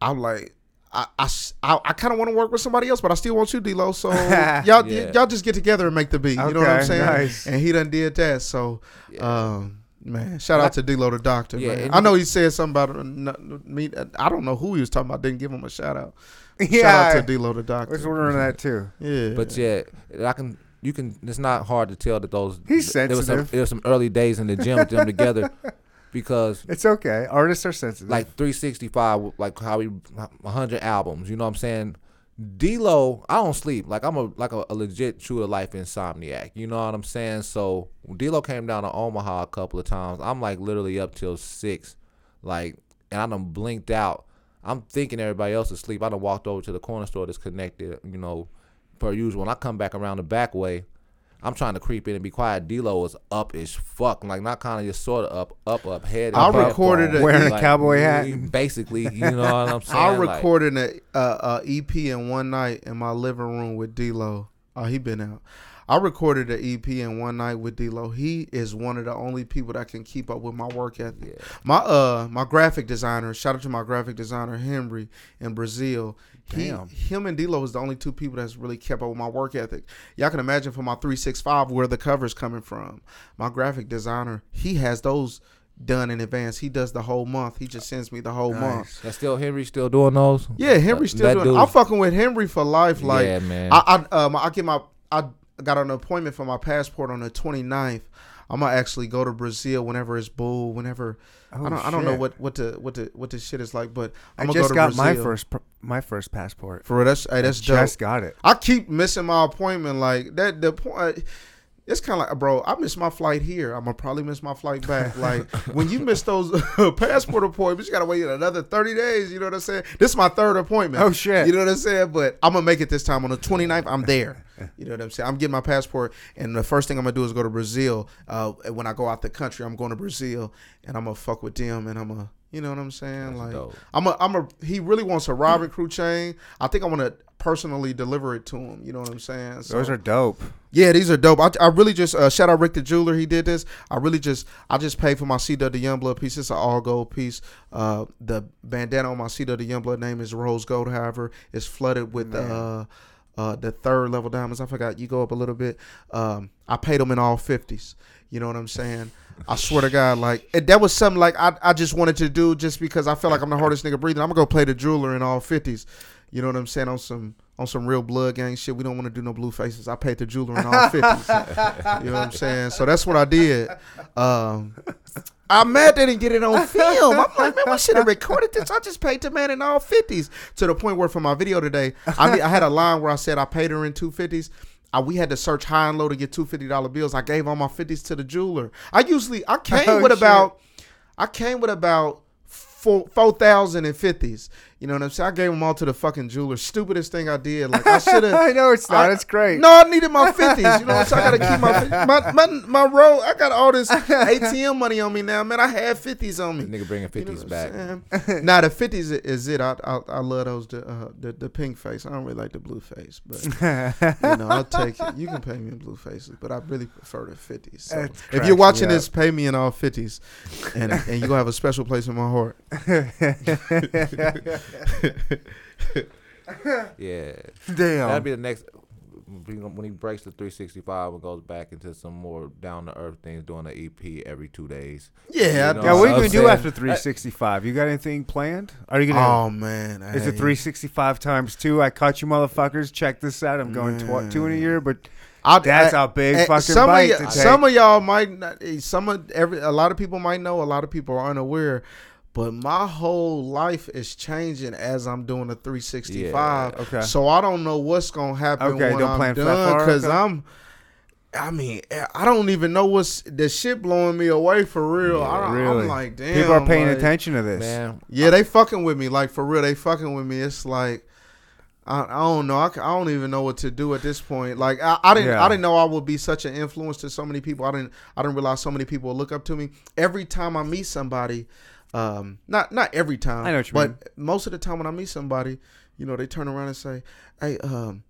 I'm like. I, I, s- I, kind of want to work with somebody else, but I still want you, D-Lo. So y'all, Yeah. y'all just get together and make the beat. You know what I'm saying? nice. And he done did that. So, um, man, shout out to D-Lo the doctor. Yeah, man. I know he said something about uh, me. I don't know who he was talking about. Didn't give him a shout out. Yeah, shout out to I D-Lo the doctor. I was wondering that too. Yeah, But yeah, I can. You can. It's not hard to tell that those. He's There was some. sensitive. There was some early days in the gym with them together, because It's okay. Artists are sensitive. like 365, like how we 100 albums. You know what I'm saying? D-Lo, I don't sleep. Like I'm a like a, a legit true to life insomniac. You know what I'm saying? So D-Lo came down to Omaha a couple of times. I'm like literally up till six, like, and I done blinked out. I'm thinking everybody else is asleep. I done walked over to the corner store that's connected. You know, per usual. When I come back around the back way, I'm trying to creep in and be quiet. D-Lo was up as fuck, like not kind of just sort of up, up, up, head. I recorded up. a- Wearing a cowboy hat. basically. You know what I'm saying? I Like, recorded a, uh, a EP in one night in my living room with D-Lo. Oh, he been out. I recorded an EP in one night with D-Lo. He is one of the only people that can keep up with my work ethic. Yeah. My uh my graphic designer, shout out to my graphic designer Henry in Brazil. He, him and D-Lo is the only two people that's really kept up with my work ethic. Y'all can imagine for my 365 where the cover's coming from. My graphic designer, he has those done in advance. He does the whole month. He just sends me the whole month. Nice. That's still Henry still doing those? Yeah, Henry still That doing. dude- I'm fucking with Henry for life. Like, yeah, man. I, I um I get my I got an appointment for my passport on the 29th. I'm gonna actually go to Brazil whenever it's bull, whenever Oh, I don't I don't know what what the what the what the shit is like, but I I'm gonna just go to got Brazil. my first pr- my first passport. For real, that's hey, that's dope. just got it. I keep missing my appointment. Like that, the point. It's kind of like, bro. I missed my flight here. I'm gonna probably miss my flight back. Like when you miss those passport appointments, you gotta wait another 30 days. You know what I'm saying? This is my third appointment. Oh, shit. You know what I'm saying? But I'm gonna make it this time on the 29th. I'm there. You know what I'm saying? I'm getting my passport, and the first thing I'm gonna do is go to Brazil. Uh, when I go out the country, I'm going to Brazil, and I'm gonna fuck with them, and I'm gonna. You know what I'm saying? That's like dope. I'm a I'm a he really wants a Robin Crew chain. I think I want to personally deliver it to him. You know what I'm saying? So, Those are dope. yeah, these are dope. I, I really just uh, shout out Rick the jeweler. He did this. I really just I just paid for my C the Youngblood piece. It's an all gold piece. Uh, the bandana on my C the Youngblood name is rose gold. However, it's flooded with the uh, uh, the third level diamonds. I forgot. You go up a little bit. Um, I paid them in all fifties. You know what I'm saying? I swear to God, like it, that was something like I, I just wanted to do just because I feel like I'm the hardest nigga breathing. I'm gonna go play the jeweler in all fifties. You know what I'm saying? On some on some real blood gang shit. We don't want to do no blue faces. I paid the jeweler in all fifties. you know what I'm saying? So that's what I did. Um, I'm mad they didn't get it on film. I'm like, man, we should have recorded this. I just paid the man in all fifties. To the point where for my video today, I mean, I had a line where I said I paid her in two fifties. I, we had to search high and low to get two fifty dollar bills. I gave all my fifties to the jeweler. I usually I came Oh, with shit. about I came with about four four thousand and fifties. You know what I'm saying? I gave them all to the fucking jeweler. Stupidest thing I did. Like I should have. I know it's not. I- it's great. No, I needed my fifties. You know what I'm saying? I gotta keep my my my, my roll. I got all this ATM money on me now, man. I had fifties on me. Nigga bringing You know 50s back. I'm nah, the fifties is it. I, I I love those the, uh, the the pink face. I don't really like the blue face, but you know I'll take it. You can pay me in blue faces, but I really prefer the fifties. So That's if you're watching me this, pay me in all fifties, and and you gonna have a special place in my heart. Yeah. Damn. That'd be the next. When he breaks the 365 and goes back into some more down to earth things, doing an EP every two days. Yeah, You know. Yeah, what are you gonna do after 365? You got anything planned? Are you gonna? Oh man, Is it 365 times two? I caught you, motherfuckers. Check this out. I'm going tw- two in a year, but I, that's I- a big fucking some bite Of to y- take. some of y'all might not. eh, Some of every. A lot of people might know. A lot of people are unaware. But my whole life is changing as I'm doing the 365. Yeah, okay. So I don't know what's gonna happen Okay, when don't I'm plan for that done far, because okay. I'm. I mean, I don't even know what's the shit blowing me away for real. Yeah, I, really. I'm like, damn. People are paying like- attention to this. Man, Yeah, they fucking with me. Like for real, they fucking with me. It's like I, I don't know. I don't even know what to do at this point. Like I, I didn't Yeah. I didn't know I would be such an influence to so many people. I didn't I didn't realize so many people would look up to me. Every time I meet somebody, um, not not every time, I know what you but mean. most of the time when I meet somebody, you know, they turn around and say, "Hey, um,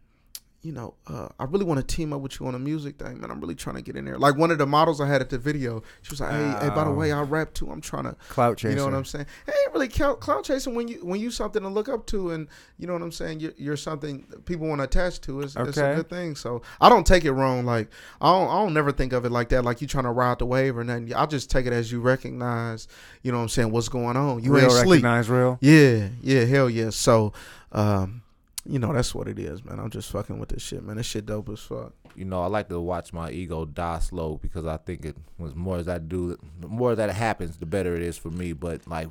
you know, uh, I really want to team up with you on a music thing, man. I'm really trying to get in there." Like one of the models I had at the video, she was like, "Hey, hey, by the Oh. way, I rap too. I'm trying to." Clout chaser. You know what I'm saying? Hey, really clout, chasing when you when you something to look up to, and you know what I'm saying. You're, you're something people want to attach to. It's, it's a good thing. So I don't take it wrong. Like I don't, I don't never think of it like that. Like you trying to ride the wave or nothing. I just take it as you recognize. You know what I'm saying? What's going on? You real ain't sleep. recognize real. Yeah, yeah, hell yeah. So, um, you know that's what it is, man. I'm just fucking with this shit, man. This shit dope as fuck. you know, I like to watch my ego die slow because I think it was more as I do, the more that happens, the better it is for me. But like,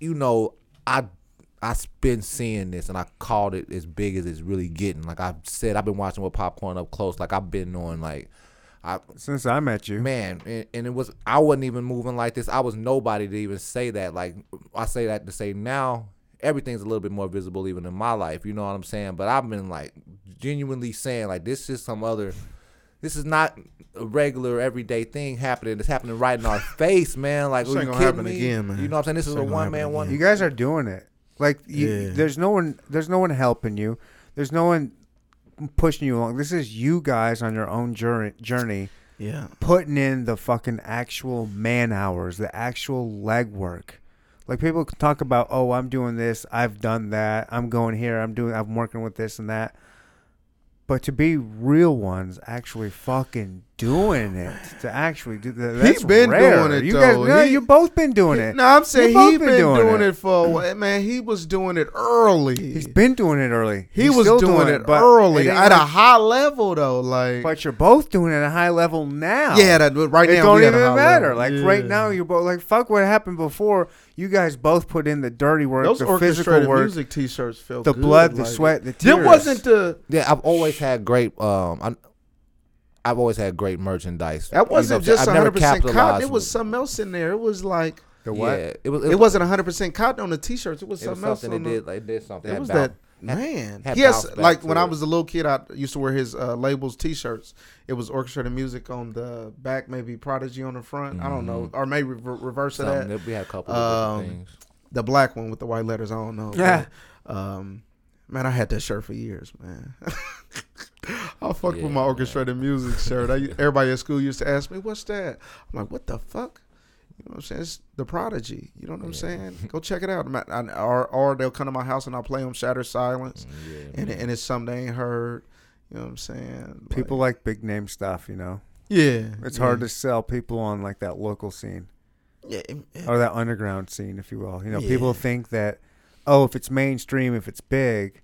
you know, I I've been seeing this and I called it as big as it's really getting. Like I said, I've been watching with popcorn up close. Like I've been on like. I, Since I met you, man and, and it was i wasn't even moving like this i was nobody to even say that like i say that to say now everything's a little bit more visible even in my life you know what i'm saying but i've been like genuinely saying like this is some other this is not a regular everyday thing happening it's happening right in our face man like This are ain't you gonna kidding happen me? again, man. you know what i'm saying this is a ain't gonna one man happen one you guys are doing it. Like you, Yeah. there's no one, there's no one helping you. There's no one pushing you along. This is you guys on your own journey. Journey Yeah, putting in the fucking actual man hours, the actual legwork. Like people talk about, oh, I'm doing this, I've done that, I'm going here, I'm doing, I'm working with this and that. But to be real ones, actually fucking doing it, to actually do that, that's been rare. doing it, You guys, though. no, He- you've both been doing it. No, I'm saying You've both he been been doing doing, it. it. for a while. Man, he was doing it early. He's been doing it early. he He's was still doing, it but early it ain't at a high level though. Like But you're both doing it at a high level now. yeah, that right it now it don't we at a even matter. level. Like right now, you're both like fuck what happened before. You guys both put in the dirty work, those the physical work, music T-shirts felt the good, blood, the like- sweat, the tears. There wasn't the yeah i've always had great um I, I've always had great merchandise. that You know what wasn't I'm saying? just 100 percent cotton. capitalized It was something else in there. It was like the what? Yeah, it was. it, wasn't 100 percent cotton on the T-shirts. It was It was something else. something on they the, did. They did something. It was bounce- that had- man. had Yes, like to when I was a little kid, I used to wear his uh, labels T-shirts. It was orchestrated music on the back, maybe Prodigy on the front. I don't know, or maybe re- reverse of Mm-hmm. something that. that we had a couple Um, different things. The black one with the white letters. I don't know. Yeah. but, um, man, I had that shirt for years, man. I fuck Yeah, with my man. orchestrated music shirt. I, everybody at school used to ask me, "What's that?" I'm like, "What the fuck?" You know what I'm saying? It's the Prodigy. You know what I'm Yeah. saying? Go check it out. I'm I- or or they'll come to my house and I'll play them Shatter Silence, mm, Yeah, and and it's something they ain't heard. You know what I'm saying? People like big name stuff, you know. yeah, It's yeah. hard to sell people on like that local scene yeah, it- it- or that underground scene, if you will. You know, Yeah. people think that, oh, if it's mainstream, if it's big,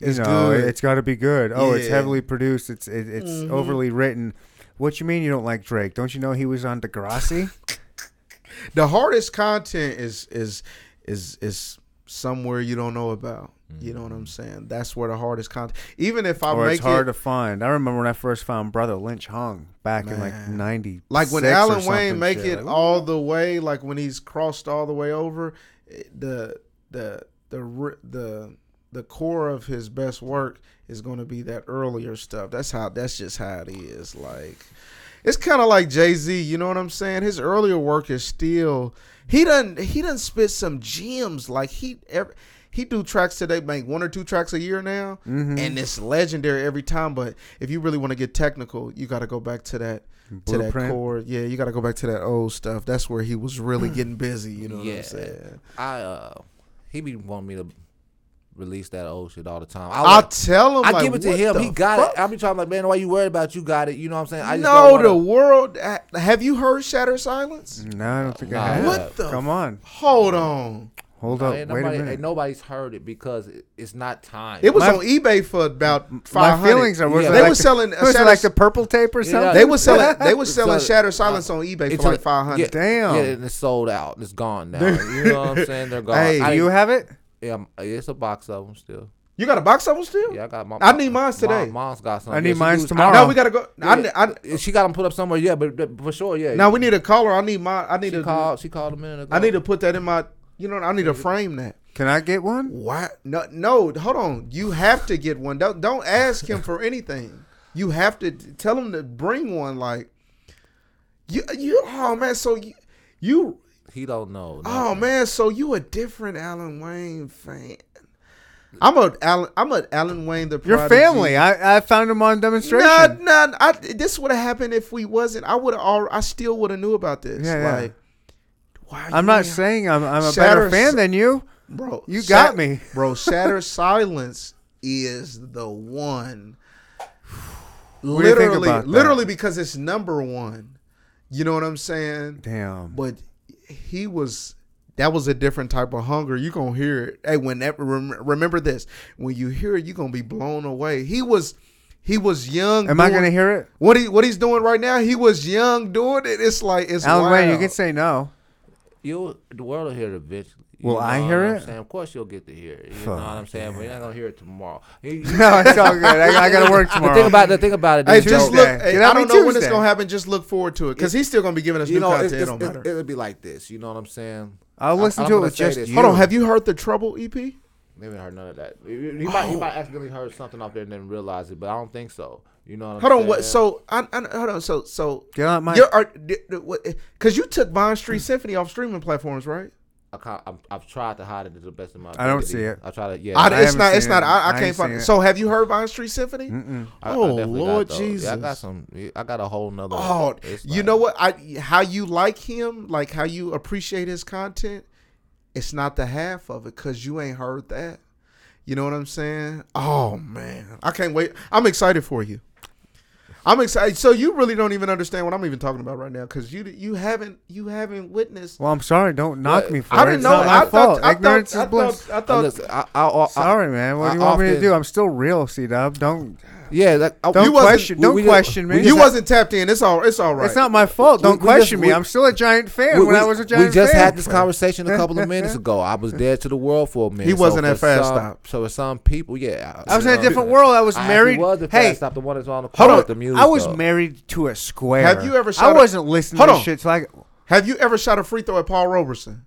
you know, good. it's got to be good. Oh, it's heavily produced. It's it, it's Mhm. overly written. What you mean you don't like Drake? Don't you know he was on Degrassi? the hardest content is is is is somewhere you don't know about. You know what I'm saying? That's where the hardest content. Even if I or make it's hard it to find. I remember when I first found Brotha Lynch Hung back in like ninety. like when Alan Wayne make it all the way, like when he's crossed all the way over, it- the the the the the core of his best work is going to be that earlier stuff. That's how. That's just how it is. Like it's kind of like Jay Z. You know what I'm saying? His earlier work is still he doesn't he doesn't spit some gems like he ever. He do tracks today, make one or two tracks a year now, Mm-hmm. and it's legendary every time. But if you really want to get technical, you got to go back to that to that core. Yeah, you got to go back to that old stuff. That's where he was really getting busy. You know what I'm saying? I uh, he be wanting me to release that old shit all the time. I'll I, tell him. I like, give it to him. He got fuck? it. I be trying like, man, why you worried about? You got it. You know what I'm saying? I just no, don't the world. Have you heard Shatter Silence? No, I don't think Nah. I have. What the? Come on, Hold on. hold No, up. ain't Wait a minute. nobody's heard it because it, it's not time. It was My- on eBay for about My five hundred. feelings are. Was Yeah. They like was the- selling. Was Shatter- like the purple tape or Yeah, something? They was selling. They was So- selling Shatter Silence uh, on eBay for like five hundred. yeah, Damn. Yeah, and it's sold out. It's gone now. you know what I'm saying? They're gone. Hey, I, Do you have it? Yeah, it's a box of them still. You got a box of them still? Yeah, I got my. I need mine today. Mom, mom's got some. I need Yeah, she mines do- tomorrow. Now we gotta go. I, Yeah, I, she got them put up somewhere. Yeah, but, but for sure, yeah. now we need a caller. I need my. I need she to. called. She called a minute ago. I need to put that in my. You know, I need to frame that. Can I get one? Why? No, no. Hold on. You have to get one. Don't don't ask him for anything. You have to tell him to bring one. Like you, you. Oh man. So you, you. He don't know. Oh man. So you a different Alan Wayne fan. I'm a Alan. I'm a Alan Wayne. The Your Prodigy. family. I, I found him on demonstration. Nah, nah. I, this would have happened if we wasn't. I would have. all I still would have knew about this. Yeah, yeah. like, why? I'm not ain't- saying I'm, I'm a Shatter better fan s- than you. bro. You got me. bro. Shatter Silence is the one. What do you think literally, that? literally because it's number one. You know what I'm saying? Damn. But he was. That was a different type of hunger. You gonna hear it. Hey, whenever rem- remember this, when you hear it, you gonna be blown away. He was, he was young. Am I gonna hear it? what he what he's doing right now? He was young doing it. It's like it's Alan Wayne, you can say no. You the world will hear it eventually. You Will know I hear it? saying? Of course you'll get to hear it. You know what I'm saying? But you're not gonna hear it tomorrow. No, it's all good. I, I gotta work tomorrow. the tomorrow. thing about the thing about it Hey, just though, look. Hey, I don't know when it's gonna happen. Just look forward to it because he's still gonna be giving us you new know, content. it's, it don't matter. it's, it'll be like this. You know what I'm saying? I'll I- listen I'm to it with say just this. you. Hold on, have you heard the Trouble E EP? They haven't heard none of that. He, he might he Oh. might accidentally heard something off there and then realize it, but I don't think so. You know what I'm Hold on, saying? what? So, I, I, hold on, so, so, Get on my. you're, because you took Vine Street Symphony off streaming platforms, right? I can't, I'm, I've tried to hide it to the best of my. I don't see it. I try to yeah. I, I it's haven't it's not. it. I, I I can't ain't find it. it. So, have you heard Vine Street Symphony? Mm-mm. I, Oh, I Lord those. Jesus. Yeah, I got some. I got a whole nother. Oh, it's you know what? I how you like him, like how you appreciate his content. It's not the half of it because you ain't heard that. You know what I'm saying? Oh man, I can't wait. I'm excited for you. I'm excited. So you really don't even understand what I'm even talking about right now because you you haven't you haven't witnessed. Well, I'm sorry. Don't knock What? me for I it. didn't It's know. not my I fault. thought. I Ignorance thought. Is bliss. thought. I thought. listen, I, I, I, Sorry, man. What I do you want me to do? I'm still real, C Dub. Don't yeah, like, I, uh, don't You wasn't- question. we- Don't we question me. you wasn't tapped in. It's all. It's all right. It's not my fault. Don't we question just- me. I'm still a giant fan. when I was a giant we just fan. had this conversation a couple of minutes ago. I was dead to the world for a minute. He wasn't so at Fast some- Stop. So for some people, yeah. I was in a different world. I was I married. was at hey, Fast Stop, the one that's on the Hold on. the music. I was though. married to a square. Have you ever I shot a- wasn't listening to shit. Like, Have you ever shot a free throw at Paul Roberson?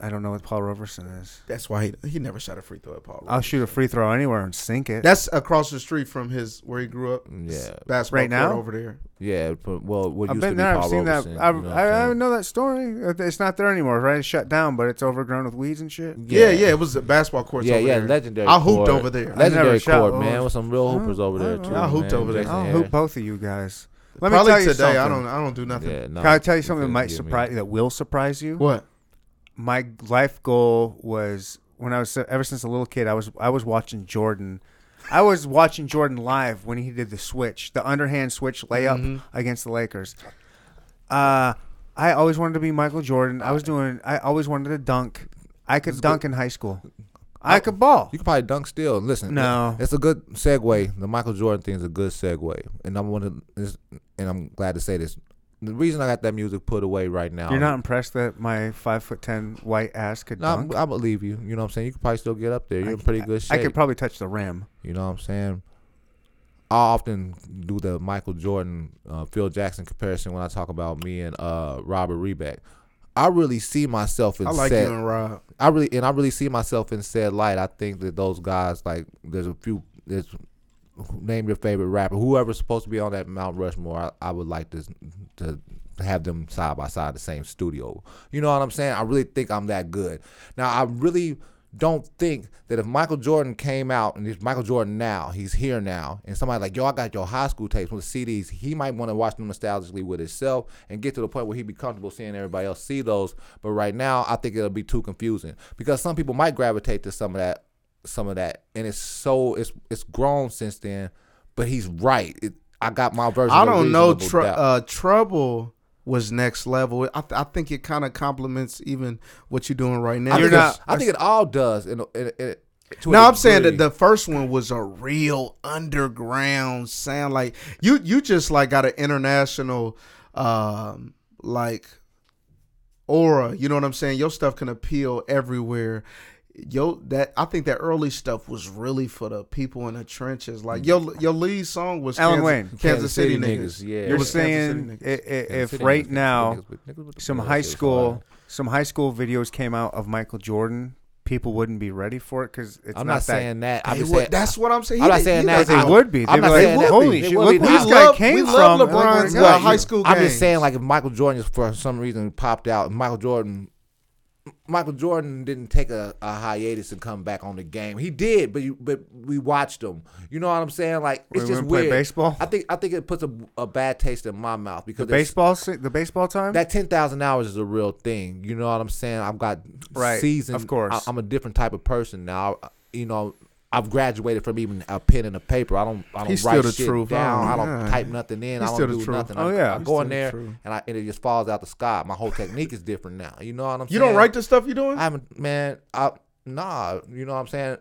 I don't know what Paul Roberson is. That's why he, he never shot a free throw at Paul. I'll shoot a free throw anywhere and sink it. That's across the street from his where he grew up. Yeah. basketball Right court now? over there. Yeah, but- well, what I've used to been be there. Paul I've seen that. Robeson, I, you know I'm I, I know that story. It's not there anymore, right? It's shut down, but it's overgrown with weeds and shit. Yeah, yeah, it was a basketball court. Yeah, over yeah, there. legendary. I hooped court. over there. Legendary never shot court, man, with some real hoopers over there I- too. I hooped man. over there. I'll hoop both of you guys. Let me tell you today. something. I don't. I don't do nothing. Yeah, no, Can I tell you you something that might get me. surprise that will surprise you? What? My life goal was when I was ever since a little kid. I was I was watching Jordan. I was watching Jordan live when he did the switch, the underhand switch layup Mm-hmm. against the Lakers. Uh, I always wanted to be Michael Jordan. I was doing. I always wanted to dunk. I could dunk in high school. I could ball. You could probably dunk still. Listen, No. it's a good segue. The Michael Jordan thing is a good segue, and I'm one of, and I'm glad to say this. The reason I got that music put away right now, You're not impressed that my five foot ten white ass could No, dunk? I, I believe you. You know what I'm saying. You could probably still get up there. You're in pretty good shape. I could probably touch the rim. You know what I'm saying? I often do the Michael Jordan, uh, Phil Jackson comparison when I talk about me and uh, Robert Reback. I really see myself in I like said. you and Rob. I really and I really see myself in said light. I think that those guys like there's a few. There's name your favorite rapper, whoever's supposed to be on that Mount Rushmore. I, I would like to to have them side by side, the same studio. You know what I'm saying? I really think I'm that good. Now I really don't think that if Michael Jordan came out and he's Michael Jordan now, he's here now, and somebody like, yo, I got your high school tapes with CDs, he might want to watch them nostalgically with himself and get to the point where he'd be comfortable seeing everybody else see those. But right now, I think it'll be too confusing because some people might gravitate to some of that, some of that, and it's so it's it's grown since then. But he's right. It, I got my version. I don't know. Tr- uh, Trouble was next level. I, th- I think it kind of complements even what you're doing right now. I You're think, not- it, I think it all does. In, a- in, in, a- No, I'm saying that the first one was a real underground sound. Like you, you just like got an international, um, like aura. You know what I'm saying? Your stuff can appeal everywhere. Yo, that I think that early stuff was really for the people in the trenches. Like your your lead song was Alan Kansas, Wayne. Kansas, Kansas City, City niggas. niggas, yeah. You're was saying niggas. i- i- if right niggas, now niggas with- with some high school some high school videos came out of Michael Jordan people wouldn't be ready for it because it's I'm not, not, saying that. I'm just would- saying that's what I'm saying. I'm not saying that. They would be. I'm They'd not be like, saying that. holy shit! Look where We this love- guy came we from. love Look LeBron's, he got. high school I'm just saying, like if Michael Jordan, for some reason, popped out, Michael Jordan, Michael Jordan didn't take a, a hiatus and come back on the game. He did, but you, but we watched him. You know what I'm saying? Like it's We just weird. baseball? I think I think it puts a, a bad taste in my mouth because there's- baseball, the baseball time. that ten thousand hours is a real thing. You know what I'm saying? I've got Right, seasoned. of course. I, am a different type of person now. I- You know, I've graduated from even a pen and a paper. I don't. I don't He's write shit truth. down. Oh, I don't yeah. type nothing in. He's I don't do truth. nothing. Oh, yeah. I go in the there and I and it just falls out the sky. My whole technique is different now. You know what I'm You saying? You don't write the stuff you're doing? I haven't, man. I nah. You know what I'm saying?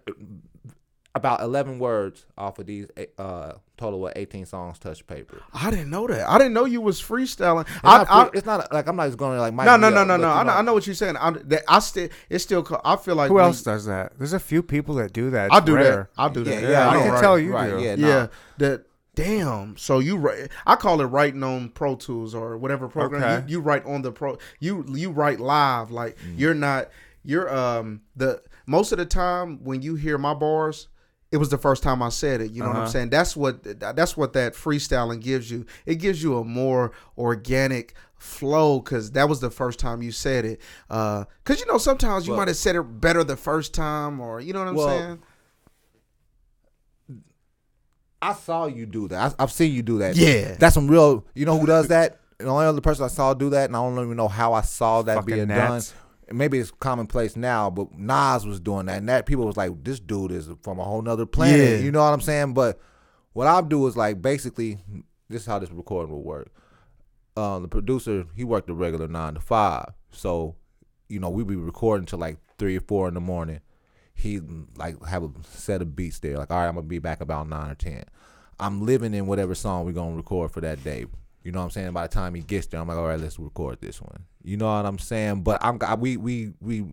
About 11 words off of these uh total of 18 songs touch paper. I didn't know that. I didn't know you was freestyling. It's, I, not, I, it's not like I'm not just going to like my no, no, Mike no, Diaz, no, no. I know, I know what you're saying. I'm, that, I still, it's still. I feel like Who when- else does that? There's a few people that do that. I It's do rare. that. I do that. Yeah, Yeah, I I don't can write. tell you right, do. Yeah, nah. Yeah, that. Damn. So you write? I call it writing on Pro Tools or whatever program. Okay. You, you write on the pro. You you write live. Like you're not. You're um the most of the time when you hear my bars. It was the first time I said it. You know what I'm Uh-huh. saying? That's what that's what that freestyling gives you. It gives you a more organic flow because that was the first time you said it. Because you know sometimes you Well- might have said it better the first time, or you know what I'm Well, saying? I saw you do that. I, I've seen you do that. Yeah. That's some real. You know who does that? The only other person I saw do that, and I don't even know how I saw that Fucking being Nas. done. Maybe it's commonplace now, but Nas was doing that, and that people was like, "This dude is from a whole nother planet." Yeah. You know what I'm saying? But what I do is like basically, this is how this recording will work. Uh, the producer he worked a regular nine to five, so you know we be recording till like three or four in the morning. He like have a set of beats there. Like, all right, I'm gonna be back about nine or ten. I'm living in whatever song we're gonna record for that day. You know what I'm saying? By the time he gets there, I'm like, all right, let's record this one. You know what I'm saying? But I'm I- we we we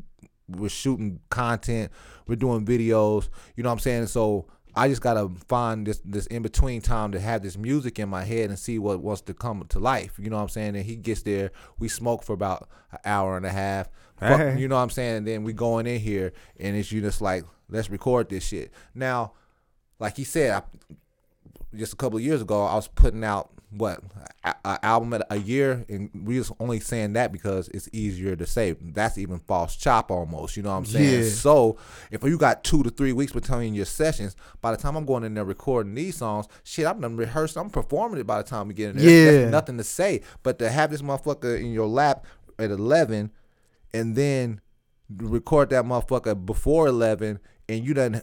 we're shooting content, we're doing videos. You know what I'm saying? So I just gotta find this this in between time to have this music in my head and see what wants to come to life. You know what I'm saying? And he gets there, we smoke for about an hour and a half. Hey. You know what I'm saying? And then we going in here and it's you just like, let's record this shit. Now, like he said, I, just a couple of years ago, I was putting out what a, a album at a year, and we're just only saying that because it's easier to say. That's even false chop almost. You know what I'm saying? Yeah. So if you got two to three weeks between your sessions, by the time I'm going in there recording these songs, shit, I'm done rehearsed. I'm performing it by the time we get in there. Yeah. There's nothing to say. But to have this motherfucker in your lap at 11, and then record that motherfucker before 11, and you done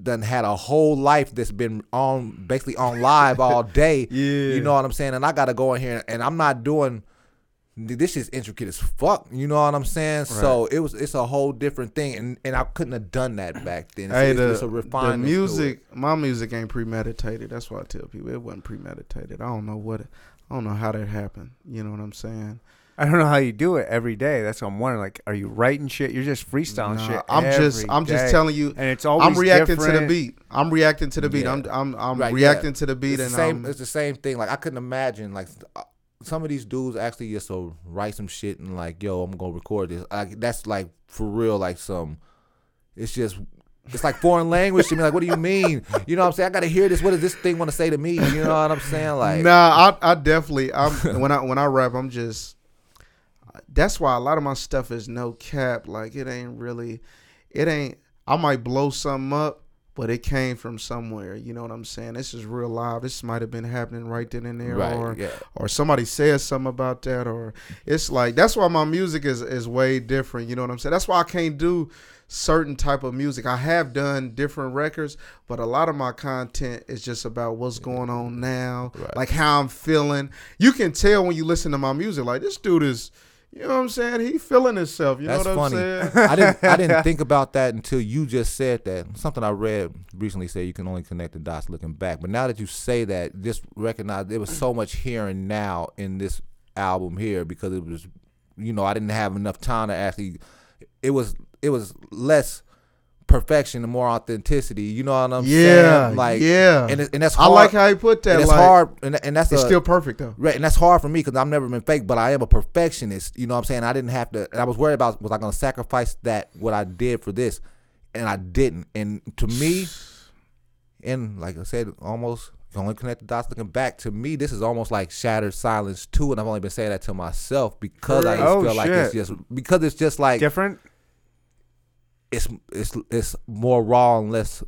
done had a whole life that's been on basically on live all day. Yeah. You know what I'm saying? And I gotta go in here and I'm not doing this is intricate as fuck. You know what I'm saying? So it was it's a whole different thing and, and I couldn't have done that back then. Hey, it's, the, it's a the refinement. to music, my music ain't premeditated. That's why I tell people it wasn't premeditated. I don't know what, I don't know how that happened. You know what I'm saying? I don't know how you do it every day. That's what I'm wondering. Like, are you writing shit? You're just freestyling Nah, shit. I'm just, I'm just telling you. and it's always I'm reacting to the beat. I'm reacting to the beat. Yeah. I'm, I'm, I'm Right, reacting yeah. to the beat, it's and the same. I'm, it's the same thing. Like I couldn't imagine like uh, some of these dudes actually just so write some shit and like, yo, I'm gonna record this. Like that's like for real. Like some, it's just. It's like foreign language to me. Like, what do you mean? You know what I'm saying? I gotta hear this. What does this thing want to say to me? You know what I'm saying? Like, nah, I, I definitely, I'm when I when I rap, I'm just. That's why a lot of my stuff is no cap. Like it ain't really, it ain't. I might blow something up, but it came from somewhere. You know what I'm saying? This is real live. This might have been happening right then and there, right? or yeah. or somebody says something about that, or it's like that's why my music is is way different. You know what I'm saying? That's why I can't do certain type of music. I have done different records, but a lot of my content is just about what's going on now, Right. like how I'm feeling. You can tell when you listen to my music, like this dude is. You know what I'm saying? He feeling himself. You That's know what funny. I'm saying? I didn't. I didn't think about that until you just said that. Something I read recently said you can only connect the dots looking back. But now that you say that, just recognize there was so much here and now in this album here because it was, you know, I didn't have enough time to actually. It was. It was less perfection and more authenticity. You know what I'm Yeah, saying? Like yeah. and it, and that's I like how you put that. and it's like, hard, and, and that's It's a, still perfect though. Right, and that's hard for me because I've never been fake, but I am a perfectionist. You know what I'm saying? I didn't have to. And I was worried about was I going to sacrifice that what I did for this, and I didn't. And to me, and like I said, almost only connect the dots looking back. To me, this is almost like shattered silence too, and I've only been saying that to myself because I just Oh, feel like it's just because it's just like Different. It's it's it's more raw and less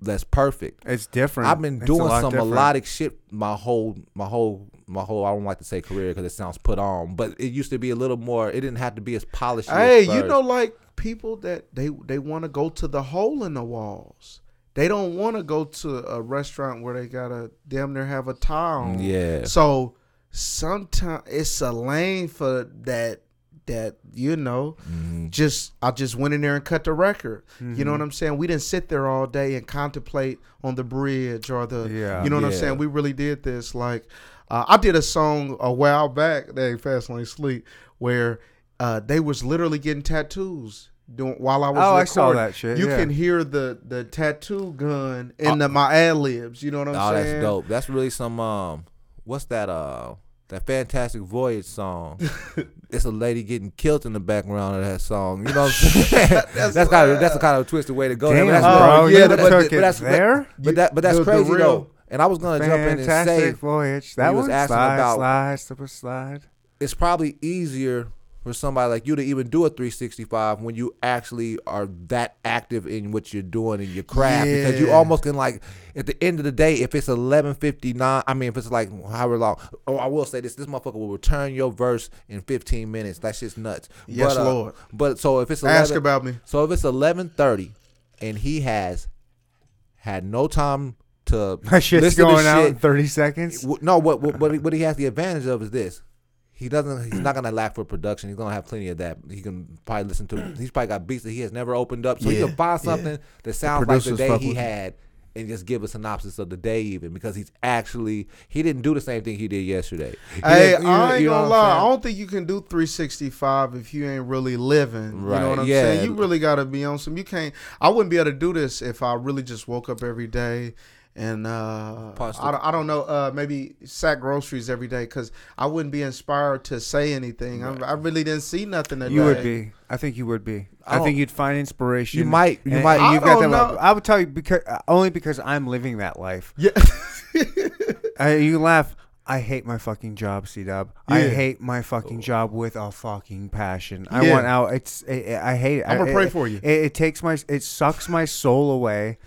less perfect. It's different. I've been doing some different. melodic shit my whole my whole my whole I don't like to say career because it sounds put on, but it used to be a little more. It didn't have to be as polished. Hey, as you know, like people that they they want to go to the hole in the walls. They don't want to go to a restaurant where they gotta damn near have a tile. on. Yeah. So sometimes it's a lane for that. That you know, Mhm. just I just went in there and cut the record. You Mm-hmm. know what I'm saying? We didn't sit there all day and contemplate on the bridge or the. Yeah. You know what I'm saying? We really did this. Like, uh, I did a song a while back. They fast lane sleep where uh, they was literally getting tattoos. Doing, while I was Oh, I saw that shit, You yeah. can hear the the tattoo gun in the, my ad libs. You know what I'm Oh, saying? that's dope. That's really some um, what's that uh, that Fantastic Voyage song? it's a lady getting killed in the background of that song. You know what I'm saying? that's, kind of that's a kind of twisted way to go. Damn, that's, bro, yeah, you but- but that's- there. But that but that's The- the crazy real- though. And I was gonna jump in and say voyage. That was asking slide, about- slide, slip a slide. it's probably easier for somebody like you to even do a 365 when you actually are that active in what you're doing in your craft because you almost can like at the end of the day if it's 11:59 I mean if it's like however long oh I will say this this motherfucker will return your verse in 15 minutes that's just nuts Yes, but, uh, Lord. but so if it's 11, Ask about me. so if it's 11:30 and he has had no time to My shit's listen to going out shit, in 30 seconds. W- No, what what what he has the advantage of is this. He doesn't. He's not gonna lack for production. He's gonna have plenty of that. He can probably listen to. He's probably got beats that he has never opened up, so he Yeah, can find yeah. something that sounds like the day he had, and just give a synopsis of the day even because he's actually he didn't do the same thing he did yesterday. He Hey, didn't- you I ain't you know gonna what I'm lie. I don't think you can do 365 if you ain't really living. You Right, know what I'm yeah. saying? You really got to be on some. You can't. I wouldn't be able to do this if I really just woke up every day and uh, Punch I, don't, I don't know. Uh, maybe sack groceries every day because I wouldn't be inspired to say anything. I, I really didn't see nothing today. You would be. I think you would be. I, I think you'd find inspiration. You might- you and- might- and I you've got don't that- know. I would tell you because uh, only because I'm living that life. Yeah. I, you laugh. I hate my fucking job, C Dub. I hate my fucking job with a fucking passion. I want out. It's. I I hate it. I'm gonna I- pray it- for you. It, it takes my. It sucks my soul away.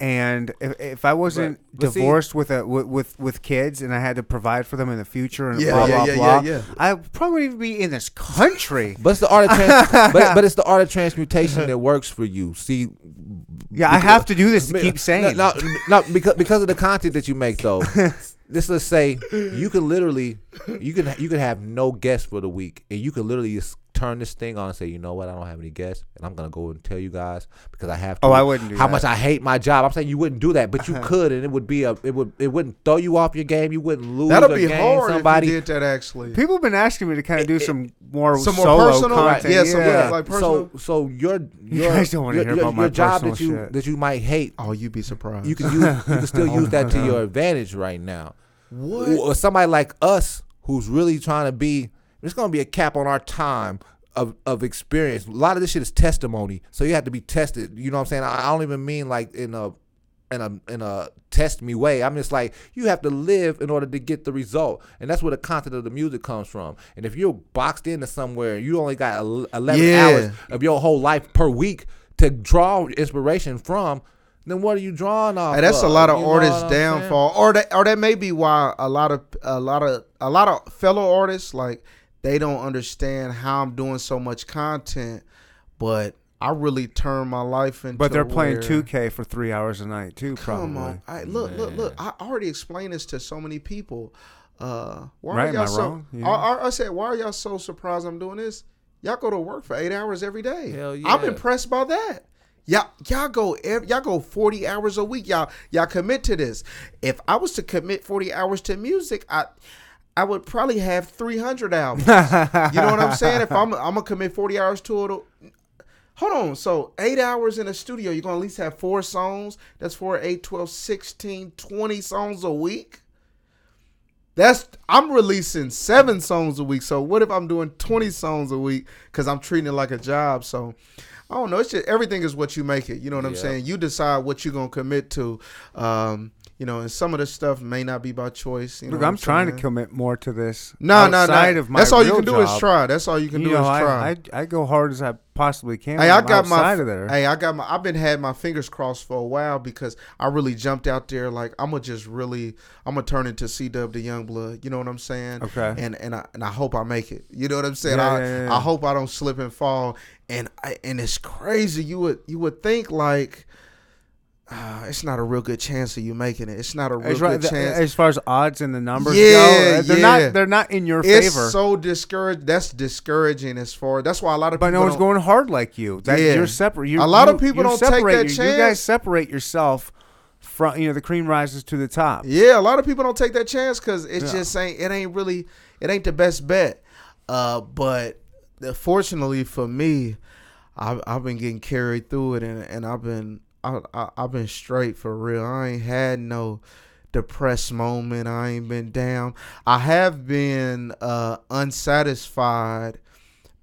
And if, if I wasn't But- but see- divorced with a with, with with kids and I had to provide for them in the future and Yeah, blah yeah, blah yeah, blah, yeah. I probably wouldn't even be in this country. But it's the art of trans- but, but it's the art of transmutation that works for you. See, Yeah, I have to do this to keep saying. No, no, no, because because of the content that you make though. this let's say you can literally you can you can have no guests for the week and you can literally just turn this thing on and say, you know what, I don't have any guests and I'm gonna go and tell you guys because I have oh, to. Oh, I wouldn't do How that. much I hate my job. I'm saying you wouldn't do that, but you could, and it would be a it would it wouldn't throw you off your game. You wouldn't lose. That'll be gain hard somebody. if you did that. Actually, People have been asking me to kind of do some more some more personal, content. yeah, some yeah. like so personal. so your your guys don't wanna your, hear your, about my job that you shit. that you might hate. oh, you'd be surprised. You can use you can still oh, use that to your advantage right now. what? Or somebody like us who's really trying to be there's gonna be a cap on our time of, of experience. A lot of this shit is testimony. So you have to be tested. You know what I'm saying? I, I don't even mean like in a in a in a test me way. I'm just like you have to live in order to get the result, and that's where the content of the music comes from. And if you're boxed into somewhere, you only got 11 Yeah. hours of your whole life per week to draw inspiration from. Then what are you drawing off? Hey, that's a lot of You artists' what I'm saying? downfall, or that, or that may be why a lot of a lot of a lot of fellow artists like they don't understand how I'm doing so much content, but I really turn my life into. But they're playing where- 2K for three hours a night too. Come Probably. on, I, look, look, look! I already explained this to so many people. Uh, why Right, are y'all I so? wrong? Yeah. I, I- I said, why are y'all so surprised I'm doing this? Y'all go to work for eight hours every day. Hell yeah. I'm impressed by that. Y'all, y'all go, ev- y'all go 40 hours a week. Y'all, y'all commit to this. If I was to commit 40 hours to music, I, I would probably have 300 albums. you know what I'm saying? If I'm, I'm gonna commit 40 hours to it, Hold on. So eight hours in a studio, you're gonna at least have four songs. That's four, eight, 12, 16, 20 songs a week. That's I'm releasing seven songs a week. So what if I'm doing 20 songs a week? Cause I'm treating it like a job. So I don't know. It's just everything is what you make it. You know what I'm saying? You decide what you're gonna commit to. Um, you know, and some of this stuff may not be by choice. You know Look, what I'm trying to commit more to this. No, no, no. Of my That's all you can do is try. That's all you can You do know, is try. I I go hard as I possibly can. Hey, I got my hey, I got my. I've been had my fingers crossed for a while because I really jumped out there. Like I'm gonna just really, I'm gonna turn into C Dub the Young Blood. You know what I'm saying? Okay. And and I and I hope I make it. You know what I'm saying? Yeah, I yeah, yeah. I hope I don't slip and fall. And I, and it's crazy. You would you would think like. Uh, it's not a real good chance of you making it. It's not a real right, good chance. as far as odds and the numbers Yeah, go, uh, they're yeah. not they're not in your it's favor. so discouraged. That's discouraging as far. That's why a lot of but people. no one's going hard like you. That Yeah. you're separate. You, A lot of people don't take that your- You guys separate yourself from you know the cream rises to the top. Yeah, a lot of people don't take that chance because it's Yeah. just ain't. It ain't really. It ain't the best bet. Uh, but uh, fortunately for me, I've I've been getting carried through it, and and I've been I, I I've been straight for real. I ain't had no depressed moment. I ain't been down. I have been uh unsatisfied,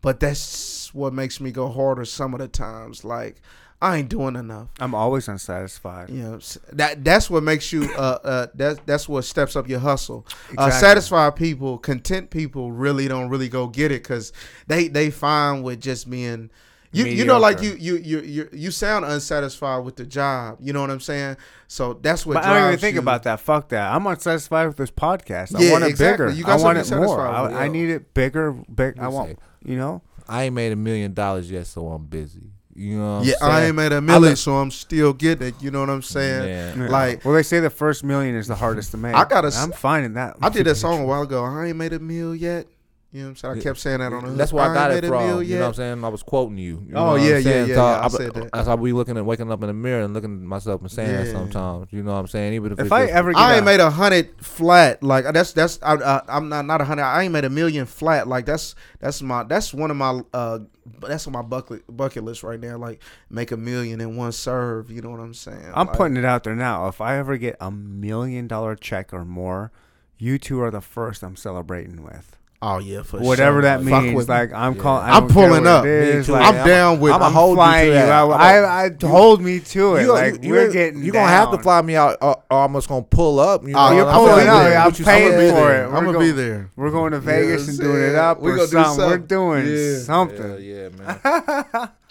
but that's what makes me go harder some of the times. Like I ain't doing enough. I'm always unsatisfied. You know, that that's what makes you uh uh that that's what steps up your hustle. Uh, satisfied people, content people really don't really go get it because they they fine with just being. You, you know like you, you you you you sound unsatisfied with the job. You know what I'm saying? So that's what. But I don't even think you. about that. Fuck that. I'm unsatisfied with this podcast. I Yeah, want it exactly. bigger. You got I want it something to be more. I. I need it bigger. Big. I want. say. You know. I ain't made a million dollars yet, so I'm busy. You know what Yeah, I'm I ain't made a million, look- so I'm still getting it. You know what I'm saying? Yeah. Like Well, they say the first million is the hardest to make. I gotta I'm finding that. I did that song a while ago. I ain't made a meal yet. You know what I'm saying? I kept saying that on the. hook. That's where I got it a from. meal You know what I'm saying? I was quoting you. you know Oh, yeah, I'm yeah, yeah, So yeah, I I, said that. That's how we looking at waking up in the mirror and looking at myself and saying that sometimes. You know what I'm saying? Even if, If I ever get I a- ain't made a hundred flat. Like that's that's I, I, I'm not not a hundred. I ain't made a million flat. Like that's that's my that's one of my uh that's on my bucket bucket list right now. Like make a million in one serve. You know what I'm saying? I'm Like, putting it out there now. If I ever get a million dollar check or more, you two are the first I'm celebrating with. Oh yeah, for sure. Whatever sure. that Fuck means, with like I'm Yeah. calling. I'm pulling up. Is, like, I'm man. down with. I'ma I'm hold you flying to you. that. I, oh. I, I hold me to it. You, like you, we're you, getting. you gonna have to fly me out, or, or I'm just gonna pull up. You oh, know Oh, you're I'm pulling saying? out. Yeah, I'm paying I'ma be for there. it. I'm We're gonna be there. We're going to Yeah, Vegas and doing it up we or gonna do something. We're doing something. Yeah, yeah, man.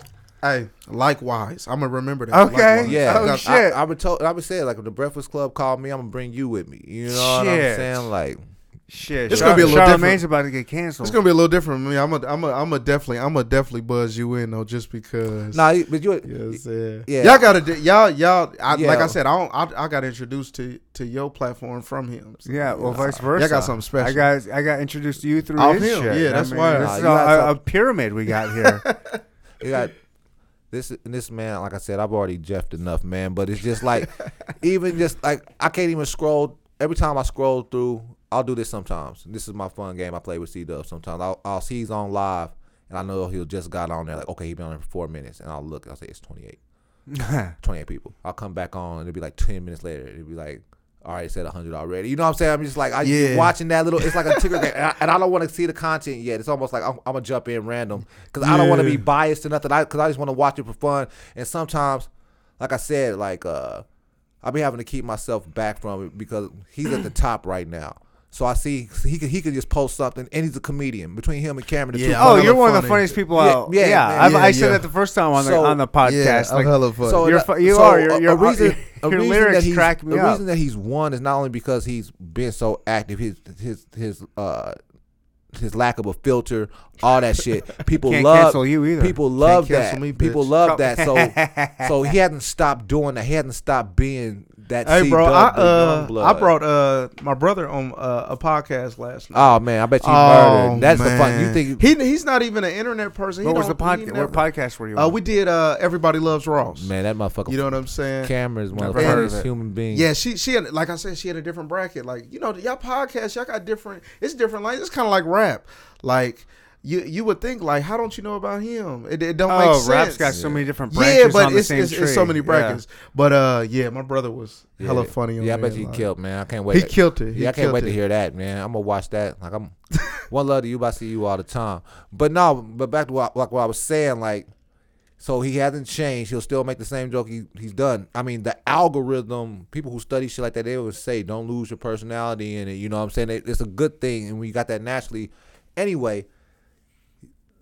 Hey, likewise, I'm gonna remember that. Okay. Likewise. Yeah, Oh, I shit. I, I would told, I would say like if the Breakfast Club called me, I'm gonna bring you with me. You know what I'm saying? Like, Shit, It's Char- gonna be a little Charlemagne's different. about to get canceled. It's gonna be a little different for me. I'm a, I'm a, I'm a definitely, I'm a definitely buzz you in though, just because. nah, you- but you, You know what I'm saying? Yeah. Y'all gotta do- y'all y'all I, Yeah. like I said, I don't I, I got introduced to to your platform from him. So, yeah, well, you know, vice versa. Y'all got something special. I got I got introduced to you through Off his him, shit. yeah, I that's mean, why. This is you a, a, a pyramid we got here. you got this this man. Like I said, I've already jeffed enough, man. But it's just like, even just like I can't even scroll. Every time I scroll through, I'll do this sometimes. This is my fun game. I play with C Dub sometimes. I'll, I'll see he's on live, and I know he'll just got on there. Like, okay, he been on there for four minutes, and I'll look. I'll say it's 28. 28 people. I'll come back on. And it'll be like 10 minutes later. It'll be like, all right, said 100 already. You know what I'm saying? I'm just like, I Yeah. watching that little, it's like a ticker game. And I, and I don't want to see the content yet. It's almost like I'm, I'm going to jump in random because I don't want to be biased to nothing. I Because I just want to watch it for fun. And sometimes, like I said, like, uh, I'll be having to keep myself back from it because he's at the top right now. So I see he could he could just post something, and he's a comedian. Between him and Cameron, the two Yeah, oh, hella you're one of the funny. funniest people Yeah, out. yeah, Yeah, man. I've, I said yeah. that the first time on the So, on the yeah, podcast. I'm like, hella funny. So You're fu- you so are. You're- a you're- reason, a your reason lyrics that he's, crack me the up. reason that he's won is not only because he's been so active, his his his uh his lack of a filter, all that shit. People Can't love cancel you either. people love cancel that. me, people bitch. love that. So so he hasn't stopped doing that. He hasn't stopped being that. Hey, bro, I C-Dub, the uh, young. I brought uh my brother on uh, a podcast last night. Oh man, I bet you Oh, murdered. That's the fun. You think he he's not even an internet person. He what was the don't- he podcast? never- What podcast were you? Uh, we did uh, Everybody Loves Ross. man that motherfucker? You know what I'm saying? Cameras, is one of the Never heard of human beings. Yeah, she she had, like I said, she had a different bracket. Like you know, y'all podcast, y'all got different. It's different. Like it's kind of like rap. Like you you would think like, how don't you know about him? It, it don't Oh, make sense. Oh, rap's got so many different branches yeah, but on the it's, same it's, tree. it's so many Yeah. brackets. But uh, yeah, my brother was hella Yeah. funny. On Yeah, I bet you like- killed, man. I can't wait. He killed it. He yeah, I can't wait it. to hear that, man. I'm gonna watch that. Like I'm one love to you, but I see you all the time. But no, but back to what, like what I was saying, like, so he hasn't changed. He'll still make the same joke he, he's done. I mean, the algorithm. People who study shit like that, they always say, "Don't lose your personality in it." You know what I'm saying? It- It's a good thing, and we got that naturally. Anyway,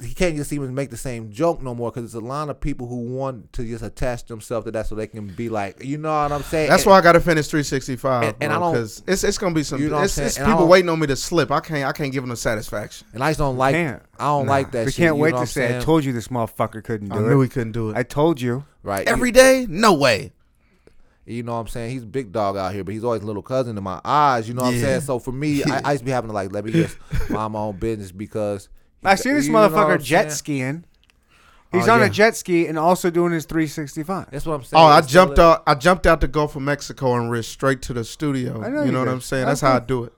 he can't just even make the same joke no more because there's a lot of people who want to just attach themselves to that so they can be like, you know what I'm saying? That's And- why I got to finish 365. And- and I don't- because it's it's gonna be some. You know what I'm it's, saying? it's And I people waiting on me to slip. I can't. I can't give them the satisfaction. And I just don't like. Can't. I don't Nah. like that. We shit, can't you wait know to what I'm say, I told you this motherfucker couldn't do I do knew it. he couldn't do it I told you. right every day. No way. You, you know what I'm saying? He's a big dog out here, but he's always a little cousin in my eyes. You know what I'm saying? So for me, I, I used to be having to like let me just mind my own business because I see this you know what motherfucker I'm jet saying? skiing. Oh, He's Oh, on yeah. a jet ski and also doing his 365. That's what I'm saying. Oh, I It's still jumped a- out. I jumped out the Gulf of Mexico and risked straight to the studio. I know you you know what did. I'm saying? That's That's how I good. do it.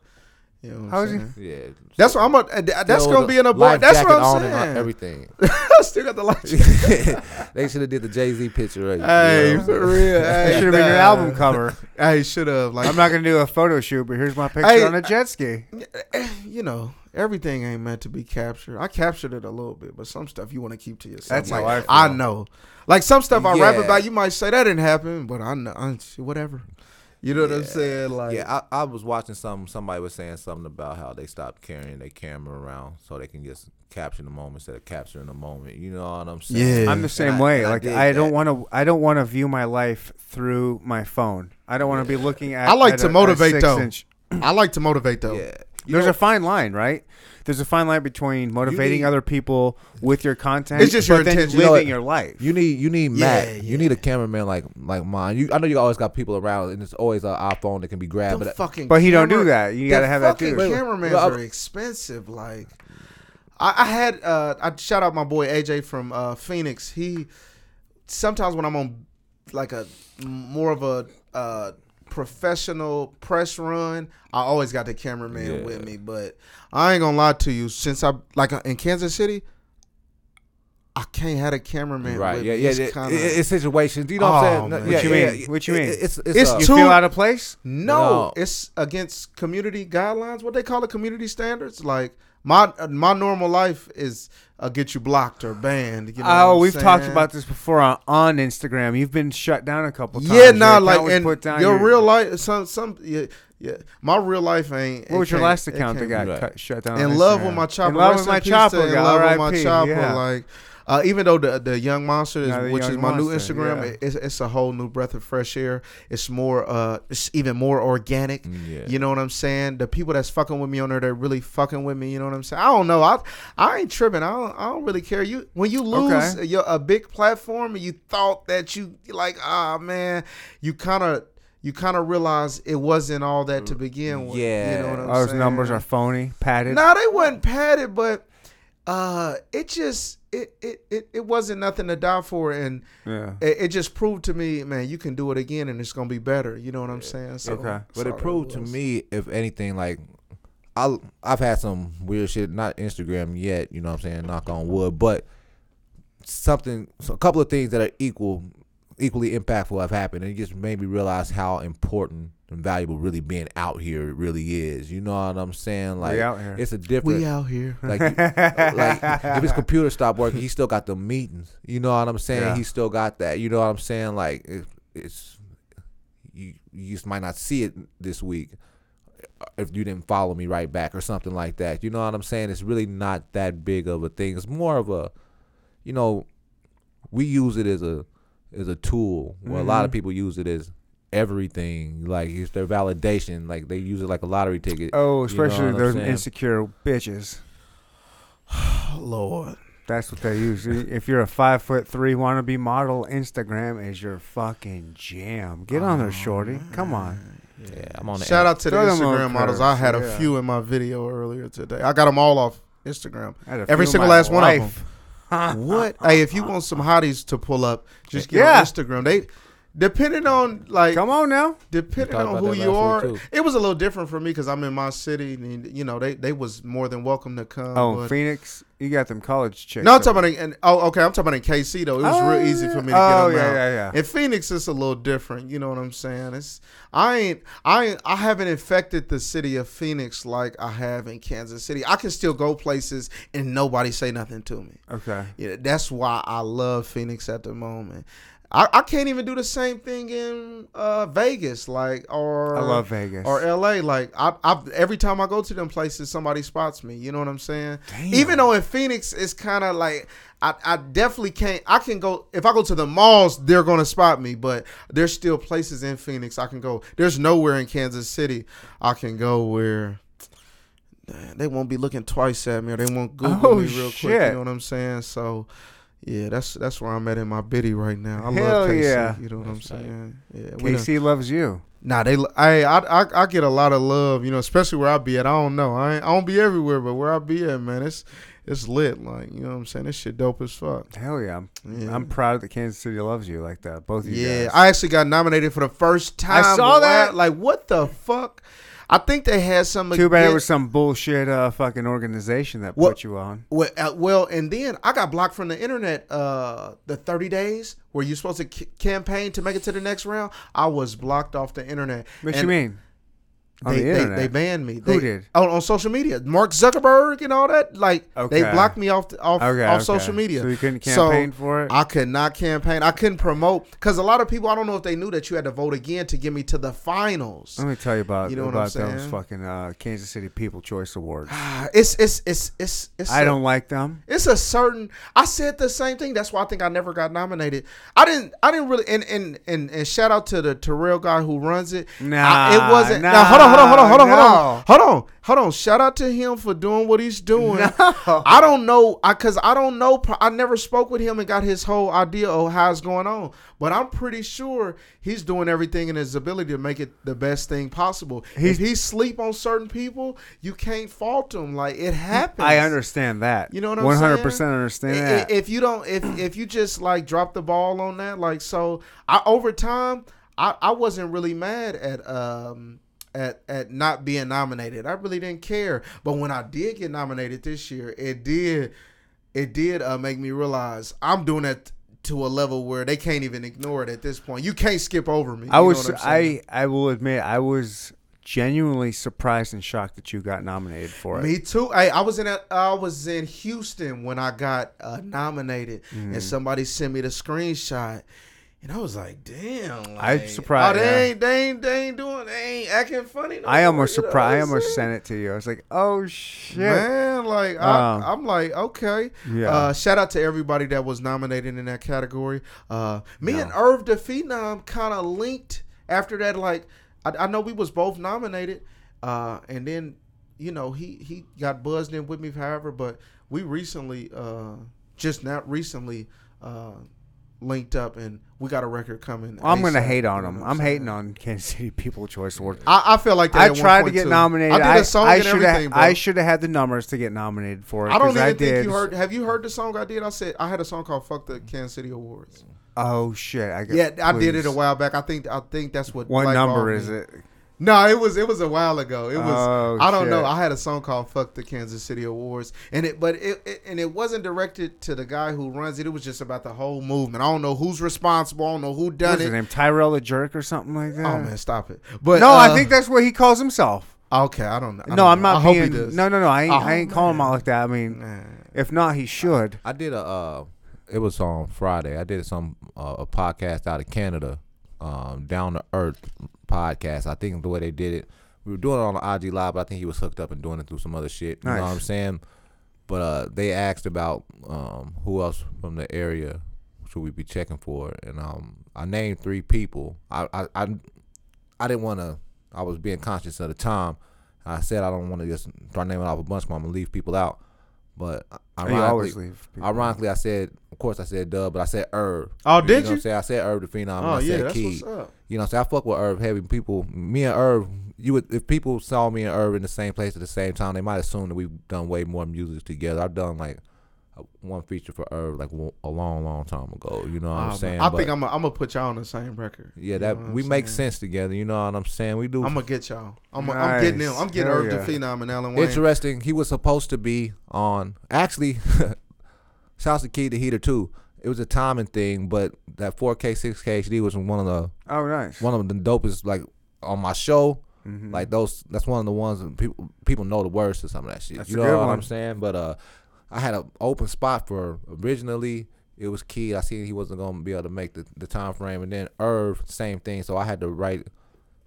You know what How I'm is he- saying? Yeah. That's what I'm. A, that's gonna be in a boy. That's what I'm on and saying. Everything. I still got the life. they should have did the Jay Z picture. Right? hey, you know? for real. Hey, should have been your album cover. Hey, should have. Like I'm not gonna do a photo shoot, but here's my picture Hey, on a jet ski. Eh, you know, everything ain't meant to be captured. I captured it a little bit, but some stuff you want to keep to yourself. That's like, how I feel. I know. Like some stuff I rap about, you might say that didn't happen, but I know, I, whatever. You know what I'm saying? Like, yeah, I, I was watching some. Somebody was saying something about how they stopped carrying their camera around so they can just capture the moment instead of capturing the moment. You know what I'm saying? Yeah. I'm the same I- way. I like dig I don't want to. I don't want to view my life through my phone. I don't want to be looking at. I like at to a- a motivate, though. six-inch- I like to motivate though. yeah. You There's know- a fine line, right? There's a fine line between motivating need- other people with your content. It's just your but then intention. You know living your life. You need you need Yeah, Matt. yeah. You need a cameraman like like mine. You I know you always got people around and it's always an iPhone that can be grabbed. Them But fucking But he don't do that. You gotta have that fucking dude. Cameramans Well, are expensive. Like, I, I had uh, I shout out my boy AJ from uh, Phoenix. He sometimes when I'm on like a more of a uh, professional press run, I always got the cameraman Yeah. with me. But I ain't gonna lie to you. Since I like uh, in Kansas City, I can't have a cameraman. right, with yeah, me. yeah. It's it- kinda- it- it's situations. You know what Oh, I'm saying? man. Yeah, you yeah, mean? yeah. What you mean? It- It's it's, It's uh, you too- feel out of place? No, No. it's against community guidelines. What they call it, community standards. Like my my normal life is uh, get you blocked or banned. You know Oh, we've talked about this before on, on Instagram. You've been shut down a couple times. Yeah, nah, like and put down. your Your- real life. Some some yeah yeah. My real life ain't. What was your last account that got Right. cut, shut down? in love Instagram? with my chopper. In love with my chopper. In love with my chopper. Like, uh, even though the the young monster, is, the which is Young my new Instagram, yeah. it- it's, it's a whole new breath of fresh air. It's more, uh, it's even more organic. Yeah. You know what I'm saying? The people that's fucking with me on there, they're really fucking with me. You know what I'm saying? I don't know. I I ain't tripping. I don't, I don't really care. You when you lose Okay. your, a big platform and you thought that you like, ah man, you kind of you kind of realize it wasn't all that to begin with. Yeah. you know what I'm Those saying? numbers are phony, padded. Nah, they wasn't padded, but uh, it just it, it it it wasn't nothing to die for, and yeah. it, it just proved to me, man, you can do it again, and it's gonna be better. You know what I'm saying? So, Okay. But it that proved to me, if anything, like I I've had some weird shit, not Instagram yet, you know what I'm saying, knock on wood, but something so a couple of things that are equal equally impactful have happened and it just made me realize how important and valuable really being out here really is. You know what I'm saying? Like it's a different We out here. like, like if his computer stopped working, he still got the meetings. You know what I'm saying? Yeah. He still got that. You know what I'm saying? Like it, it's you you just might not see it this week if you didn't follow me right back or something like that. You know what I'm saying? It's really not that big of a thing. It's more of a, you know, we use it as a as a tool. Where a lot Mm-hmm. of people use it as everything. Like it's their validation. Like they use it like a lottery ticket. Oh, You know especially those insecure bitches. Oh, Lord. That's what they use. If you're a five foot three wannabe model, Instagram is your fucking jam. Get on there, shorty. Come on. Yeah, I'm on Shout out to the Throw them on Instagram models. I had a yeah. few in my video earlier today. I got them all off Instagram. I had a Every single my last one of life. What? hey, if you want some hotties to pull up, just get Yeah. on Instagram. They depending on like Come on now. depending on who you are, it was a little different for me because I'm in my city, and you know they they was more than welcome to come. Oh, but- Phoenix, you got them college chicks. no, I'm up talking about in, and, oh, okay. I'm talking about in KC though. It was real oh, easy for me to Oh, get them yeah, out. yeah, yeah. In Phoenix, it's a little different. You know what I'm saying? It's I ain't I ain't, I haven't infected the city of Phoenix like I have in Kansas City. I can still go places and nobody say nothing to me. Okay. Yeah, that's why I love Phoenix at the moment. I, I can't even do the same thing in uh, Vegas, like or I love Vegas. or LA. Like I, I, every time I go to them places, somebody spots me. You know what I'm saying? Damn. Even though in Phoenix, it's kind of like I, I definitely can't. I can go if I go to the malls, they're gonna spot me. But there's still places in Phoenix I can go. There's nowhere in Kansas City I can go where. They won't be looking twice at me, or they won't Google Oh, me real quick. You know what I'm saying? So, yeah, that's that's where I'm at in my biddy right now. I Hell love KC. yeah. You know what I'm That's right. saying? Yeah, we done- KC loves you. Nah, they. I, I I I get a lot of love, you know, especially where I be at. I don't know. I ain't, I don't be everywhere, but where I be at, man, it's it's lit. Like you know what I'm saying. This shit dope as fuck. Hell yeah. I'm, Yeah. I'm proud that Kansas City loves you like that. Both of you Yeah, guys. I actually got nominated for the first time. I saw Wow, that. Like what the fuck? I think they had some. Too bad it was some bullshit uh, fucking organization that What- put you on. Well, uh, well, and then I got blocked from the internet. Uh, the thirty days where you're supposed to c- campaign to make it to the next round, I was blocked off the internet. What And you mean? On They, the they, internet? they banned me. Who They, did? On, on social media, Mark Zuckerberg and all that. Like Okay. they blocked me off off okay, off okay. social media. So you couldn't So, campaign for it? I could not campaign. I couldn't promote because a lot of people. I don't know if they knew that you had to vote again to get me to the finals. Let me tell you about You know what I'm about those fucking uh, Kansas City People Choice Awards. It's it's it's it's it's. I a- don't like them. It's a certain. I said the same thing. That's why I think I never got nominated. I didn't. I didn't really. And and and, and shout out to the Terrell guy who runs it. Nah, I- it wasn't. nah, now hold on, hold on, hold on, hold on, hold on, hold on, hold on. Shout out to him for doing what he's doing. I don't know, I cause I don't know. I never spoke with him and got his whole idea of how it's going on. But I'm pretty sure he's doing everything in his ability to make it the best thing possible. He's- if he sleep on certain people, you can't fault him. Like it happens. I understand that. You know what I'm One saying? hundred percent understand I- that. If you don't, if if you just like drop the ball on that, like so, I over time, I I wasn't really mad at um at at not being nominated. I really didn't care. But when I did get nominated this year, it did it did uh, make me realize I'm doing it to a level where they can't even ignore it at this point. You can't skip over me. I was? I I will admit I was genuinely surprised and shocked that you got nominated for it. Me too. Hey, I was in a, I was in Houston when I got uh, nominated, Mm. and somebody sent me the screenshot, and I was like, "Damn!" I'm surprised, Oh, they yeah. ain't, they ain't, they ain't doing, they ain't acting funny. No I almost you know surprised. I almost sent it to you. I was like, "Oh shit!" Man, like Um, I, I'm like, okay. Yeah. Uh, shout out to everybody that was nominated in that category. Uh, me No. and Irv the Phenom kind of linked after that. Like, I, I know we was both nominated, uh, and then you know he he got buzzed in with me, however. But we recently, uh, just not recently, uh, linked up, and we got a record coming. I'm gonna hate on them. I'm hating on Kansas City People Choice Awards. I, I feel like I tried to get too. nominated. I did a song I and should everything, have. I should have had the numbers to get nominated for it. I don't even I think did. you heard. Have you heard the song I did? I said I had a song called "Fuck the Kansas City Awards." Oh shit! I got, Yeah, I did it a while back. I think I think that's what. What number is it? No, it was it was a while ago. It was Oh, I don't know. I had a song called "Fuck the Kansas City Awards," and it but it, it and it wasn't directed to the guy who runs it. It was just about the whole movement. I don't know who's responsible. I don't know who done What's his it. name? Tyrell the Jerk or something like that. Oh man, stop it. But no, I uh, think that's what he calls himself. okay. I don't know. I no, don't I'm know. not I hope he being. does. No, no, no. I ain't, Oh, I ain't calling him out like that. I mean, Man. if not, he should. I did a. Uh, it was on Friday. I did some uh, a podcast out of Canada, um, Down to Earth podcast. I think the way they did it, we were doing it on the IG live, but I think he was hooked up and doing it through some other shit. You know what I'm saying? But uh, they asked about um, who else from the area should we be checking for, and um, I named three people. I I I, I didn't want to. I was being conscious of the time. I said I don't want to just start naming off a bunch. But I'm gonna leave people out. But ironically, always leave. Ironically, I said, of course, I said Dub, but I said Irv. Oh, You did know what you? I'm saying? I said Irv the Phenom. Oh I yeah, said that's Key. what's up. You know what I'm saying? I fuck with Irv heavy. People, me and Irv, you would if people saw me and Irv in the same place at the same time, they might assume that we've done way more music together. I've done like one feature for Irv like a long, long time ago. You know what I'm man. saying? I But, think I'm gonna I'm gonna put y'all on the same record. yeah, You that know we make saying? sense together. You know what I'm saying? We do. I'm gonna get y'all. I'm, I'm getting them. I'm Nice. getting Hell Irv yeah. the Phenom and Alan Wayne. Interesting. He was supposed to be on. Actually, shouts to Key the Heater too. It was a timing thing, but that 4K 6K HD was one of the Oh, nice. one of the dopest like on my show. Mhm. Like those, that's one of the ones that people people know the words to some of that shit. That's you know what one. I'm saying? But uh, I had an open spot for originally. It was Key. I seen he wasn't gonna be able to make the, the time frame, and then Irv, same thing. So I had to write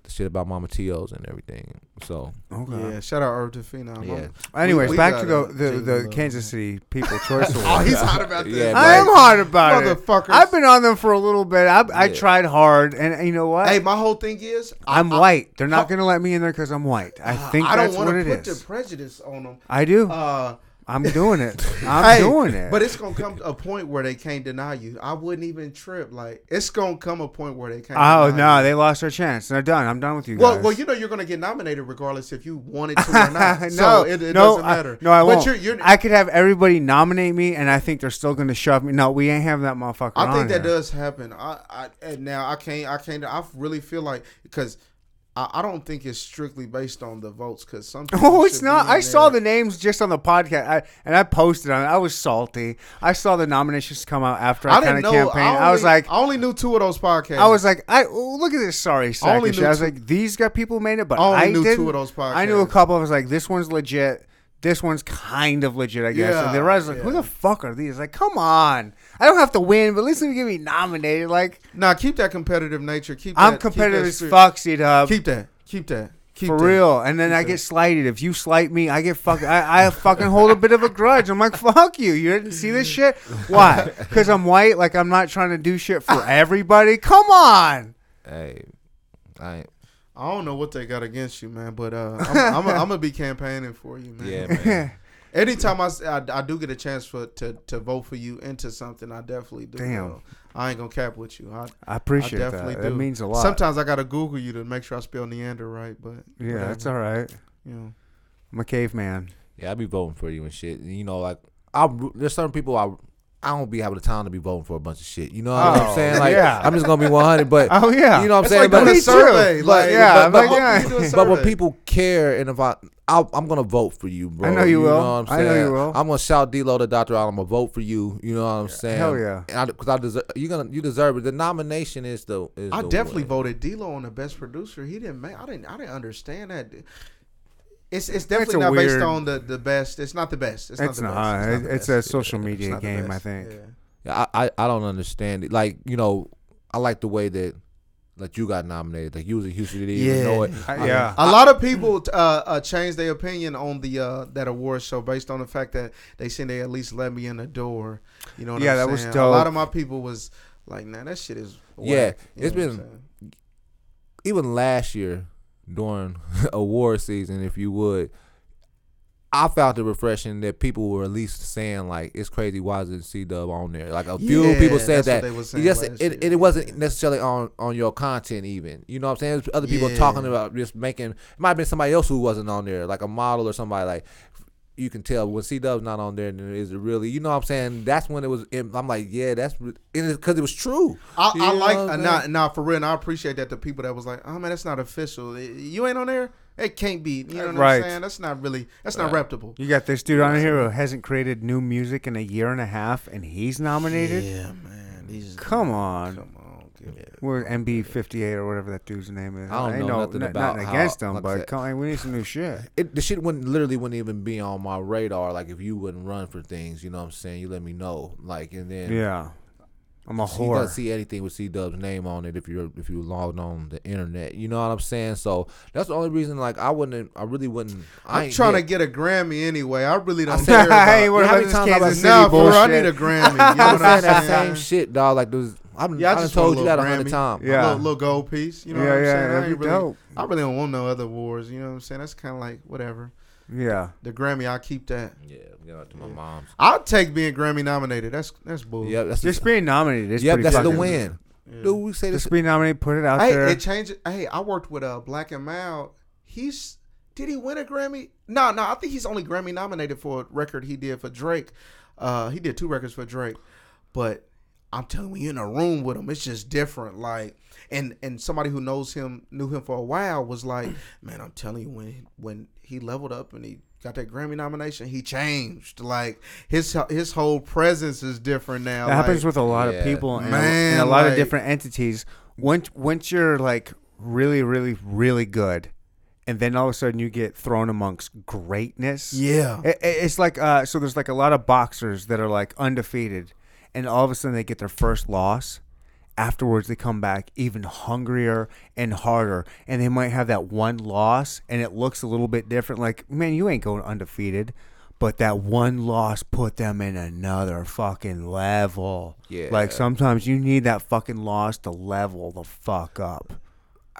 the shit about Mama Tios and everything. So okay. Yeah, shout out Irv the Phenom. Yeah. Anyways, we back to the the, the up. Kansas City People Choice Award. Oh, he's hot about this. Yeah, I am hard about it. Motherfuckers. I've been on them for a little bit. I, I Yeah. tried hard, and you know what? Hey, my whole thing is I- I'm I- white. They're not I- going to let me in there because I'm white. I uh, think I don't want to put is. the prejudice on them. I do. Uh, I'm doing it. I'm hey, doing it. But it's gonna come to a point where they can't deny you. I wouldn't even trip. Like it's gonna come a point where they can't. oh no, you. they lost their chance. They're done. I'm done with you Well, guys. well, you know you're gonna get nominated regardless if you wanted to or not. no, so it, it no, doesn't I- matter. no, I but won't. You're, you're, I could have everybody nominate me, and I think they're still going to shove me. No, we ain't having that motherfucker. I think that here. does happen. I, I and now I can't. I can't. I really feel like because I, I don't think it's strictly based on the votes because some. people Oh, it's not. I saw the names just on the podcast, I, and I posted on it. I was salty. I saw the nominations come out after I, I kind of know. campaigned. I, was like, I only knew two of those podcasts. I was like, I oh, look at this. Sorry, I only I was two- like, these got people made it, but I knew two didn't. of those podcasts. I knew a couple. I was like, this one's legit. This one's kind of legit, I guess. and the Yeah, rest, like, who the fuck are these? Like, come on. I don't have to win, but at least let me get me nominated. Like, Nah, keep that competitive nature. Keep. I'm that, keep competitive that as spirit. fuck, C Dub. Keep that. Keep that. Keep For that. real, and then Keep I that. get slighted. If you slight me, I get fuck. I, I fucking hold a bit of a grudge. I'm like, fuck you. You didn't see this shit. Why? Because I'm white. Like I'm not trying to do shit for everybody. Come on. hey, I I don't know what they got against you, man, but uh, I'm, I'm, I'm gonna be campaigning for you, man. yeah, man. Anytime I I do get a chance for to, to vote for you into something, I definitely do. Damn. though. I ain't gonna cap with you. I, I appreciate I definitely that. do. That means a lot. Sometimes I gotta Google you to make sure I spell Neander right, but yeah, whatever, that's all right. You know. I'm a caveman. Yeah, I be voting for you and shit. You know, like I there's certain people I I don't be having the time to be voting for a bunch of shit. You know what Oh, I'm saying? Like yeah. I'm just gonna be 100. But Oh yeah. you know what I'm It's saying? like but, doing a me too. But Like, yeah, but, but but, yeah. you do a but when people care and if I I'll, I'm gonna vote for you, bro. I know you will. Know what I'm saying? I know you will. I'm gonna shout D-Lo to Dr. Al. I'm gonna vote for you. You know what I'm saying? hell yeah. And I, Cause I deserve. You gonna you deserve it. The nomination is the. Is I the definitely win. voted D-Lo on the best producer. He didn't make. I didn't. I didn't understand that. It's it's definitely a not weird- based on the, the best. It's not the best. It's, It's not. The not. best. It- the It's best. a social media not game, I think. Yeah. Yeah, I, I I don't understand it. Like you know, I like the way that like you got nominated. Like you was in Houston, you didn't even know it. I- yeah. A lot of people uh, uh, changed their opinion on the uh, that award show based on the fact that they said they at least let me in the door. You know what Yeah, I'm that was saying? A lot of my people was like, "Nah, that shit is." Yeah, whack." You it's know been- even last year during award season, if you would, I found it refreshing that people were at least saying like it's crazy. Why isn't C Dub on there? Like a few Yeah, people said that. they was It saying just last it, it, wasn't necessarily on on your content even. You know what I'm saying? Other people Yeah. talking about just making. It might have been somebody else who wasn't on there, like a model or somebody like. You can tell when C Dub's not on there, then is it really? You know what I'm saying? That's when it was. I'm like, yeah, that's because it was true. I, I like what uh, I'm nah, for real. And I appreciate that the people that was like, "Oh man, that's not official. You ain't on there. It can't be." You know what Right. I'm saying? That's not really. That's not Right. reputable. You got this dude on here who hasn't created new music in a year and a half, and he's nominated. Yeah, man. These Come on. Come on. It- We're MB58 or whatever that dude's name is. I don't ain't know no, nothing n- about nothing how- against him, like but come we need some new shit. it the shit wouldn't literally wouldn't even be on my radar. Like if you wouldn't run for things, you know what I'm saying? You let me know. Like and then Yeah, I'm a so you whore. don't see anything with C Dub's name on it if you're if you logged on the internet. You know what I'm saying? So that's the only reason. Like I wouldn't, I really wouldn't. I I'm ain't trying to get a Grammy anyway. I really don't said- care about. I ain't worried Yeah, how about many this times I Kansas said- City Nah, for real, I need a Grammy. You know I'm what I'm saying that same shit, dog. Like those. I'm, Yeah, I I, done just want told a you that a little hundred times. Yeah. little, little gold piece. You know yeah, what I'm yeah, saying? I, that'd ain't be really, dope. I really don't want no other awards. You know what I'm saying? That's kind of like whatever. Yeah, The Grammy, I keep that. Yeah, get out to my mom's. I'll take being Grammy nominated. That's that's bull. Yeah, that's just the, being nominated is yep, pretty that's the fucking- win. Yeah. Dude, we say this. Just being nominated, put it out Hey, there. it changed. Hey, I worked with uh Black and Mild. He's did he win a Grammy? No, no. I think he's only Grammy nominated for a record he did for Drake. Uh, he did two records for Drake, but I'm telling you, you're in a room with him, it's just different. Like, and and somebody who knows him, knew him for a while, was like, man, I'm telling you, when when he leveled up and he got that Grammy nomination, he changed. Like his his whole presence is different now. That happens with a lot Yeah. of people and, a- Man, and a lot of different entities. Once once you're like really, really, really good, and then all of a sudden you get thrown amongst greatness. yeah. It, it- it's like uh, so. There's like a lot of boxers that are like undefeated, and all of a sudden they get their first loss. Afterwards, they come back even hungrier and harder, and they might have that one loss, and it looks a little bit different. Like, man, you ain't going undefeated, but that one loss put them in another fucking level. Yeah. Like sometimes you need that fucking loss to level the fuck up.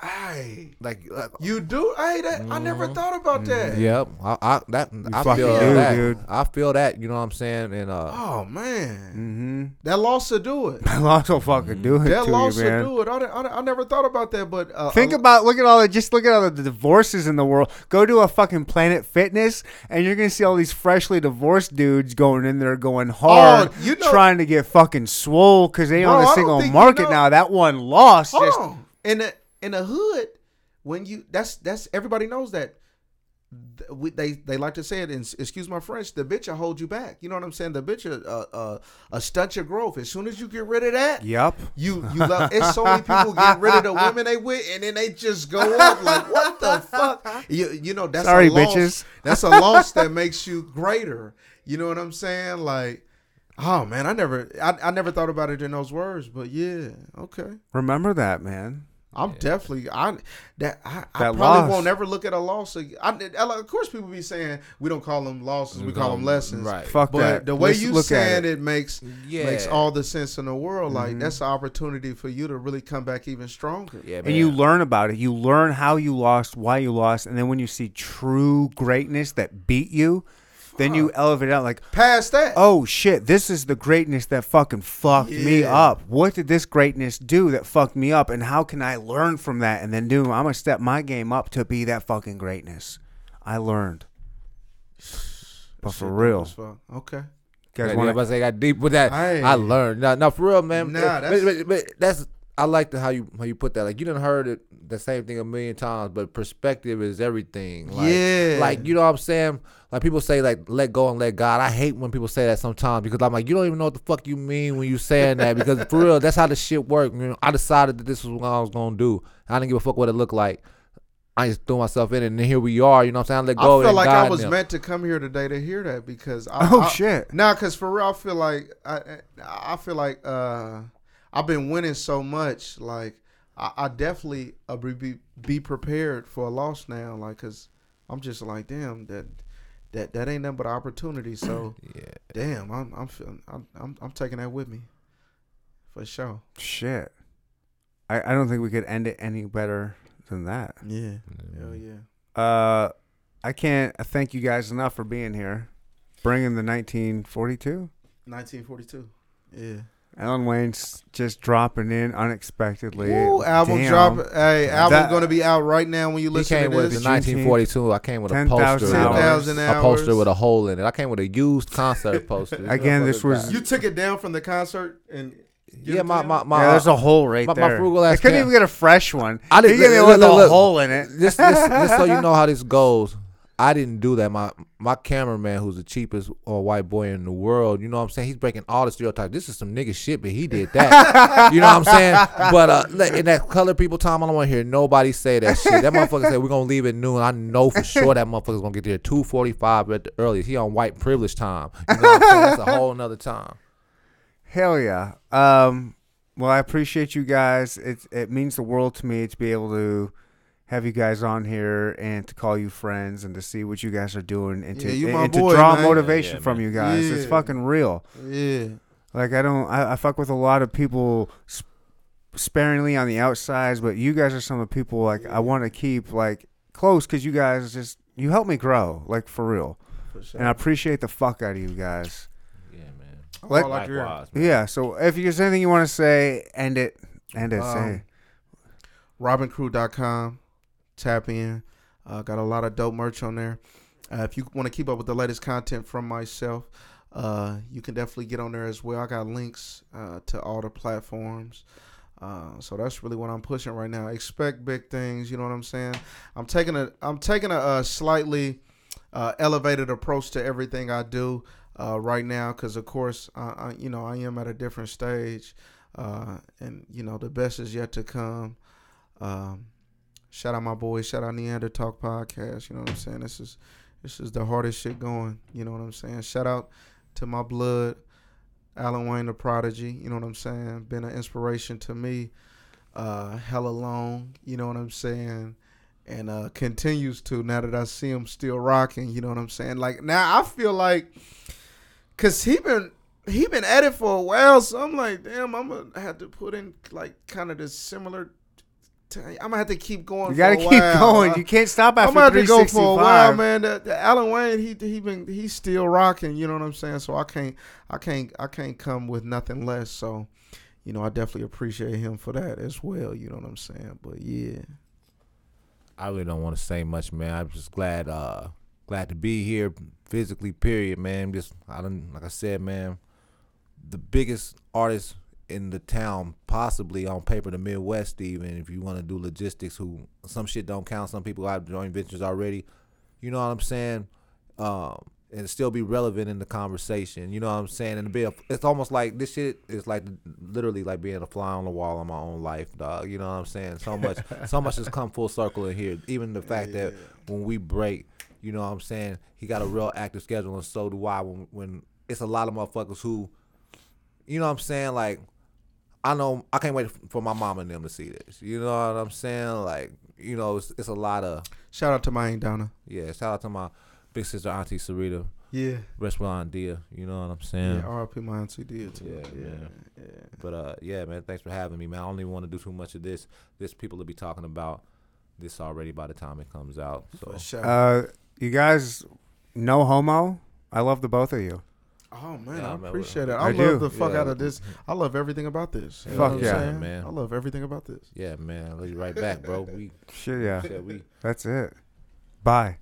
Hey, Like, uh, you do? Hey, that I never thought about that. yep. I, I that I feel do, that. dude. I feel that. You know what I'm saying? And uh, Oh man, Mm-hmm. that loss to do it. That loss will fucking do it That loss you, to do it. I, I, I never thought about that, but uh, Think uh, about look at all the just look at all the divorces in the world. Go to a fucking Planet Fitness and you're gonna see all these freshly divorced dudes going in there going hard, Oh, you know- trying to get fucking swole because they Bro, on I the single think you market know- now. That one loss Hold just on. In the hood, when you that's that's everybody knows that. We, they they like to say it in excuse my French. The bitch will hold you back. You know what I'm saying? The bitch will, uh, uh, uh, stunt your growth. As soon as you get rid of that, yep. you you love. It's so many people get rid of the women they with, and then they just go up like what the fuck? You you know that's Sorry, a loss. bitches. That's a loss that makes you greater. You know what I'm saying? Like, oh man, I never I, I never thought about it in those words, but yeah, okay. Remember that, man. I'm definitely I that I, I That probably loss. won't ever look at a loss. Again. I, I- of course, people be saying we don't call them losses, we call them lessons. Right. Fuck But that. the way Let's you look at saying it. it. makes Yeah. makes all the sense in the world. Mm-hmm. Like that's an opportunity for you to really come back even stronger. yeah, man. and you learn about it. You learn how you lost, why you lost, and then when you see true greatness that beat you, then you elevate it out like, Past that, oh shit, this is the greatness that fucking fucked me Yeah. up. What did this greatness do that fucked me up? And how can I learn from that? And then do I'm gonna step my game up to be that fucking greatness. I learned. But Shit for real, as fuck. Okay. guys Yeah, yeah, want but I I got deep with that. Hey. I learned. No, no, for real, man. Nah, But- that's- but, but that's I like the how you how you put that. Like you done heard it the same thing a million times, but perspective is everything. Like, Yeah. Like you know what I'm saying? Like people say like let go and let God. I hate when people say that sometimes because I'm like you don't even know what the fuck you mean when you saying that because for real that's how the shit work. You know, I decided that this was what I was gonna do. I didn't give a fuck what it looked like. I just threw myself in it, and here we are. You know what I'm saying? I let I go. feel and like God I was meant to come here today to hear that because I, Oh, I- shit. Nah, because for real, I feel like I I feel like uh I've been winning so much. Like I, I definitely uh, be- be be prepared for a loss now. Like because I'm just like damn that that that ain't nothing but opportunity. So Yeah. damn, I'm I'm feeling I'm, I'm I'm taking that with me for sure. shit. I, I don't think we could end it any better than that. Yeah, hell yeah. Uh, I can't thank you guys enough for being here, bringing the 1942. 1942. Yeah. Alan Wayne's just dropping in unexpectedly. Ooh, album Damn. drop. Hey, album That- gonna be out right now when you listen. He listen came to with this. the 1942. I came with a poster. with a- hours. A poster with a hole in it. I came with a used concert poster. Again, this was- You took it down from the concert and give yeah, my my my. yeah, there's a hole right my- my there. frugal I ass couldn't cat. even get a fresh one. I didn't- He gave me with a hole in it. Just, this, this, so you know how this goes. I didn't do that. My my cameraman, who's the cheapest uh, white boy in the world, you know what I'm saying? He's breaking all the stereotypes. This is some nigga shit, but he did that. you know what I'm saying? But uh, in that color people time, I don't want to hear nobody say that shit. That motherfucker said we're gonna leave at noon. I know for sure that motherfucker's gonna get there 2:45 at the earliest. He on white privilege time. You know what I'm saying? That's a whole nother time. Hell yeah. Um, well, I appreciate you guys. It it means the world to me to be able to have you guys on here and to call you friends and to see what you guys are doing and to, Yeah, you and, my to draw man. motivation Yeah, from man. you guys. It's fucking real. Yeah. Like I don't, I, I fuck with a lot of people sp- sparingly on the outsides, but you guys are some of the people like I want to keep like close because you guys just you help me grow, like for real, For sure. and I appreciate the fuck out of you guys. Yeah, man. Like- All I hear. Likewise, man. Yeah. So if there's anything you want to say, end it, end it. Um, say. RobinCrew.com. Tap in. Uh, got a lot of dope merch on there. Uh, if you want to keep up with the latest content from myself, uh, you can definitely get on there as well. I got links uh, to all the platforms. Uh, so that's really what I'm pushing right now. Expect big things. You know what I'm saying? I'm taking a I'm taking a, uh slightly elevated approach to everything I do right now because of course I, I you know I am at a different stage and you know the best is yet to come. Um, shout out my boys. Shout out Neandertalk podcast. You know what I'm saying? This is this is the hardest shit going. You know what I'm saying? Shout out to my blood, Alan Wayne the Prodigy. You know what I'm saying? Been an inspiration to me. Uh, hella long. You know what I'm saying? And uh, continues to now that I see him still rocking. You know what I'm saying? Like now I feel like, cause he been he been at it for a while. So I'm like, damn, I'm gonna have to put in like kind of the similar. T- I'm gonna have to keep going. You gotta for a keep while. going. You can't stop after I'm gonna have to go for a while, man. The, the Alan Wayne, he he been he's still rocking. You know what I'm saying? So I can't I can't I can't come with nothing less. So, you know, I definitely appreciate him for that as well. You know what I'm saying? But yeah, I really don't want to say much, man. I'm just glad, uh, glad to be here physically. Period, man. Just I don't like I said, man. The biggest artist in the town, possibly on paper, the Midwest. Even if you want to do logistics, who some shit don't count. Some people have joint ventures already. You know what I'm saying? Um, and still be relevant in the conversation. You know what I'm saying? And be a, it's almost like this shit is like literally like being a fly on the wall in my own life, dog. You know what I'm saying? So much, so much has come full circle in here. Even the fact that when we break, you know what I'm saying? He got a real active schedule, and so do I. When when it's a lot of motherfuckers who, you know what I'm saying? Like, I know I can't wait for my mom and them to see this. You know what I'm saying? Like, you know, it's, it's a lot of shout out to my Aunt Donna. yeah. Shout out to my big sister Auntie Sarita, Yeah, rest well on dear. You know what I'm saying? yeah. saying? R.I.P. my auntie did too. Yeah, Yeah, man. yeah. But uh, yeah, man, thanks for having me, man. I don't even want to do too much of this. This people will be talking about this already by the time it comes out. So For sure. Uh, you guys, no homo. I love the both of you. Oh man, Yeah, I man, appreciate it. I I, do. love the fuck Yeah. out of this. I love everything about this. You Fuck know what I'm yeah. saying? Man. I love everything about this. yeah, man, I'll be right back, bro. We Shit, yeah. said we That's it. Bye.